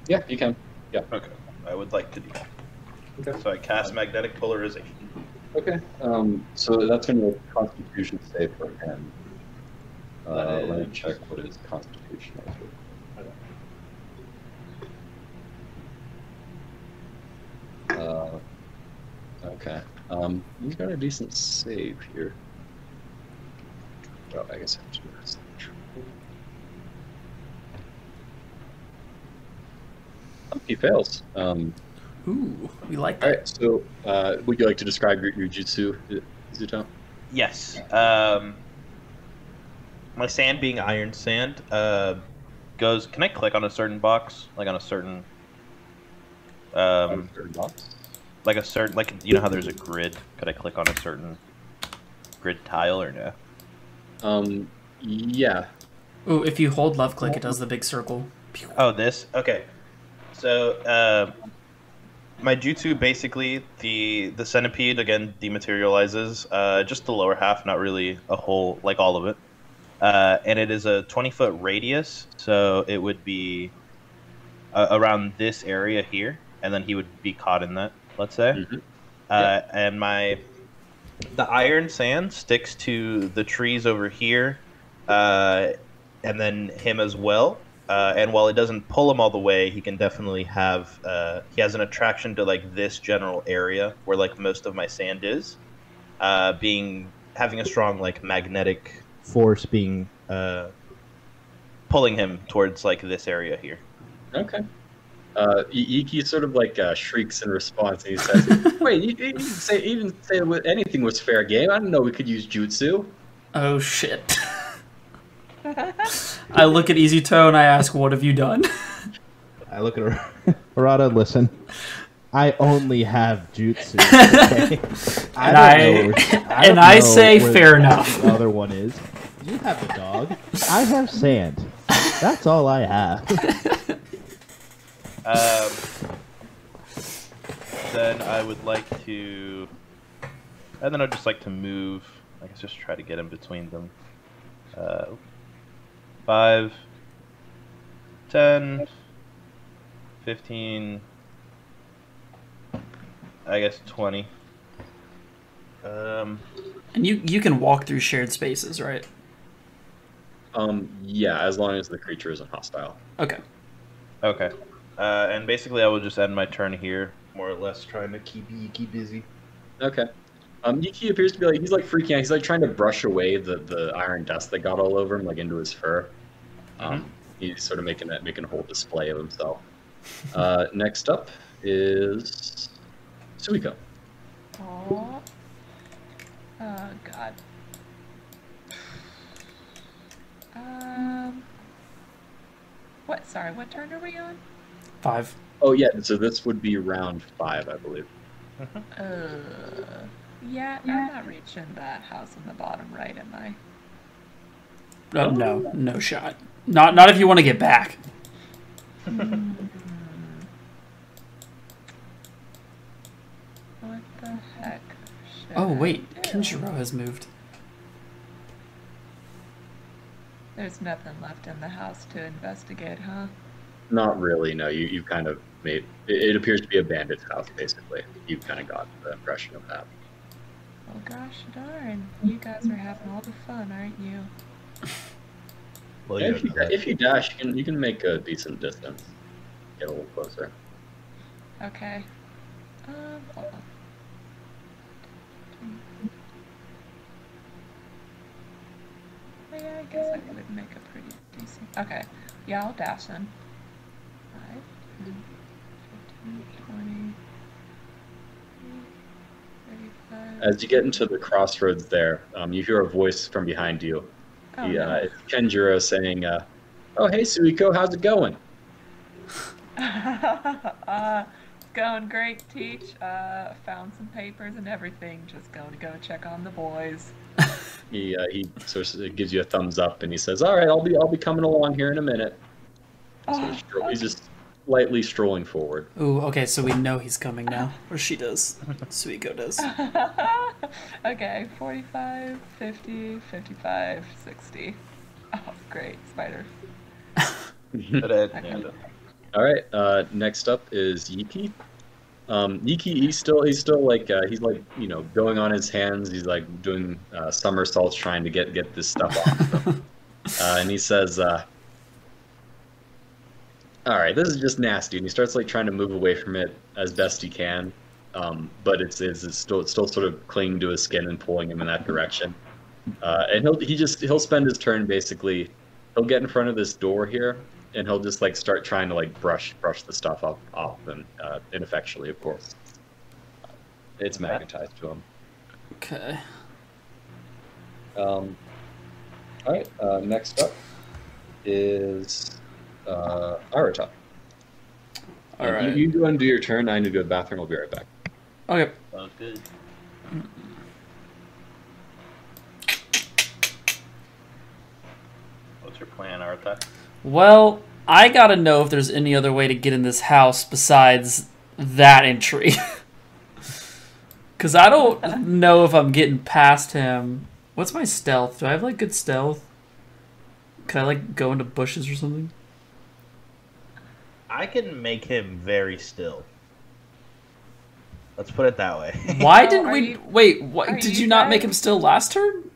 Yeah, you can. Yeah. Okay, I would like to do that. Okay. So I cast magnetic polarization. Okay. Um, so that's going to be a Constitution save for him. Uh, That let me is- check what his Constitution is. Uh, okay. Um, he's got a decent save here. Oh, I guess I have to do this. He fails. Um, Ooh, we like all that. right. So, uh, would you like to describe your, your jutsu, Zuto? Yes. Um, my sand being iron sand uh, goes. Can I click on a certain box, like on a certain, um, Third box? Like a certain, like you know how there's a grid? Could I click on a certain grid tile or no? Um, yeah. Ooh, if you hold left click, it does the big circle. Oh, this. Okay. So, uh, my jutsu basically the the centipede again dematerializes uh, just the lower half, not really a whole like all of it. Uh, and it is a 20 foot radius, so it would be uh, around this area here, and then he would be caught in that. Let's say. Mhm. Uh, and my the iron sand sticks to the trees over here, uh, and then him as well. Uh, and while it doesn't pull him all the way, he can definitely have uh, he has an attraction to like this general area where like most of my sand is, uh, being having a strong like magnetic force being uh, pulling him towards like this area here. Okay. Uh, Iki sort of like uh, shrieks in response, and he says, "Wait, you, you didn't say you didn't say anything was fair game. I didn't know we could use jutsu." Oh shit. I look at Easy Toe and I ask, "What have you done?" I look at Ar- Arata. Listen, I only have jutsu. Okay? I And don't I- know where- I and I say where fair the enough. other one is. You have a dog. I have sand. That's all I have. Um, then I would like to, and then I'd just like to move. I guess just try to get in between them. Uh, five, ten, fifteen. I guess twenty. Um, And you you can walk through shared spaces, right? Um, yeah, as long as the creature isn't hostile. Okay. okay. Uh, and basically, I will just end my turn here, more or less, trying to keep Iki busy. Okay. Um, Iki appears to be like he's like freaking out. He's like trying to brush away the, the iron dust that got all over him, like into his fur. Um, he's sort of making that making a whole display of himself. Uh, next up is Suiko. Aw. Oh god. Um. What? Sorry. What turn are we on? Five. Oh yeah, so this would be round five, I believe. Uh. Yeah, I'm not reaching that house in the bottom right, am I? Uh, no, no shot. Not not if you want to get back. What the heck? Oh wait, do? Kenjiro has moved. There's nothing left in the house to investigate, huh? Not really. No, you you kind of made. It, it appears to be a bandit's house, basically. You've kind of got the impression of that. Oh gosh darn. You guys are having all the fun, aren't you? Well, Yeah, you if, you, if you dash, you can you can make a decent distance. Get a little closer. Okay. Um, hold on. Yeah, I guess I would make a pretty decent. Okay. Yeah, I'll dash then. 5, 10, 15, 20, 35. As you get into the crossroads there, um, you hear a voice from behind you. Oh, no. uh, it's Kenjiro saying, uh, "Oh, hey, Suiko, how's it going?" uh, it's going great, Teach. Uh, found some papers and everything. Just going to go check on the boys. He uh, he sort of gives you a thumbs up and he says, "All right, I'll be I'll be coming along here in a minute." So Oh, he's, stro- he's just lightly strolling forward. Ooh, okay, so we know he's coming now. Or she does. Suiko does. okay, 45, 50, 55, 60. Oh, great, spider. But, uh, yeah, the- All right. Uh, next up is Yiki. Um, Yiki, he's still he's still like uh, he's like you know going on his hands. He's like doing uh, somersaults trying to get get this stuff off. uh, and he says, uh, "All right, this is just nasty." And he starts like trying to move away from it as best he can. Um, but it's, it's, it's still it's still sort of clinging to his skin and pulling him in that direction. Uh, and he'll he just he'll spend his turn basically. He'll get in front of this door here, and he'll just like start trying to like brush brush the stuff off off and uh, ineffectually, of course. It's magnetized to him. Okay. Um, all right. Uh, next up is uh, Arata. All And right. You, you go and do your turn. I need to go to the bathroom. I'll be right back. Okay. sounds good. What's your plan, Arata? Well, I gotta know if there's any other way to get in this house besides that entry. Because I don't know if I'm getting past him. What's my stealth? Do I have like good stealth? Can I like go into bushes or something? I can make him very still. Let's put it that way. Why didn't are we? you- wait, what, did you you not make him still last turn?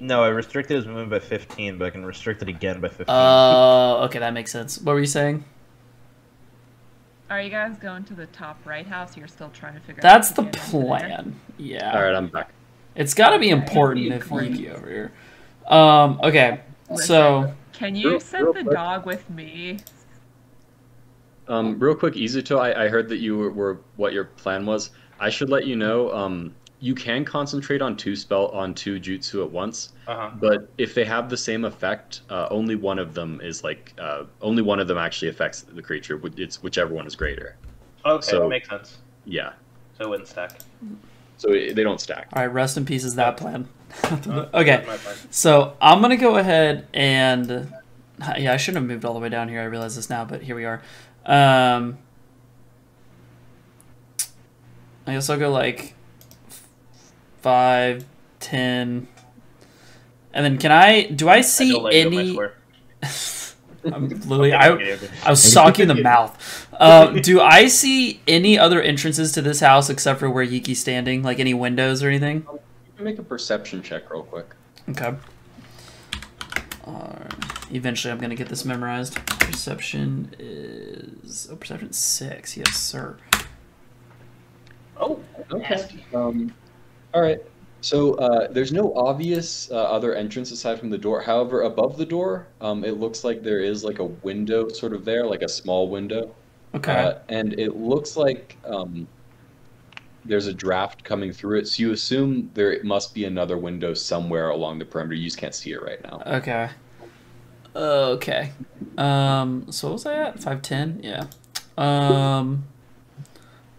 no, I restricted his movement by 15, but I can restrict it again by 15. Oh, okay, that makes sense. What were you saying? Are you guys going to the top right house? You're still trying to figure That's out the how to get into there? plan. Yeah. All right, I'm back. It's got to be Okay. important if Yuki over here. Um. Okay. So. Can you send the dog with me? Um, real quick, Izuto, I, I heard that you were, were what your plan was. I should let you know. Um, you can concentrate on two spell on two jutsu at once, Uh-huh. but if they have the same effect, uh, only one of them is like uh, only one of them actually affects the creature. It's whichever one is greater. Okay, So- makes sense. Yeah, So it wouldn't stack. so it, they don't stack. All right. Rest in peace is that plan. Uh, okay. plan. So I'm gonna go ahead and yeah, I shouldn't have moved all the way down here. I realize this now, but here we are. Um, I guess I'll go like five, ten, and then can I? Do I see I don't let go, I any? I'm literally, I, okay, okay. I was socking in the mouth. Uh, do I see any other entrances to this house except for where Yiki's standing? Like any windows or anything? Make a perception check real quick. Okay. Alright. Eventually, I'm gonna get this memorized. Perception is oh, perception six. Yes, sir. Oh, Okay. Um, all right. So uh, there's no obvious uh, other entrance aside from the door. However, above the door, um, it looks like there is like a window sort of there, like a small window. Okay. Uh, and it looks like um, there's a draft coming through it. So you assume there must be another window somewhere along the perimeter. You just can't see it right now. okay. Okay. Um. So what was I at? Five ten. Yeah. Um.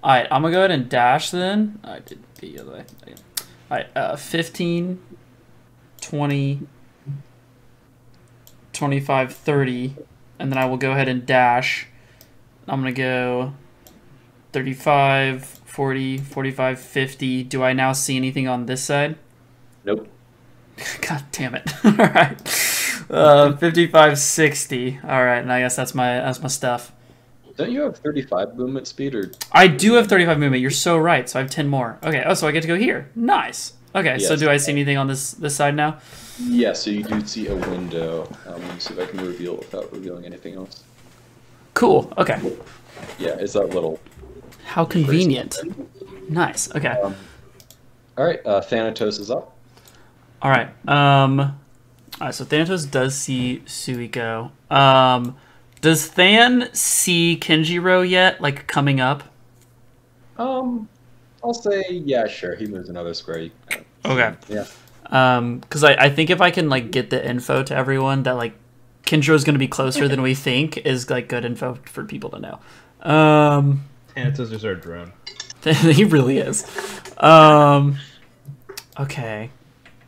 All right. I'm gonna go ahead and dash then. I did the other way. All right. Uh. 15, 20, 25, 30, and then I will go ahead and dash. I'm going to go 35, 40, 45, 50. Do I now see anything on this side? Nope. God damn it. All right. Uh, 55, 60. All right, and I guess that's my that's my stuff. Don't you have 35 movement speed or I do have 35 movement. You're so right. So I have 10 more. Okay. Oh, so I get to go here. Nice. Okay. So do I see anything on this this side now? Yeah, so you do see a window. Um, let me see if I can reveal without revealing anything else. Cool. Okay. Yeah, it's that little. How convenient. Nice. Okay. Um, all right, uh, Thanatos is up. All right. Um. All right. So Thanatos does see Suiko. Um. Does Than see Kenjiro yet? Like coming up? Um, I'll say yeah, sure. He moves another square. You can Okay. Yeah. Um. Because I I think if I can like get the info to everyone that like Kenjiro is gonna be closer than we think is like good info for people to know. Um. Thanatos is our drone. he really is. Um, okay.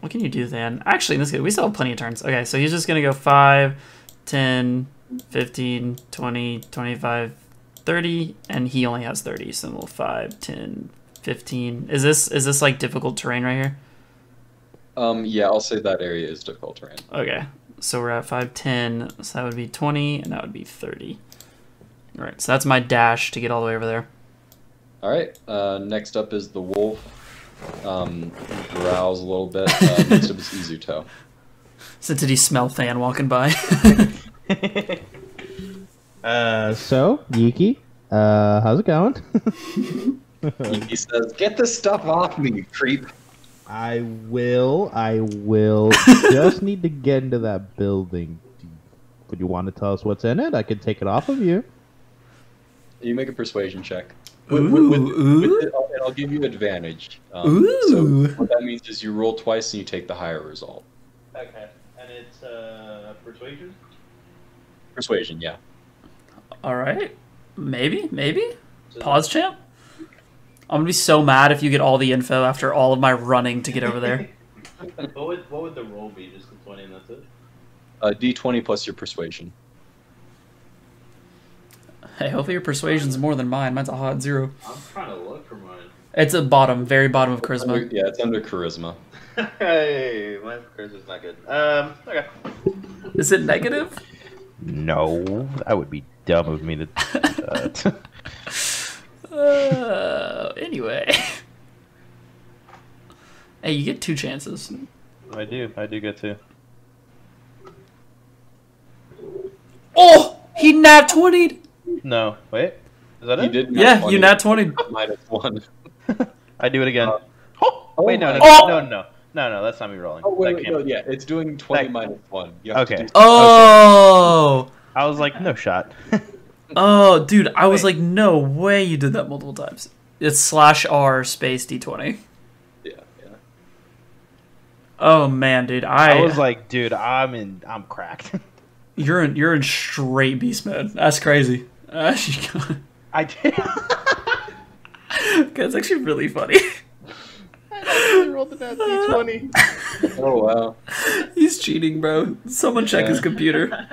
What can you do then? Actually, in this case, we still have plenty of turns. Okay, so he's just going to go 5, 10, 15, 20, 25, 30, and he only has 30. So we'll 5, 10, 15. Is this is this like difficult terrain right here? Um, yeah, I'll say that area is difficult terrain. Okay. So we're at 5, 10. So that would be 20, and that would be 30. All right. So that's my dash to get all the way over there. All right. Uh, next up is the wolf. Um, growls a little bit. Uh, next up is Izuto. So did he smell Than walking by? Uh, so Yiki, uh, how's it going? He says, "Get this stuff off me, you creep." I will. I will. just need to get into that building. Would you want to tell us what's in it? I could take it off of you. You make a persuasion check. Ooh, With- with- with- ooh. with it, I'll, and I'll give you advantage. Um, So what that means is you roll twice and you take the higher result. Okay, and it's uh, persuasion. Persuasion, yeah. All right. Maybe, maybe. Pause champ. I'm gonna be so mad if you get all the info after all of my running to get over there. what would what would the roll be? Just the twenty, and that's it. Uh, D20 plus your persuasion. Hey, hopefully your persuasion's more than mine. Mine's a hot zero. I'm trying to look for mine. It's a bottom, very bottom of Under- charisma. yeah, it's under charisma. hey, my charisma's not good. Um, okay. Is it negative? No, that would be dumb of me to. Uh, Uh, anyway. hey, you get two chances. I do. I do get to. Oh, he nat 20. No, wait. Is that You it? did Yeah, you nat 20. minus one. I do it again. Uh, oh, wait, no, no, God. no, no, no, no, no. That's not me rolling. Oh wait, wait, no, yeah, it's doing 20 That- minus one. You have to Okay. do- Oh. I was like, no shot. Oh, dude, I was Wait. like, no way you did that multiple times. It's slash R space D20. Yeah, yeah. Oh man, dude, I, I was like, dude, I'm in. I'm cracked. you're in you're in straight beast mode. That's crazy. Actually, I did. That's actually really funny. I rolled the nat d20. Oh wow. He's cheating, bro. Someone check his Yeah. computer.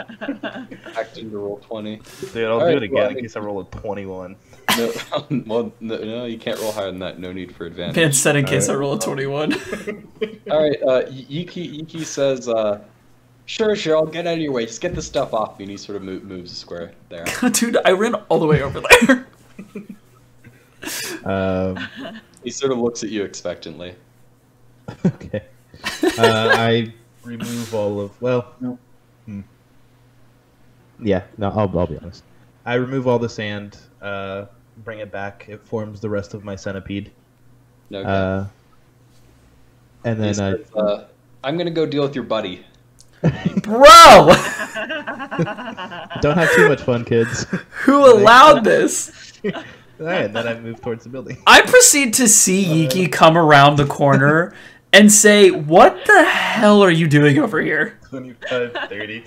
Acting to roll 20. Dude, I'll All do right, it again well, in case I roll a 21. No, well, no, no, you can't roll higher than that. No need for advantage. Man said in case I roll a 21. All right, uh, Y- Yiki, Yiki says, uh, "Sure, sure, I'll get out of your way. Just get the stuff off me." And he sort of mo- moves a square there. dude, I ran all the way over there. Um, He sort of looks at you expectantly. okay. Uh, I remove all of. Well. No. hmm. Yeah. No. I'll. I'll be honest. I remove all the sand. Uh, bring it back. It forms the rest of my centipede. No, Uh, and then I. says, uh, "I'm gonna go deal with your buddy." Bro! Don't have too much fun, kids. Who allowed this? Alright, and then I move towards the building. I proceed to see Yiki come around the corner and say, What the hell are you doing over here? 25, 30.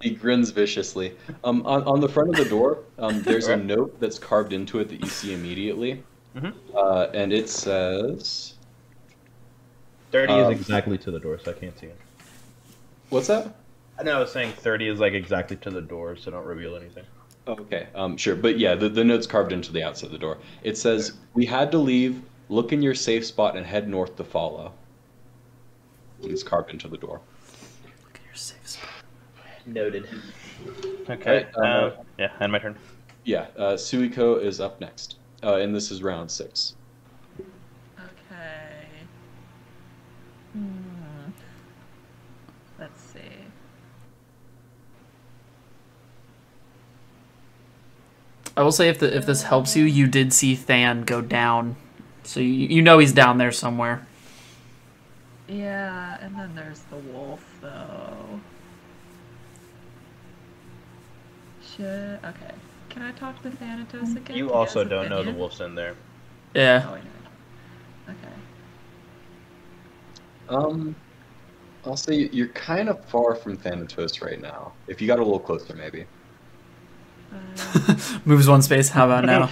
He grins viciously. Um, on, on the front of the door, um, there's a note that's carved into it that you see immediately, Mhm. uh, and it says, 30 Um, is exactly to the door, so I can't see it. "What's that?" I know I was saying 30 is like exactly to the door, so don't reveal anything. Okay, um, sure, but yeah, the, the note's carved into the outside of the door. It says, "We had to leave. Look in your safe spot and head north to follow." It's carved into the door. Look at your safe spot. Noted. Okay. Alright, uh, uh, yeah, and my turn. Yeah, uh, Suiko is up next, uh, and this is round six. Okay. Hmm. Let's see. I will say if the if this helps you, you did see Than go down, so you you know he's down there somewhere. Yeah, and then there's the wolf, though. Should okay. Can I talk to Thanatos again? You also don't know the opinion? wolf's in there. Yeah. Oh, I know. Okay. Um, I'll say you're kind of far from Thanatos right now. If you got a little closer, maybe. Moves one space. How about now?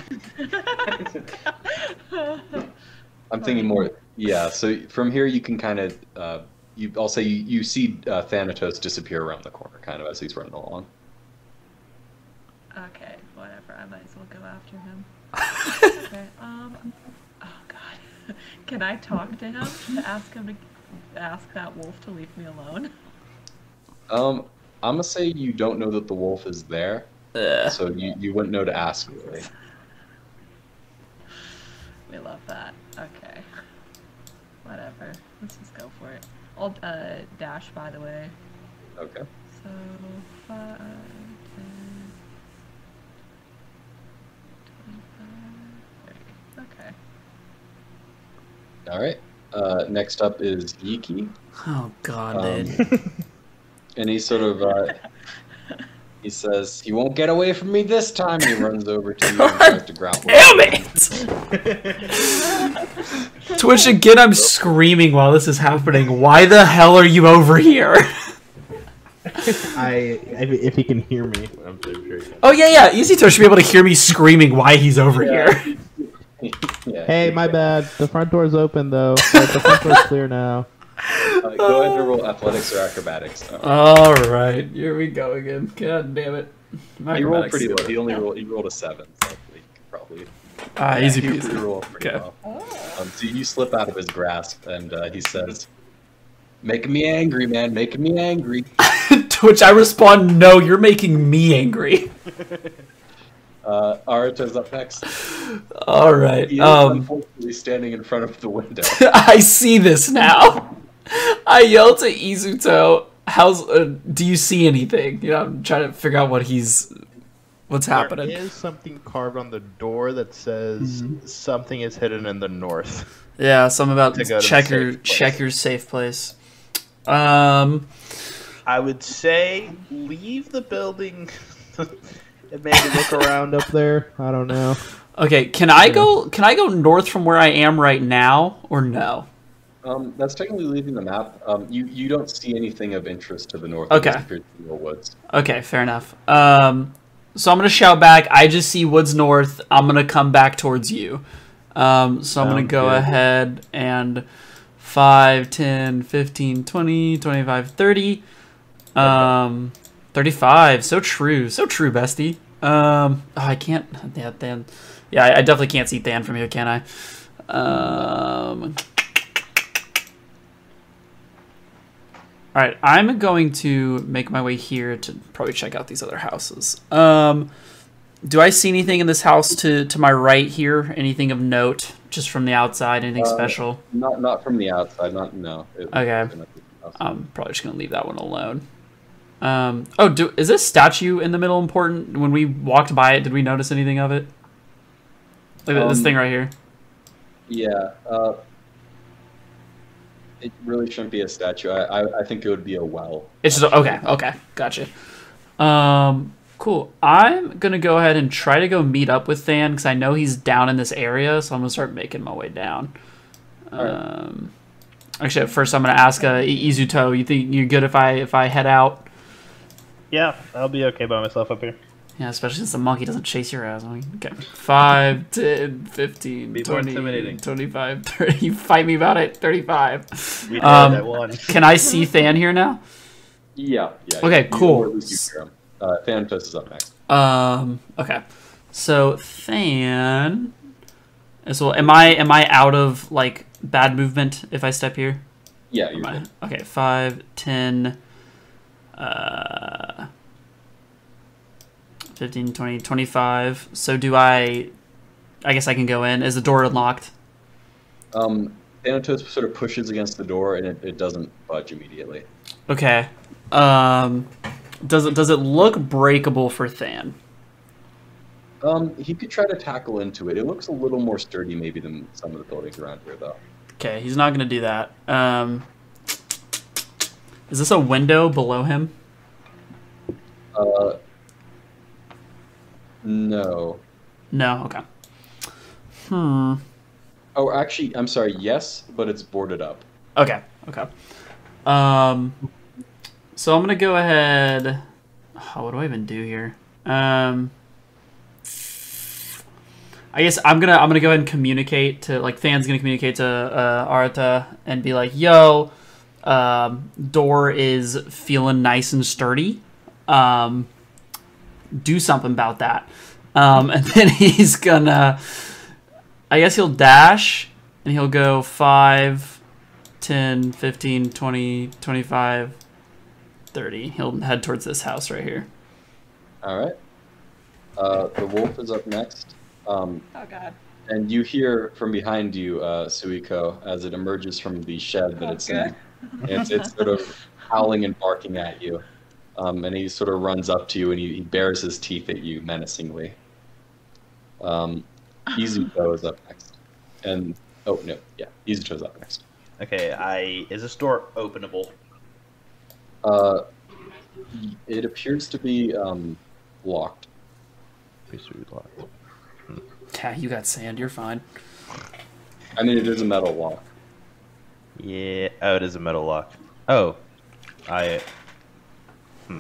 I'm thinking more. Yeah. So from here, you can kind of. Uh, you. I'll say you, you see uh, Thanatos disappear around the corner, kind of as he's running along. okay, whatever. I might as well go after him. okay. Um. Oh God. Can I talk to him to ask him to ask that wolf to leave me alone? Um, I'm gonna say you don't know that the wolf is there, Ugh. so you, you wouldn't know to ask really. We love that. Okay. Whatever. Let's just go for it. I'll uh, dash, by the way. Okay. So, five, ten, twenty-five, thirty. Okay. All right. Uh, next up is Yiki, Oh God, Um, dude. and he sort of uh, he says he won't get away from me this time. He runs over to you and tries to grapple. Damn it! Twitch again. I'm screaming while this is happening. Why the hell are you over here? I if, if he can hear me, I'm sure. Oh yeah, yeah. Easy Twitch should be able to hear me screaming why he's over Yeah. here. yeah. Hey, my bad. The front door's open though. Like, the front door's clear now. Go ahead and roll athletics or acrobatics. All right, here we go again. God damn it. My he rolled pretty low. He only rolled he rolled a seven, so probably Ah, yeah, easy he, he peasy. rolled pretty Okay. well. Um, so you slip out of his grasp, and uh, he says, "Making me angry, man. Making me angry." to which I respond, "No, you're making me angry." Uh, Arata's up next. All right. He is Um, unfortunately standing in front of the window. I see this now. I yell to Izuto, "How's? Uh, do you see anything?" You know, I'm trying to figure out what he's, what's happening. There is something carved on the door that says something is hidden in the north. Yeah, something about To go to the check your check your safe place. Um, I would say leave the building. And maybe look around up there. I don't know. okay, can I go? Can I go north from where I am right now, or no? Um, that's technically leaving the map. Um, you you don't see anything of interest to the north. Okay. It just appears to be more woods. Okay, fair enough. Um, so I'm gonna shout back. I just see woods north. I'm gonna come back towards you. Um, so I'm gonna go good. ahead and 5, 10, 15, 20, 25, 30. Um, 35. So true. So true, bestie. Um, oh, I can't. Yeah, Than. Yeah, I, I definitely can't see Than from here, can I? Um. All right, I'm going to make my way here to probably check out these other houses. Um, do I see anything in this house to to my right here? Anything of note, just from the outside? Anything Uh, special? Not not from the outside. Not no. It- Okay. I'm probably just gonna leave that one alone. Um, oh, do is this statue in the middle important? When we walked by it, did we notice anything of it? Look at this Um, thing right here. Yeah. Uh, it really shouldn't be a statue. I, I I think it would be a well. It's just okay. Okay, gotcha. Um, cool. I'm gonna go ahead and try to go meet up with Than because I know he's down in this area, so I'm gonna start making my way down. Alright. Um, actually, at first I'm gonna ask uh, I- Izuto. You think you're good if I if I head out? Yeah, I'll be okay by myself up here. Yeah, especially since the monkey doesn't chase your ass. Okay. 5, 10, 15, Be more 20, intimidating. 25, 30. Fight me about it. 35. We did Um, that one. Can I see Than here now? Yeah, yeah. Okay, you- cool. Or at least you hear him. Uh, is up next. Um. Okay. So Than. As well. Am I am I out of like bad movement if I step here? Yeah, you're I? good. Okay. Five, ten. Uh. 15, 20, 25. So do I? I guess I can go in. Is the door unlocked? Um, Thanatos sort of pushes against the door and it, it doesn't budge immediately. Okay. Um. Does it does it look breakable for Than? Um, he could try to tackle into it. It looks a little more sturdy maybe than some of the buildings around here, though. Okay, he's not gonna do that. Um. Is this a window below him? Uh, no. No. Okay. Hmm. Oh, actually, I'm sorry. Yes, but it's boarded up. Okay. Okay. Um. So I'm gonna go ahead. Oh, what do I even do here? Um. I guess I'm gonna I'm gonna go ahead and communicate to like Than's gonna communicate to uh, Arata and be like, "Yo, um, door is feeling nice and sturdy. Um, do something about that." Um, and then he's gonna, I guess he'll dash and he'll go 5, 10, 15, 20, 25, 30. He'll head towards this house right here. All right. Uh, the wolf is up next. Um, Oh god. and you hear from behind you, uh, Suiko, as it emerges from the shed that Oh, it's good. in. It's, it's sort of howling and barking at you. Um, and he sort of runs up to you and he, he bares his teeth at you menacingly. Um, Izuto is up next. And, oh, no, yeah, Izuto's up next. Okay, I is this door openable? Uh, it appears to be um, locked. Pastry locked. Yeah, you got sand. You're fine. I mean, it is a metal lock. Yeah. Oh, it is a metal lock. Oh, I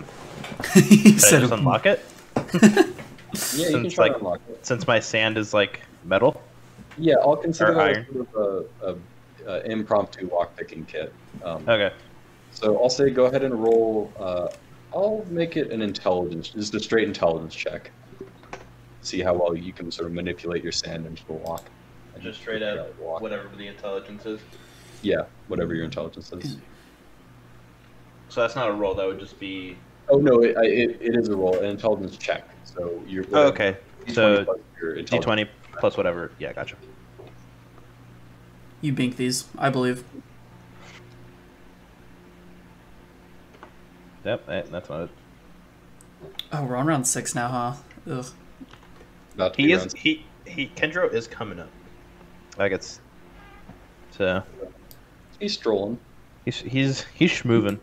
he can I just unlock it Yeah, you can Since, try like- to unlock it. since my sand is like metal. Yeah, I'll consider Or that iron. sort of a, a, a impromptu lock picking kit. Um, Okay. So I'll say go ahead and roll. Uh, I'll make it an intelligence, just a straight intelligence check. See how well you can sort of manipulate your sand into the lock. Just straight yeah, up whatever the intelligence is. Yeah, whatever your intelligence is. So that's not a roll. That would just be. Oh no, it, it, it is a roll, an intelligence check. So you're. Oh, okay. D20 So plus your D twenty plus whatever. Yeah, gotcha. You bink these, I believe. Yep, eh, that's not it. Oh, we're on round six now, huh? Ugh. About He is he he Kenjiro is coming up. Like it's so He's strolling. he's he's he's schmoving.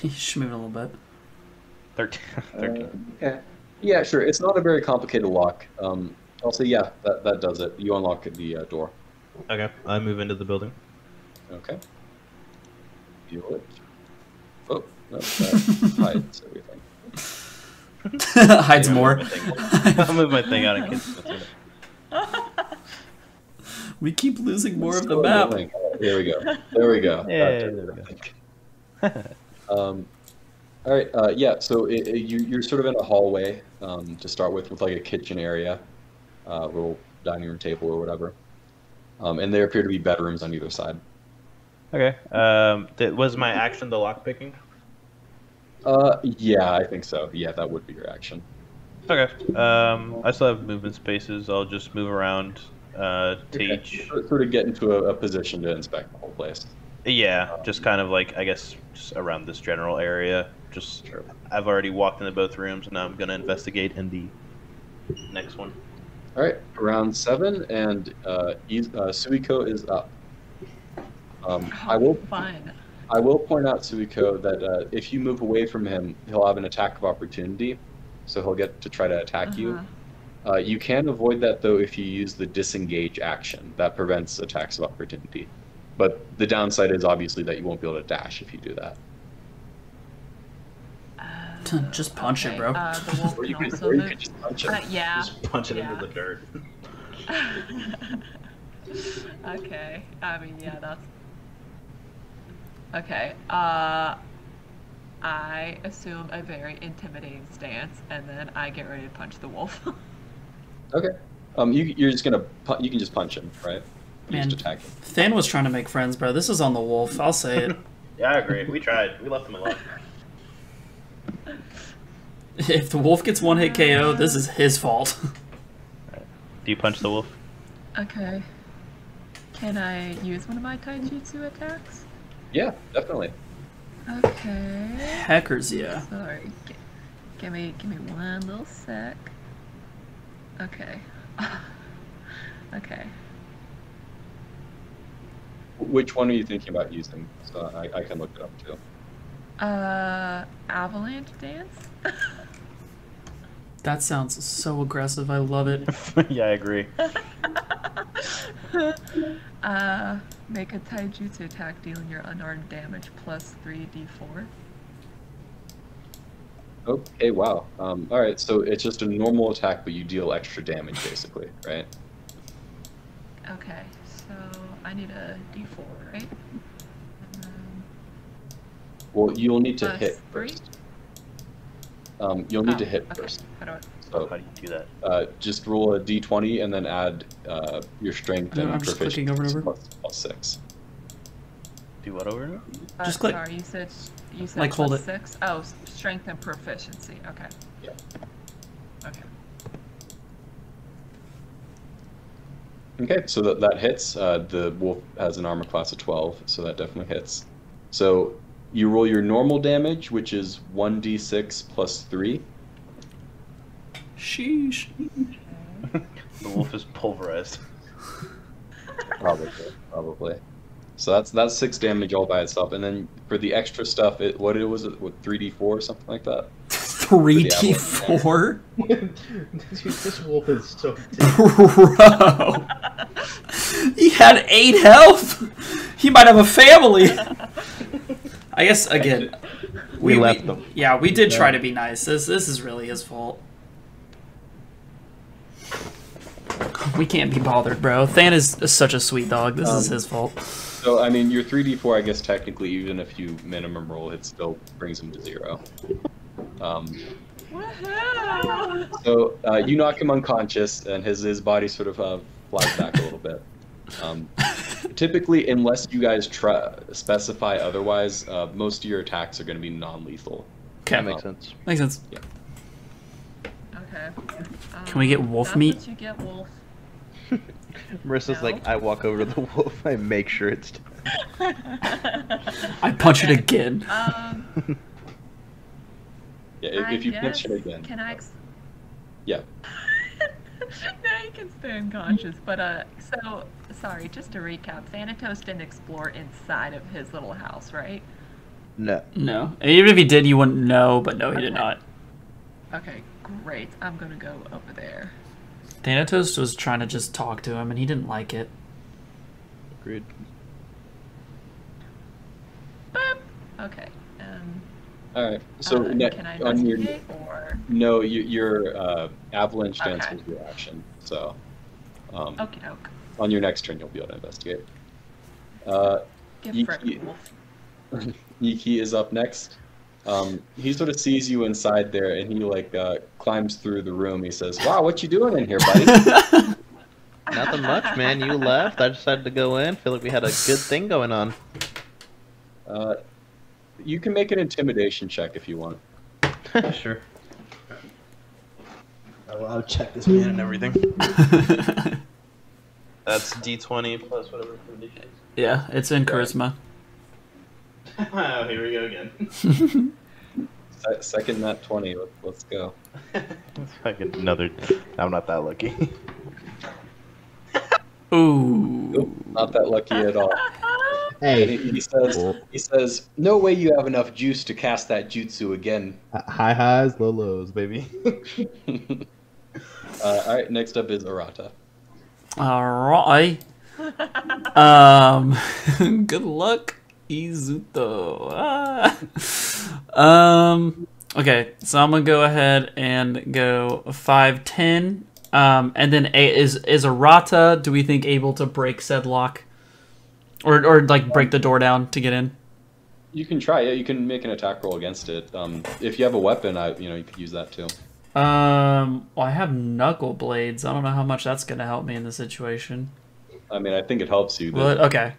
He's moving a little bit. 13. Uh, 13. okay. Yeah, sure. It's not a very complicated lock. Um, I'll say yeah, that, that does it. You unlock the uh, door. Okay, I move into the building. Okay. Feel it. Oh, no, that hides everything. Hides Yeah. more. I'll move my thing out in case. it's it. we keep losing more of the map. annoying. There we go. There we go. Yeah, there we I think. Um, all right. Uh, yeah. So it, it- you, you're sort of in a hallway um, to start with, with like a kitchen area, uh, little dining room table or whatever. Um, and there appear to be bedrooms on either side. Okay. Um, was my action the lock picking? Uh, yeah, I think so. Yeah, that would be your action. Okay. Um, I still have movement spaces. I'll just move around uh, to Okay. each. Sort sort of get into a, a position to inspect the whole place. Yeah, just kind of like I guess just around this general area. Just Sure. I've already walked into both rooms, and now I'm gonna investigate in the next one. All right, round seven, and uh, uh, Suiko is up. Um, I will Fine. I will point out Suiko that uh, if you move away from him, he'll have an attack of opportunity, so he'll get to try to attack you. Uh-huh. Uh, you can avoid that though if you use the disengage action. That prevents attacks of opportunity. But the downside is obviously that you won't be able to dash if you do that. Uh, Just punch it, bro. Uh, Or you can could, or you move. could just punch Uh, yeah. Just punch it yeah. into the dirt. okay. I mean, yeah, that's. Okay. Uh. I assume a very intimidating stance, and then I get ready to punch the wolf. Okay. Um, you you're just gonna pu- you can just punch him, right? You Man. just attack him. Than was trying to make friends, bro. This is on the wolf. I'll say it. Yeah, I agree. We tried. We left him alone. if the wolf gets one hit KO, this is his fault. Do you punch the wolf? okay. Can I use one of my taijutsu attacks? Yeah, definitely. Okay. Hackers, yeah. Sorry. G- give me, give me one little sec. Okay. okay. Which one are you thinking about using? So I, I can look it up too. Uh, avalanche dance. That sounds so aggressive. I love it. yeah, I agree. uh, make a taijutsu attack dealing your unarmed damage plus three d4. Okay, wow. Um, all right, so it's just a normal attack, but you deal extra damage, basically, right? Okay, so I need a d4, right? Um, Well, you'll need to Plus hit three? first. Um, you'll need oh, to hit okay. first. How do I? So How do you do that? uh, just roll a d20 and then add uh, your strength I know, and I'm just clicking over and proficiency over. plus- plus six. Do what over? and over? Uh, Just click. Sorry, you said you said Like, hold it. six. Oh, strength and proficiency. Okay. Yeah. Okay. Okay, so that, that hits. Uh, the wolf has an armor class of 12, so that definitely hits. So you roll your normal damage, which is 1d6 plus 3. Sheesh. The wolf is pulverized. Probably, probably. So that's that's six damage all by itself, and then for the extra stuff, it what it was it what three d four or something like that. 3d4? This wolf is so Bro. he had 8 health. He might have a family. I guess, again, We left them. Yeah, we did try to be nice. This, this is really his fault. We can't be bothered, bro. Than is such a sweet dog. This is Um, his fault. So I mean, your three d four, I guess technically, even if you minimum roll, it still brings him to zero. Um, so uh, you knock him unconscious, and his his body sort of uh, flies back a little bit. Um, typically, unless you guys try specify otherwise, uh, most of your attacks are going to be non-lethal. Okay, That makes sense. makes sense. Yeah. Okay. Can we get um, wolf that's meat? What you get, wolf. Marissa's No. like, I walk over to the wolf, I make sure it's. I punch it again. Um, Yeah, if, I if you guess, pinch it again. Can I? Ex- Yeah. now you can stay unconscious. But uh, so sorry. Just to recap, Thanatos didn't explore inside of his little house, right? No. No. Even if he did, you wouldn't know, but no, he did not. Okay, great. I'm gonna go over there. Thanatos was trying to just talk to him, and he didn't like it. Agreed. Boop. Okay. All right. So uh, ne- can I on your or? no, your, your uh, avalanche dance Okay. was your action. So um, Okay, doke. on your next turn, you'll be able to investigate. Uh, Give you- Frick you- wolf. Yiki is up next. Um, he sort of sees you inside there, and he like uh, climbs through the room. He says, "Wow, what you doing in here, buddy?" Nothing much, man. You left. I decided to go in. Feel like we had a good thing going on. uh, you can make an intimidation check if you want. sure. I'll, I'll check this man and everything. That's D20 plus whatever condition. yeah, it's in charisma. oh, here we go again. Second nat twenty. Let, let's go. Fucking another. I'm not that lucky. Ooh. Nope, not that lucky at all. And he, Hey, he says, Cool. "He says, no way you have enough juice to cast that jutsu again." high highs, low lows, baby. uh, all right, next up is Arata. Alright. Um, good luck, Izuto. Ah. Um, okay, so I'm gonna go ahead and go five ten. Um, and then a, is is Arata? Do we think able to break said lock, or or like break the door down to get in? You can try it. You can make an attack roll against it. Um, if you have a weapon, I you know you could use that too. Um, well, I have knuckle blades. I don't know how much that's gonna help me in this situation. I mean, I think it helps you. Well, okay.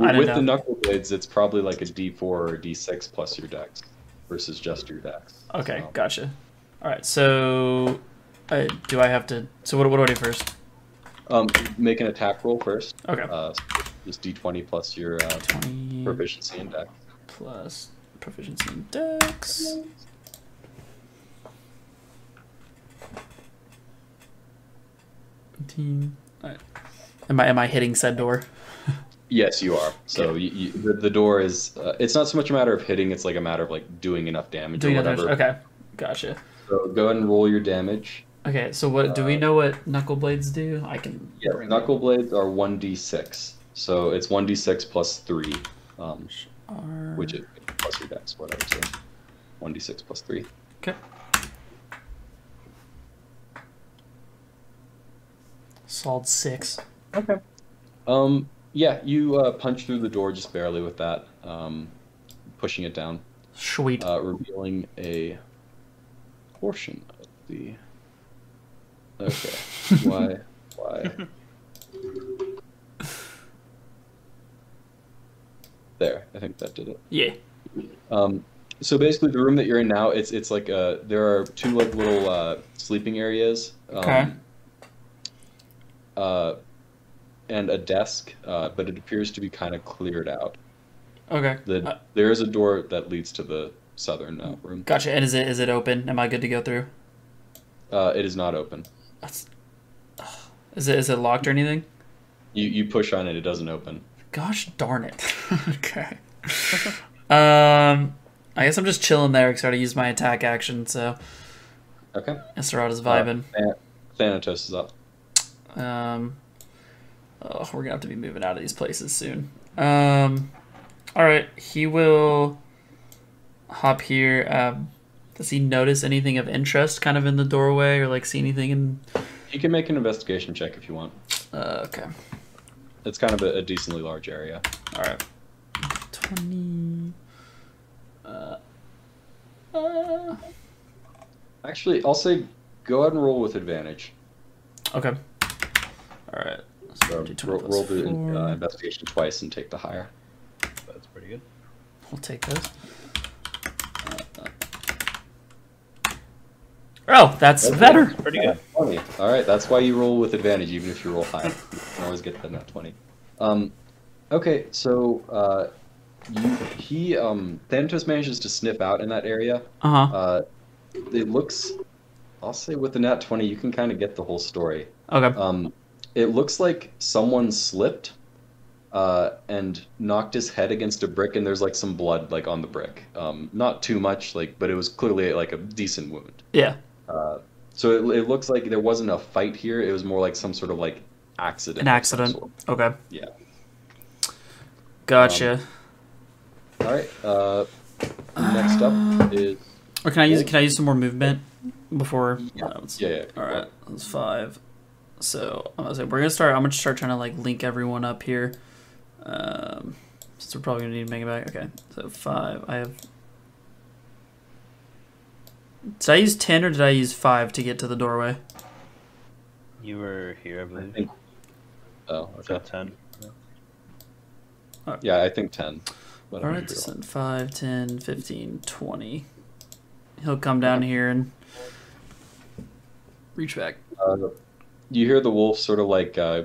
I with know. the knuckle blades, it's probably like a D4 or a D6 plus your dex versus just your dex. Okay, So, gotcha. All right, so uh, do I have to? So what, what do I do first? Um, make an attack roll first. Okay. Uh, just D20 plus your uh, proficiency in dex. plus proficiency in Dex. All right. Am I am I hitting said door? Yes, you are. So you, you, the, the door is. Uh, it's not so much a matter of hitting; it's like a matter of like doing enough damage Doing or whatever. damage? Okay, gotcha. So go ahead and roll your damage. Okay, so what do we Uh, know what knuckle blades do? I can. Yeah, bring knuckle blades are one D6. So it's one D6 plus three, um, R- which is plus your dex, whatever. So one D6 plus three. Okay. Solid six. Okay. Um, yeah, you uh, punch through the door just barely with that, um, pushing it down, Sweet. uh, revealing a portion of the. Okay. why? Why? There, I think that did it. yeah. Um, so basically, the room that you're in now, it's it's like uh there are two like little uh, sleeping areas. Um, Okay. Uh, and a desk, uh, but it appears to be kind of cleared out. Okay. The, Uh, there is a door that leads to the southern uh, room. Gotcha. And is it is it open? Am I good to go through? Uh, it is not open. That's. Is it is it locked or anything? You you push on it, it doesn't open. Gosh darn it. okay. um, I guess I'm just chilling there because I already used my attack action, so Okay. Esmeralda's vibing. Uh, Thanatos is up. Um, oh, we're gonna have to be moving out of these places soon. Um, all right, he will hop here. Um, does he notice anything of interest, kind of in the doorway, or like see anything in? You can make an investigation check if you want. Uh, okay, It's kind of a, a decently large area. all right. Twenty. Uh, uh, Actually, I'll say go ahead and roll with advantage. okay. All right. So D20 roll, plus roll the uh, investigation twice and take the higher. That's pretty good. We'll take those. Oh, that's Okay. better. Pretty good. Twenty. All right, that's why you roll with advantage, even if you roll high. You can always get the nat twenty. Um, okay, so uh, you he um Thanatos manages to sniff out in that area. Uh huh. Uh, it looks, I'll say with the nat twenty, you can kind of get the whole story. Okay. Um, it looks like someone slipped, uh, and knocked his head against a brick, and there's like some blood like on the brick. Um, not too much, like, but it was clearly like a decent wound. Yeah. Uh, so it, it looks like there wasn't a fight here. It was more like some sort of like accident. An accident. Okay. Yeah. Gotcha. All right. Uh, next up is or can I use can I use some more movement before? Yeah. uh, let's- yeah. yeah All right. That's five. So I'm gonna say we're gonna start. I'm gonna start trying to like link everyone up here. Um, since we're probably gonna need to make it back. Okay. So five. I have. Did I use ten or did I use five to get to the doorway? You were here, I I believe. think. Oh, So okay. 10. Yeah, I think ten. But All I'm right, pretty so 5, 10, 15, 20. He'll come down here and reach back. Uh, you hear the wolf sort of like uh,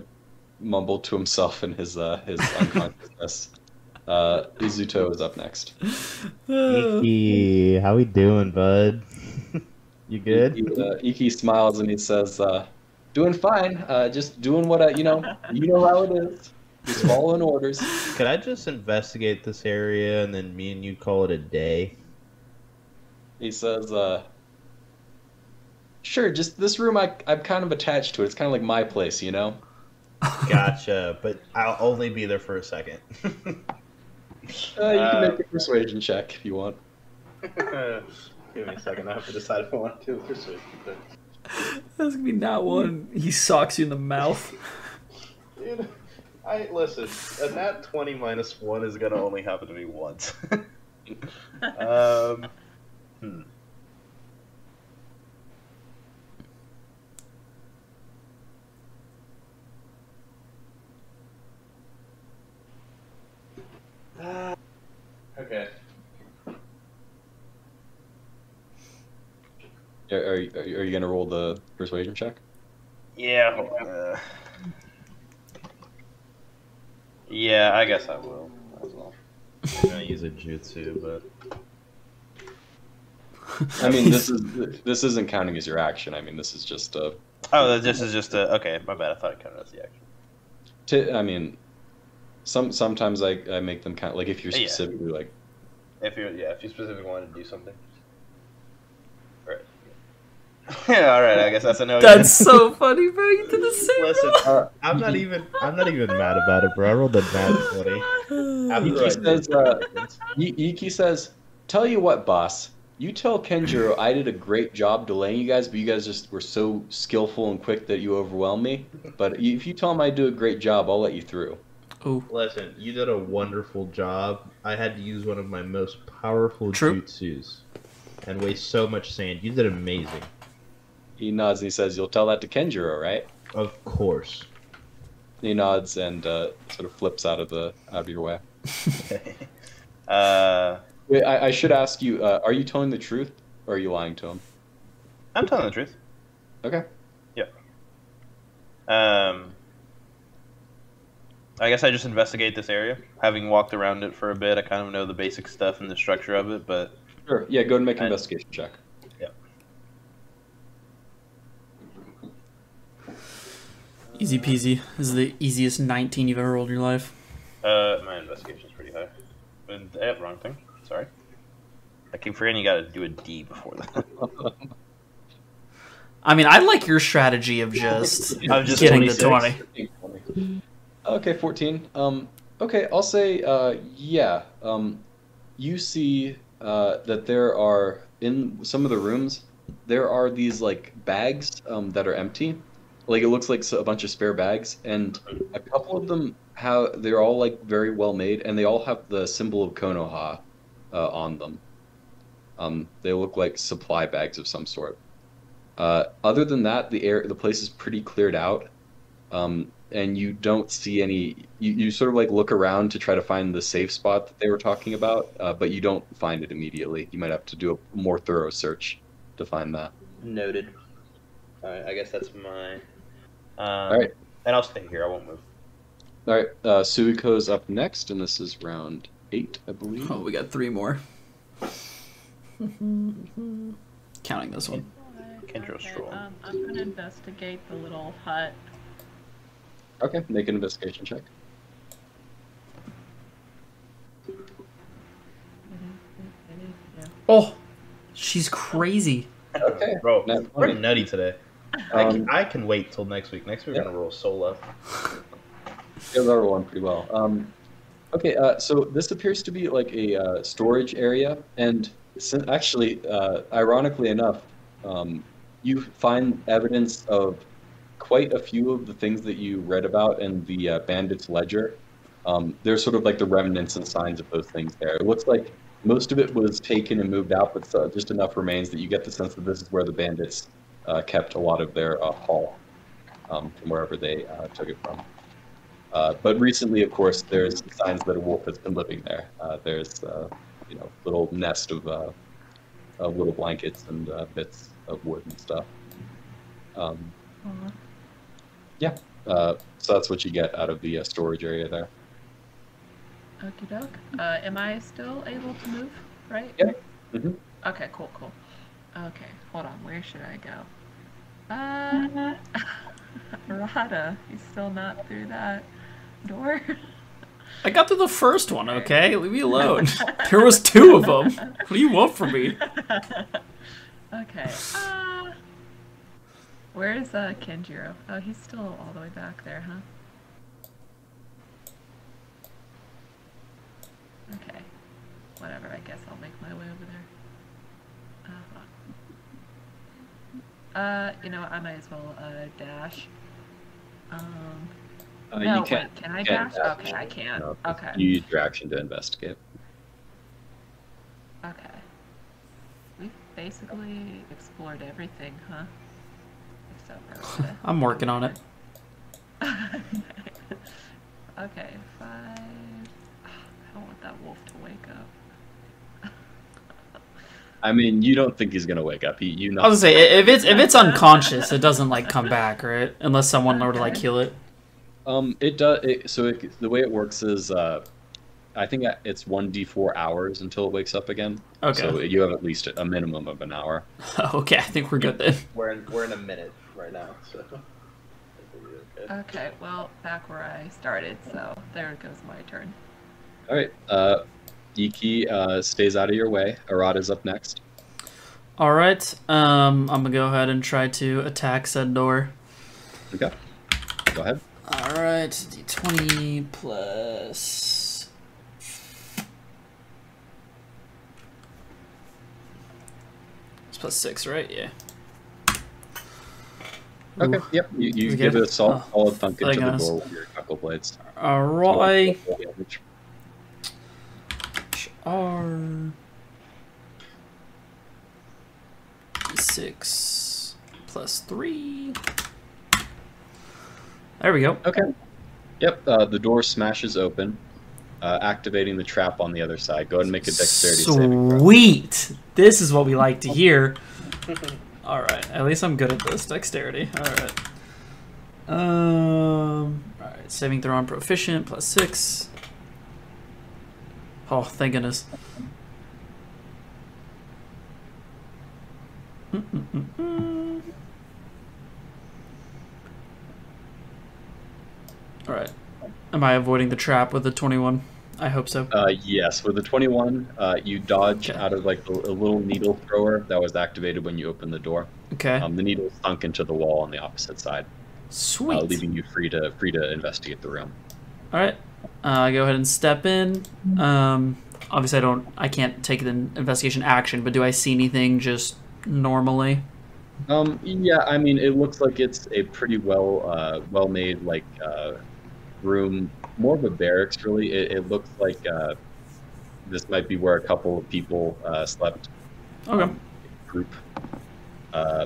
mumble to himself in his uh, his unconsciousness. Uh, Izuto is up next. Iki, how we doing, bud? You good? Iki, uh, Iki smiles and he says, uh, "Doing fine. Uh, just doing what I, you know, you know how it is. Just following orders." Could I just investigate this area and then me and you call it a day? He says, uh, "Sure. Just this room. I I'm kind of attached to it. It's kind of like my place, you know." Gotcha, but I'll only be there for a second. Uh, you can Uh, make a persuasion check if you want. Give me a second. I have to decide if I want to persuade you. That's gonna be not one. He socks you in the mouth. Dude, I listen. A nat twenty minus one is gonna only happen to me once. um, hmm. okay. Are, are, you- are you gonna roll the persuasion check? Yeah. uh, yeah, I guess I will. Well. I'm gonna use a jutsu, but I mean, this is this isn't counting as your action. I mean, this is just a. oh, this is just a okay. My bad. I thought it counted as the action. I mean, some sometimes I, I make them count. Like if you're Yeah. specifically like, If you yeah, if you specifically wanted to do something. Right. yeah. All right. I guess that's a no. That's so funny, bro. You did the same. Listen, uh, I'm not even. I'm not even mad about it, bro. I rolled a nat twenty. After He says, did uh, seconds. Y- Iki says, "Tell you what, boss. You tell Kenjiro I did a great job delaying you guys, but you guys just were so skillful and quick that you overwhelmed me. But if you tell him I do a great job, I'll let you through." Oh, Listen, you did a wonderful job. I had to use one of my most powerful True. jutsus and waste so much sand. You did amazing. He nods and he says, "You'll tell that to Kenjiro, right?" Of course. He nods and uh, sort of flips out of the out of your way. uh, Wait, I, I should ask you: uh, Are you telling the truth, or are you lying to him? I'm telling the truth. Okay. Um, I guess I just investigate this area. Having walked around it for a bit, I kind of know the basic stuff and the structure of it. But Sure. Yeah. Go and make an investigation check. Easy peasy. This is the easiest 19 you've ever rolled in your life. uh, my investigation's pretty high. And, eh, wrong thing. Sorry. I keep forgetting you got to do a D before that. I mean, I like your strategy of just I'm just getting 26. to 20. Okay, 14. Um, okay, I'll say, uh, yeah. Um, you see uh, that there are, in some of the rooms, there are these, like, bags um, that are empty. Like, it looks like a bunch of spare bags, and a couple of them have, they're all, like, very well made, and they all have the symbol of Konoha uh, on them. Um, they look like supply bags of some sort. Uh, other than that, the air, the place is pretty cleared out. Um, and you don't see any you, you sort of like look around to try to find the safe spot that they were talking about uh, but you don't find it immediately you might have to do a more thorough search to find that Noted. All right, I guess that's my. Um, All right. And I'll stay here. I won't move. all right uh, suiko's up next and this is round eight i believe Oh, we got three more. Counting this one. Kendra Okay, Stroll. um, I'm gonna investigate the little hut. okay make an investigation check Oh, she's crazy. Okay. Bro, Nat we're nutty today. I, Um, can, I can wait till next week. Next week we're yeah. gonna roll solo. They're rolling pretty well. Um, okay, uh, so this appears to be like a uh, storage area, and actually, uh, ironically enough, um, you find evidence of quite a few of the things that you read about in the uh, Bandits Ledger. Um, there's sort of like the remnants and signs of those things there. It looks like most of it was taken and moved out, but uh, just enough remains that you get the sense that this is where the bandits kept a lot of their uh, haul um, from wherever they uh, took it from. Uh, but recently, of course, there's signs that a wolf has been living there. Uh, there's, uh, you know, little nest of, uh, of little blankets and uh, bits of wood and stuff. Um, Aw. uh, so that's what you get out of the uh, storage area there. Okie doke. Uh, am I still able to move? Right? Yeah. Mhm. Okay, cool, cool. Okay, hold on. Where should I go? Uh, Rada, you still not through that door? I got to the first one, okay? Leave me alone. there was two of them. What do you want from me? okay. Uh, where's uh, Kenjiro? Oh, he's still all the way back there, huh? Okay. Whatever, I guess I'll make my way over there. Uh, you know I might as well uh, dash. Um, Uh, no, you can't. wait, can I can't dash? dash. Okay, I can't. No, Okay. You use your action to investigate. Okay. We've basically explored everything, huh? Except for I'm working on it. okay, five. I don't want that wolf to wake up. I mean, you don't think he's gonna wake up. He, you know. I was gonna say if it's if it's unconscious, it doesn't like come back, right? Unless someone were to like heal it. Um, it does. It, so it, the way it works is, uh, I think it's one d four hours until it wakes up again. Okay. So you have at least a minimum of an hour. okay, I think we're good then. We're in, we're in a minute right now, so. Okay, well, back where I started, so there goes my turn. All right. Uh, Iki uh, stays out of your way. Arata's up next. All right. Um, I'm gonna go ahead and try to attack said door. Okay. Go ahead. All right. D20 plus. It's plus six, right? Yeah. Okay. Ooh. Yep. You, you give it a solid, Oh. solid thunk into the door with your knuckle blades. All right. R six plus three. There we go. Okay. Yep. Uh, the door smashes open, uh, activating the trap on the other side. Go ahead and make a dexterity saving throw. Sweet. This is what we like to hear. All right. At least I'm good at this dexterity. All right. Um. All right. Saving throw on proficient plus six. Oh, thank goodness. All right. Am I avoiding the trap with the 21? I hope so. Uh, yes, with the 21, uh, you dodge Okay. out of like a, a little needle thrower that was activated when you opened the door. Okay. Um, the needle sunk into the wall on the opposite side, Sweet. uh, leaving you free to free to investigate the room. All right. Uh, go ahead and step in. Um, obviously, I don't. I can't take the investigation action, but do I see anything just normally? Um, yeah, I mean, it looks like it's a pretty well uh, well made like uh, room, more of a barracks really. It, it looks like uh, this might be where a couple of people uh, slept. Okay. um, group. Uh,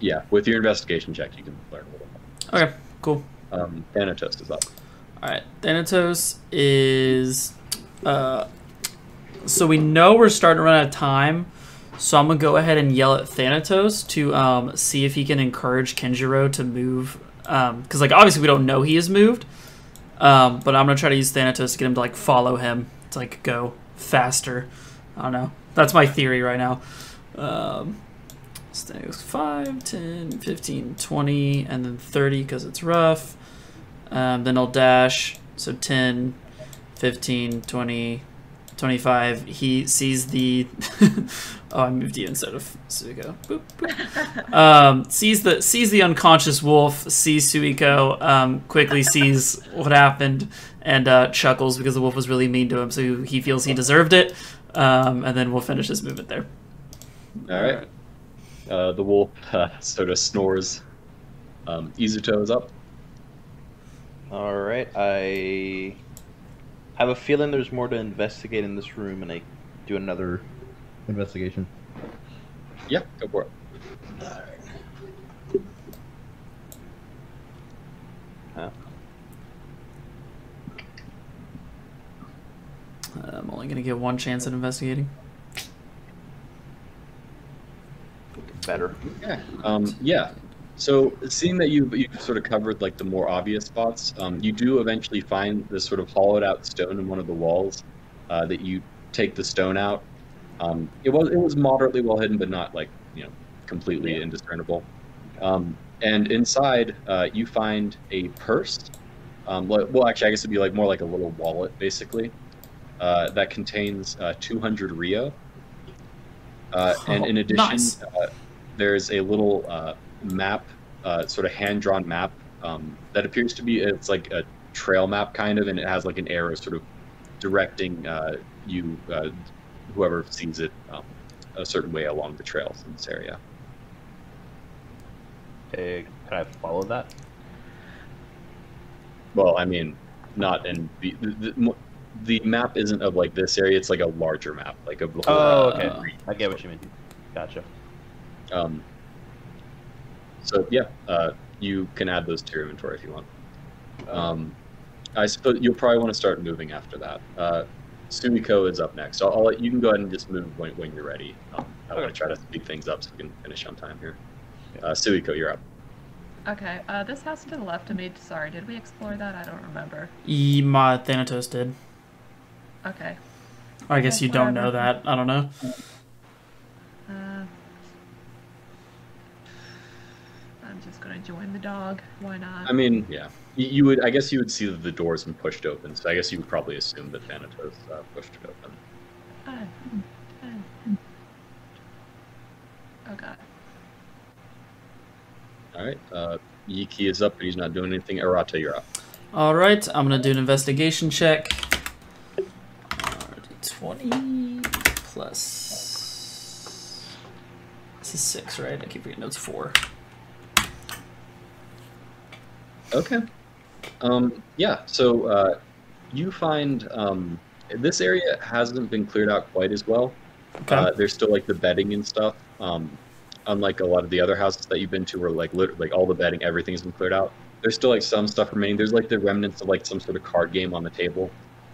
yeah, with your investigation check, you can learn a little more. Okay. Cool. Um, Thanatos is up. All right. Thanatos is. Uh, so we know we're starting to run out of time. So I'm gonna go ahead and yell at Thanatos to um, see if he can encourage Kenjiro to move. Because like obviously we don't know he has moved. Um, but I'm gonna try to use Thanatos to get him to like follow him to like go faster. I don't know. That's my theory right now. Um, so 5, 10, 15, 20, and then 30 because it's rough. Um, then I'll dash. So 10, 15, 20, 25. He sees the. oh, I moved you instead of Suiko. Boop, boop. Um, sees the sees the unconscious wolf. Sees Suiko. Um, quickly sees what happened and uh, chuckles because the wolf was really mean to him. So he feels he deserved it. Um, and then we'll finish this movement there. All right. Uh, the wolf uh, sort of snores. Um, Izuto is up. All right, I have a feeling there's more to investigate in this room, and I do another. Investigation. Yeah, go for it. I'm only gonna get one chance at investigating. Better. Yeah. Um, yeah. So, seeing that you've, you've sort of covered like the more obvious spots, um, you do eventually find this sort of hollowed out stone in one of the walls. Uh, that you take the stone out. Um, it was it was moderately well hidden, but not like you know completely indiscernible. Um, and inside, uh, you find a purse. Um, well, actually, I guess it'd be like more like a little wallet, basically, uh, that contains uh, 200 Rio. Uh, and in Oh, addition, nice. uh, there's a little uh, map, uh, sort of hand-drawn map um, that appears to be it's like a trail map kind of, and it has like an arrow sort of directing uh, you, uh, whoever sees it, um, a certain way along the trails in this area. Okay, can I follow that? Well, I mean, not in the the, the the map isn't of like this area. It's like a larger map, like a. Oh, Uh, okay. I get what you mean. Gotcha. Um, so yeah, uh, you can add those to your inventory if you want. Um, I suppose you'll probably want to start moving after that. Uh, Sumiko is up next. I'll, I'll let you can go ahead and just move when, when you're ready. Um, I want to try to speed things up so we can finish on time here. Uh, Suiko, you're up. Okay, uh, this house to the left of me. Sorry, did we explore that? I don't remember. E- my Thanatos did. Okay. I guess Okay, you don't know that. I don't know. I'm just gonna join the dog. Why not? I mean, yeah, you, you would. I guess you would see that the door's been pushed open. So I guess you would probably assume that Thanatos uh, pushed it open. Uh, uh. Oh god. All right. Uh, Yiki is up, but he's not doing anything. Arata, you're up. All right, I'm gonna do an investigation check. Twenty plus. This is six, right? I keep forgetting it's four. Okay. Um, yeah, so uh, you find um, this area hasn't been cleared out quite as well. Okay. Uh, there's still like the bedding and stuff. Um, unlike a lot of the other houses that you've been to, where like lit- like all the bedding, everything's been cleared out. There's still like some stuff remaining. There's like the remnants of like some sort of card game on the table.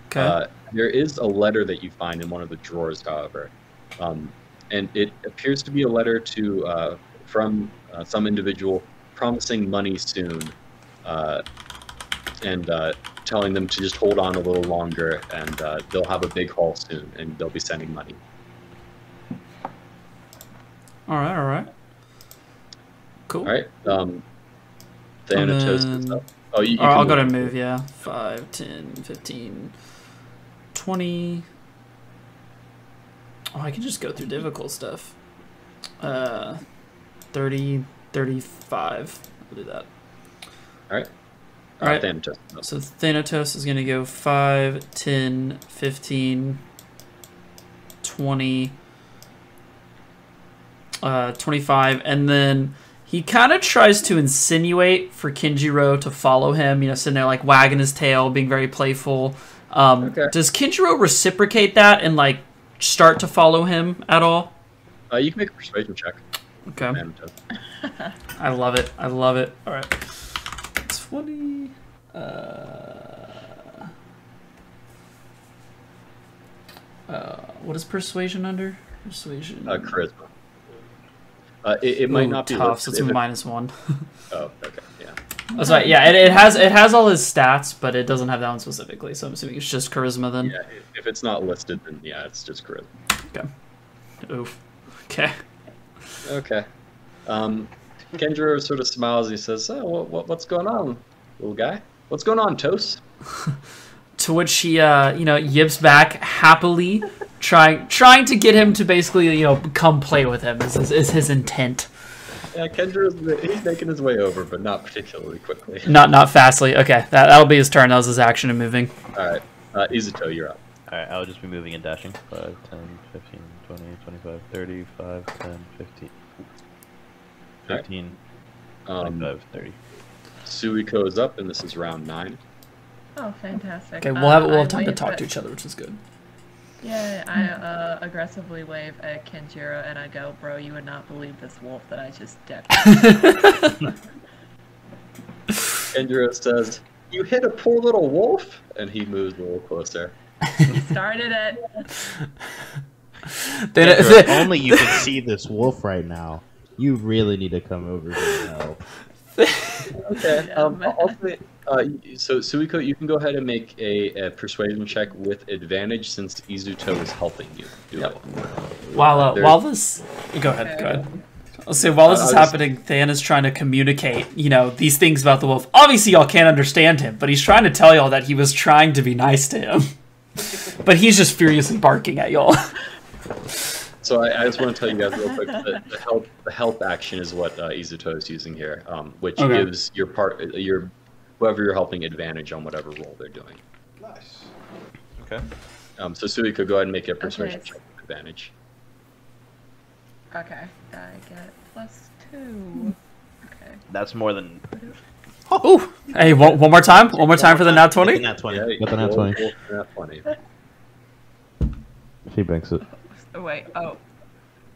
okay. Uh, there is a letter that you find in one of the drawers, however, um, and it appears to be a letter to uh, from uh, some individual promising money soon, uh, and uh, telling them to just hold on a little longer, and uh, they'll have a big haul soon, and they'll be sending money. all right. All right. Cool. All right. Um, And Thanatos then- up. Oh, you, you All right, I'll go move. to move, yeah. 5, 10, 15, 20. Oh, I can just go through difficult stuff. Uh, 30, 35. I'll do that. All right. All right. Uh, Thanatos. So Thanatos is going to go 5, 10, 15, 20, uh, 25, and then he kind of tries to insinuate for Kenjiro to follow him, you know, sitting there like wagging his tail, being very playful. Um, Okay. Does Kenjiro reciprocate that and like start to follow him at all? Uh, you can make a persuasion check. Okay. I love it. I love it. All right. 20. Uh, uh, what is persuasion under? Persuasion. Uh, charisma. Uh, it, it might Ooh, not be tough. So it's a it- minus one. Oh, okay, yeah. That's right. Yeah, it, it has it has all his stats, but it doesn't have that one specifically. So I'm assuming it's just charisma then. Yeah, if it's not listed, then yeah, it's just charisma. Okay. Oof. Okay. Okay. Um, Kendra sort of smiles. He says, "Oh, what, what, what's going on, little guy? What's going on, Toast?" To which he, uh, you know, yips back happily, trying trying to get him to basically, you know, come play with him. Is, is, is his intent. Yeah, Kendra, he's making his way over, but not particularly quickly. Not not fastly. Okay, that that'll be his turn. That was his action and moving. All right, uh, Izuto, you're up. Alright, I'll just be moving and dashing. 5, 10, 15, 20, 25, 30, 5, 10, 15. Alright. 15, Um, 25, 30. Suiko is up, and this is round nine. Oh, fantastic. Okay, we'll have Uh, we'll have time to talk at- to each other, which is good. Yeah, I uh, aggressively wave at Kenjiro and I go, bro, you would not believe this wolf that I just decked. Kendra says, "You hit a poor little wolf," and he moves a little closer. he started it. Then If only you could see this wolf right now. You really need to come over here and help. Okay. Yeah, Um, uh, so Suiko, you can go ahead and make a, a persuasion check with advantage since Izuto is helping you. Do Yep. it. while uh, while this, go ahead, go ahead. I'll say while this Uh, is I was- happening, Than is trying to communicate, you know, these things about the wolf. Obviously, y'all can't understand him, but he's trying to tell y'all that he was trying to be nice to him. but he's just furiously barking at y'all. So I, I just want to tell you guys real quick that the help the help action is what uh, Izuto is using here, um, which Okay. gives your part your whoever you're helping advantage on whatever role they're doing. Nice. Okay. Um, so Suiko, go ahead and make a persuasion Okay. check advantage. Okay, I get plus two. Okay. That's more than. Ooh, hey, one, one more time, one more time for the nat twenty. Nat 20. Yeah, the nat 20. roll for nat 20. She banks it. Oh, wait, oh.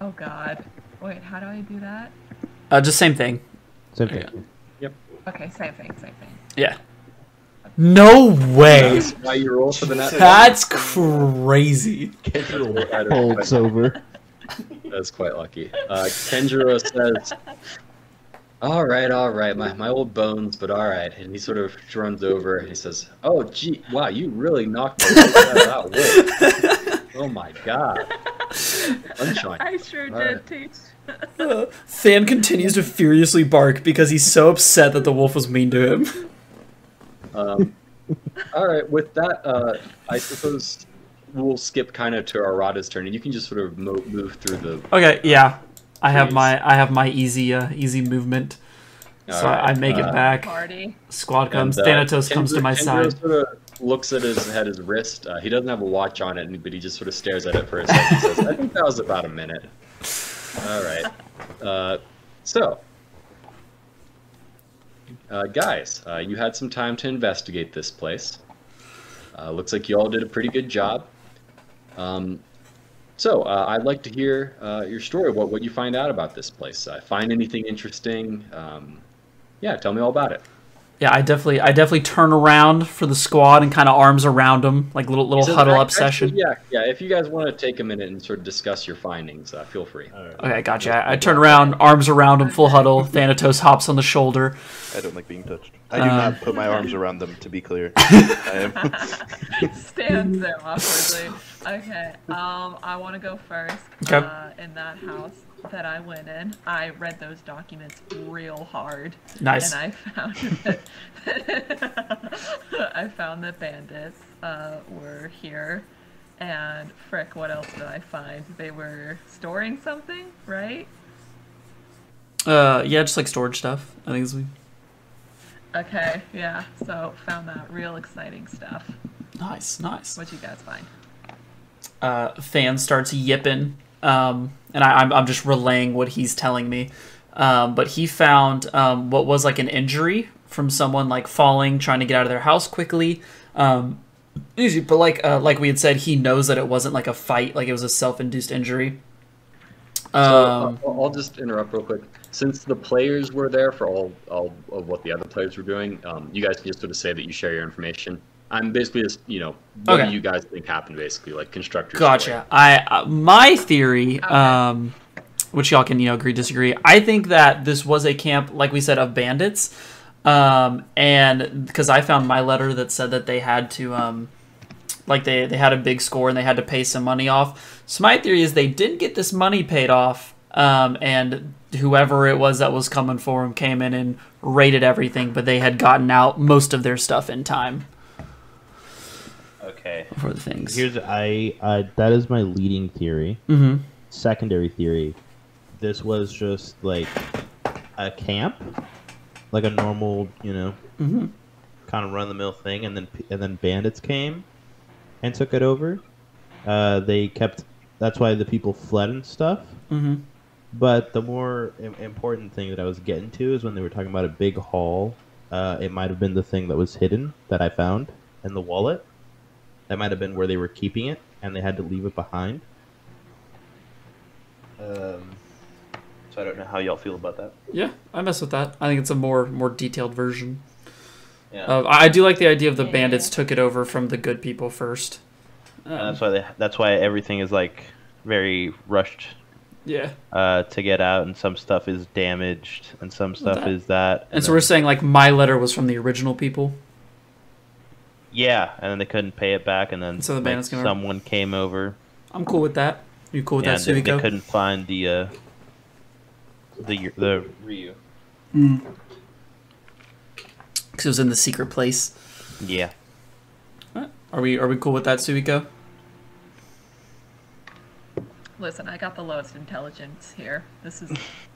Oh God. Wait, how do I do that? Uh, just same thing. Same thing. Yep. Okay, same thing, same thing. Yeah. No way. That's why you roll for the net. That's crazy. Holds over. That's quite lucky. Uh, Kenjiro says, "All right, all right, my, my old bones, but all right." And he sort of runs over and he says, "Oh, gee, wow, you really knocked me out. Whoa. Oh my god, sunshine." I sure All did right. teach. Than continues to furiously bark because he's so upset that the wolf was mean to him. Um, all right, with that, uh, I suppose we'll skip kind of to Arata's turn, and you can just sort of mo- move through the. Okay, yeah. I have my I have my easy uh, easy movement. So All right, I make it uh, back. Party. Squad comes. And, uh, Thanatos comes to my Kenjiro side. Sort of looks at his at his wrist. Uh, he doesn't have a watch on it, but he just sort of stares at it for a second. says, "I think that was about a minute." All right. Uh, so, uh, guys, uh, you had some time to investigate this place. Uh, looks like you all did a pretty good job. Um, so, uh, I'd like to hear your story. What what you find out about this place? Find anything interesting? Um, yeah, tell me all about it. Yeah, I definitely I definitely turn around for the squad and kind of arms around them, like little little So huddle ac- up session. yeah, yeah. If you guys want to take a minute and sort of discuss your findings, uh, feel free. Okay, gotcha. I, I turn around, arms around them, full huddle. Thanatos hops on the shoulder. I don't like being touched. I do Uh, not put my arms around them, to be clear. I am... Stands there awkwardly. Okay. Um, I want to go first. Okay. Uh, in that house that I went in, I read those documents real hard. Nice. And I found that I found that bandits uh, were here. And frick, what else did I find? They were storing something, right? Uh, yeah, just like storage stuff. I think is we. Okay, yeah. So found that real exciting stuff. Nice, nice. What'd you guys find? uh, Than starts yipping, um, and I, I'm, I'm just relaying what he's telling me. Um, but he found um, what was like an injury from someone like falling, trying to get out of their house quickly. Um, but like uh, like we had said, he knows that it wasn't like a fight, like it was a self-induced injury. So Um, uh, I'll just interrupt real quick. Since the players were there for all, all of what the other players were doing, um, you guys can just sort of say that you share your information. I'm basically just, you know, what Okay. do you guys think happened, basically, like construct your Gotcha. story. I uh, my theory, Okay. um, which y'all can you know agree disagree. I think that this was a camp, like we said, of bandits, um, and because I found my letter that said that they had to, um, like they they had a big score and they had to pay some money off. So my theory is they didn't get this money paid off, um, and whoever it was that was coming for them came in and raided everything, but they had gotten out most of their stuff in time Okay. for the things. Here's I, I that is my leading theory. hmm Secondary theory, this was just like a camp, like a normal, you know, hmm kind of run the mill thing, and then and then bandits came and took it over. Uh, they kept. That's why the people fled and stuff. hmm But the more important thing that I was getting to is when they were talking about a big haul. Uh, it might have been the thing that was hidden that I found in the wallet. That might have been where they were keeping it, and they had to leave it behind. Um, so I don't know how y'all feel about that. Yeah, I mess with that. I think it's a more more detailed version. Yeah. Of, I I do like the idea of the Yeah. bandits took it over from the good people first. And Um, that's why they, that's why everything is like very rushed yeah, uh, to get out, and some stuff is damaged, and some stuff That- is that. and so we're saying like my letter was from the original people. Yeah, and then they couldn't pay it back, and then So the like, bandits came over. someone came over. I'm cool with that. You cool with yeah, that, and they, they couldn't find the uh, the the Ryu. Because it was in the secret place. Yeah. Are we are we cool with that, Suiko? Listen, I got the lowest intelligence here. This is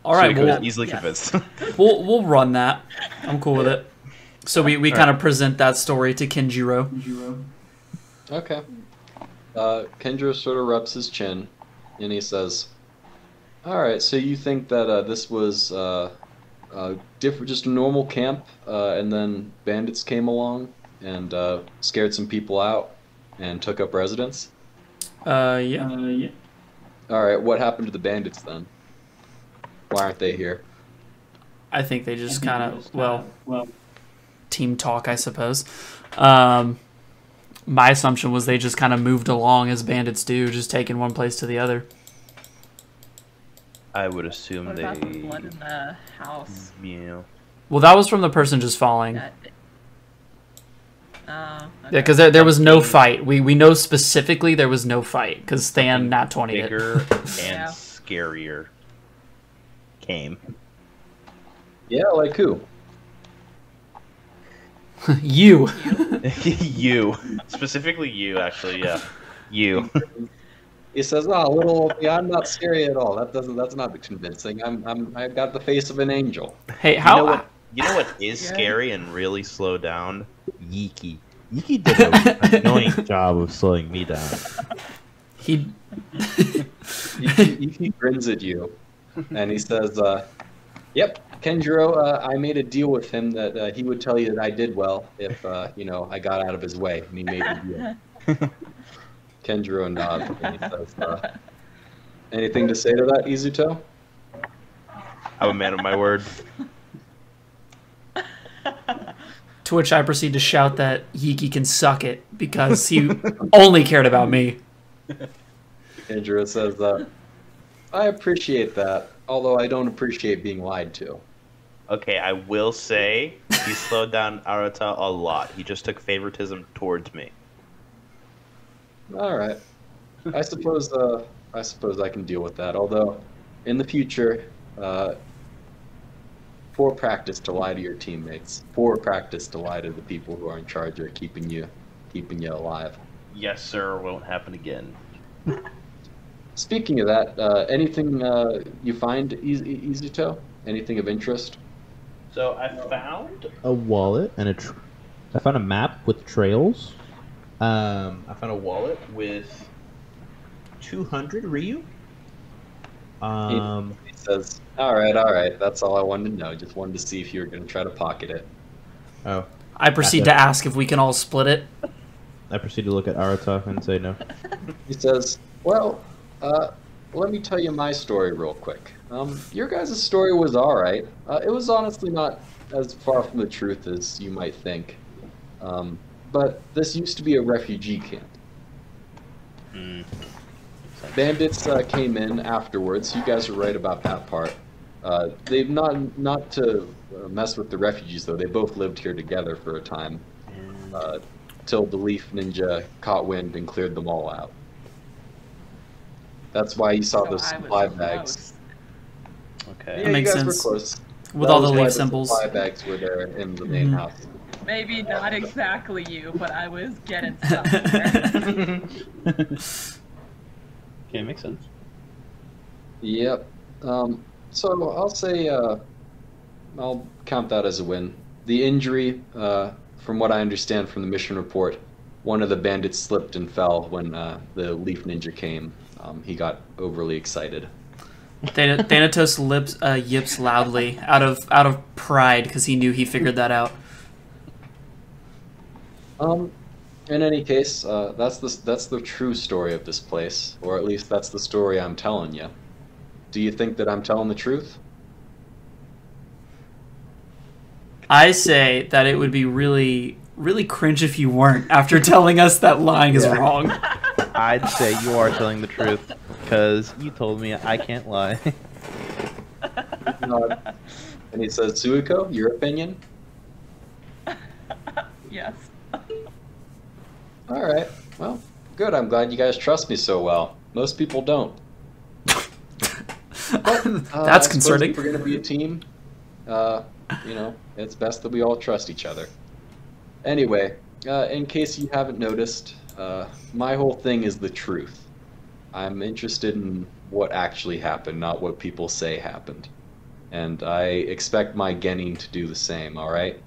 All right, so he we'll, easily yes. convinced. we'll we'll run that. I'm cool with it. So we, we kind of present that story to Kenjiro. Okay. Uh, Kendra sort of rubs his chin, and he says, "All right, so you think that uh, this was uh, uh, different, just a normal camp, uh, and then bandits came along and uh, scared some people out and took up residence? Uh, yeah. All right, what happened to the bandits then? Why aren't they here? I think they just kind of well, well, team talk, I suppose. Um, my assumption was they just kind of moved along as bandits do, just taking one place to the other. I would assume What they. about the blood in the house? You know. Well, that was from the person just falling. That- Oh, Yeah, because there, there was no fight. We we know specifically there was no fight because Stan nat twenty it. And Yeah. scarier came. Yeah, like who? you. you. Specifically you, actually, yeah. You. He says, "Oh, little, yeah, I'm not scary at all. That doesn't. That's not convincing. I'm, I'm, I've got the face of an angel." Hey, You how? know what, you know what is Yeah. scary and really slow down? Yiki. Yiki did an annoying job of slowing me down. He He, he, he grins at you, and he says, uh, "Yep, Kenjiro. Uh, I made a deal with him that uh, he would tell you that I did well if, uh, you know, I got out of his way, and he made a deal." Kenjiro nods, and he says, uh, "Anything to say to that, Izuto?" I'm a man of my word. to which I proceed to shout that Yiki can suck it because he only cared about me. Kenjiro says, uh, "I appreciate that, although I don't appreciate being lied to." Okay, I will say he slowed down Arata a lot. He just took favoritism towards me. All right. I suppose uh, I suppose I can deal with that. Although, in the future, uh, poor practice to lie to your teammates. Poor practice to lie to the people who are in charge of keeping you keeping you alive. Yes, sir, won't happen again. Speaking of that, uh, anything uh, you find, easy Izuto? Anything of interest? So I found A wallet and a. Tr- I found a map with trails. Um, I found a wallet with 200 Ryu. Um, He says, "All right, all right. That's all I wanted to know. Just wanted to see if you were going to try to pocket it." oh, I proceed to ask if we can all split it. I proceed to look at Arata and say no. He says, "Well, uh, let me tell you my story real quick. Um, your guys' story was all right. Uh, it was honestly not as far from the truth as you might think. Um, but this used to be a refugee camp. Bandits uh, came in afterwards. You guys are right about that part. Uh, they've not not to uh, mess with the refugees though. They both lived here together for a time, uh, till the Leaf Ninja caught wind and cleared them all out. That's why you saw So those I was supply bags. Okay. Yeah, makes sense. were close. With That all the leaf symbols. Supply bags were there in the main Mhm. house. Maybe not exactly you, but I was getting somewhere. Okay, makes sense. Yep. Um, so I'll say uh, I'll count that as a win. The injury, uh, from what I understand from the mission report, one of the bandits slipped and fell when uh, the Leaf Ninja came. Um, he got overly excited. Thanatos lips uh, yips loudly out of out of pride because he knew he figured that out. Um, in any case, uh, that's the that's the true story of this place, or at least that's the story I'm telling you. Do you think that I'm telling the truth? I say that it would be really really cringe if you weren't after telling us that lying is wrong. I'd say you are telling the truth because you told me I can't lie. And he says, "Suiko, your opinion." yes. All right. Well, good. I'm glad you guys trust me so well. Most people don't. But, uh, I That's suppose concerning. If we're going to be a team, uh, you know, it's best that we all trust each other. Anyway, uh, in case you haven't noticed, uh, my whole thing is the truth. I'm interested in what actually happened, not what people say happened. And I expect my Genin to do the same, alright?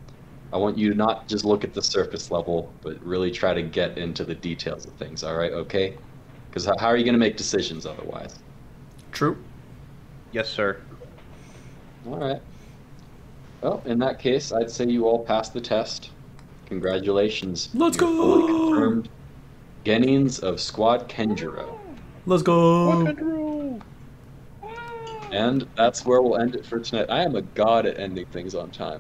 I want you to not just look at the surface level, but really try to get into the details of things, alright? Okay? Because how, how are you going to make decisions otherwise? True. yes, sir. All right. Well, in that case, I'd say you all passed the test. Congratulations. Let's You're fully go! confirmed Beginnings of Squad Kenjiro. Let's go! And that's where we'll end it for tonight. I am a god at ending things on time.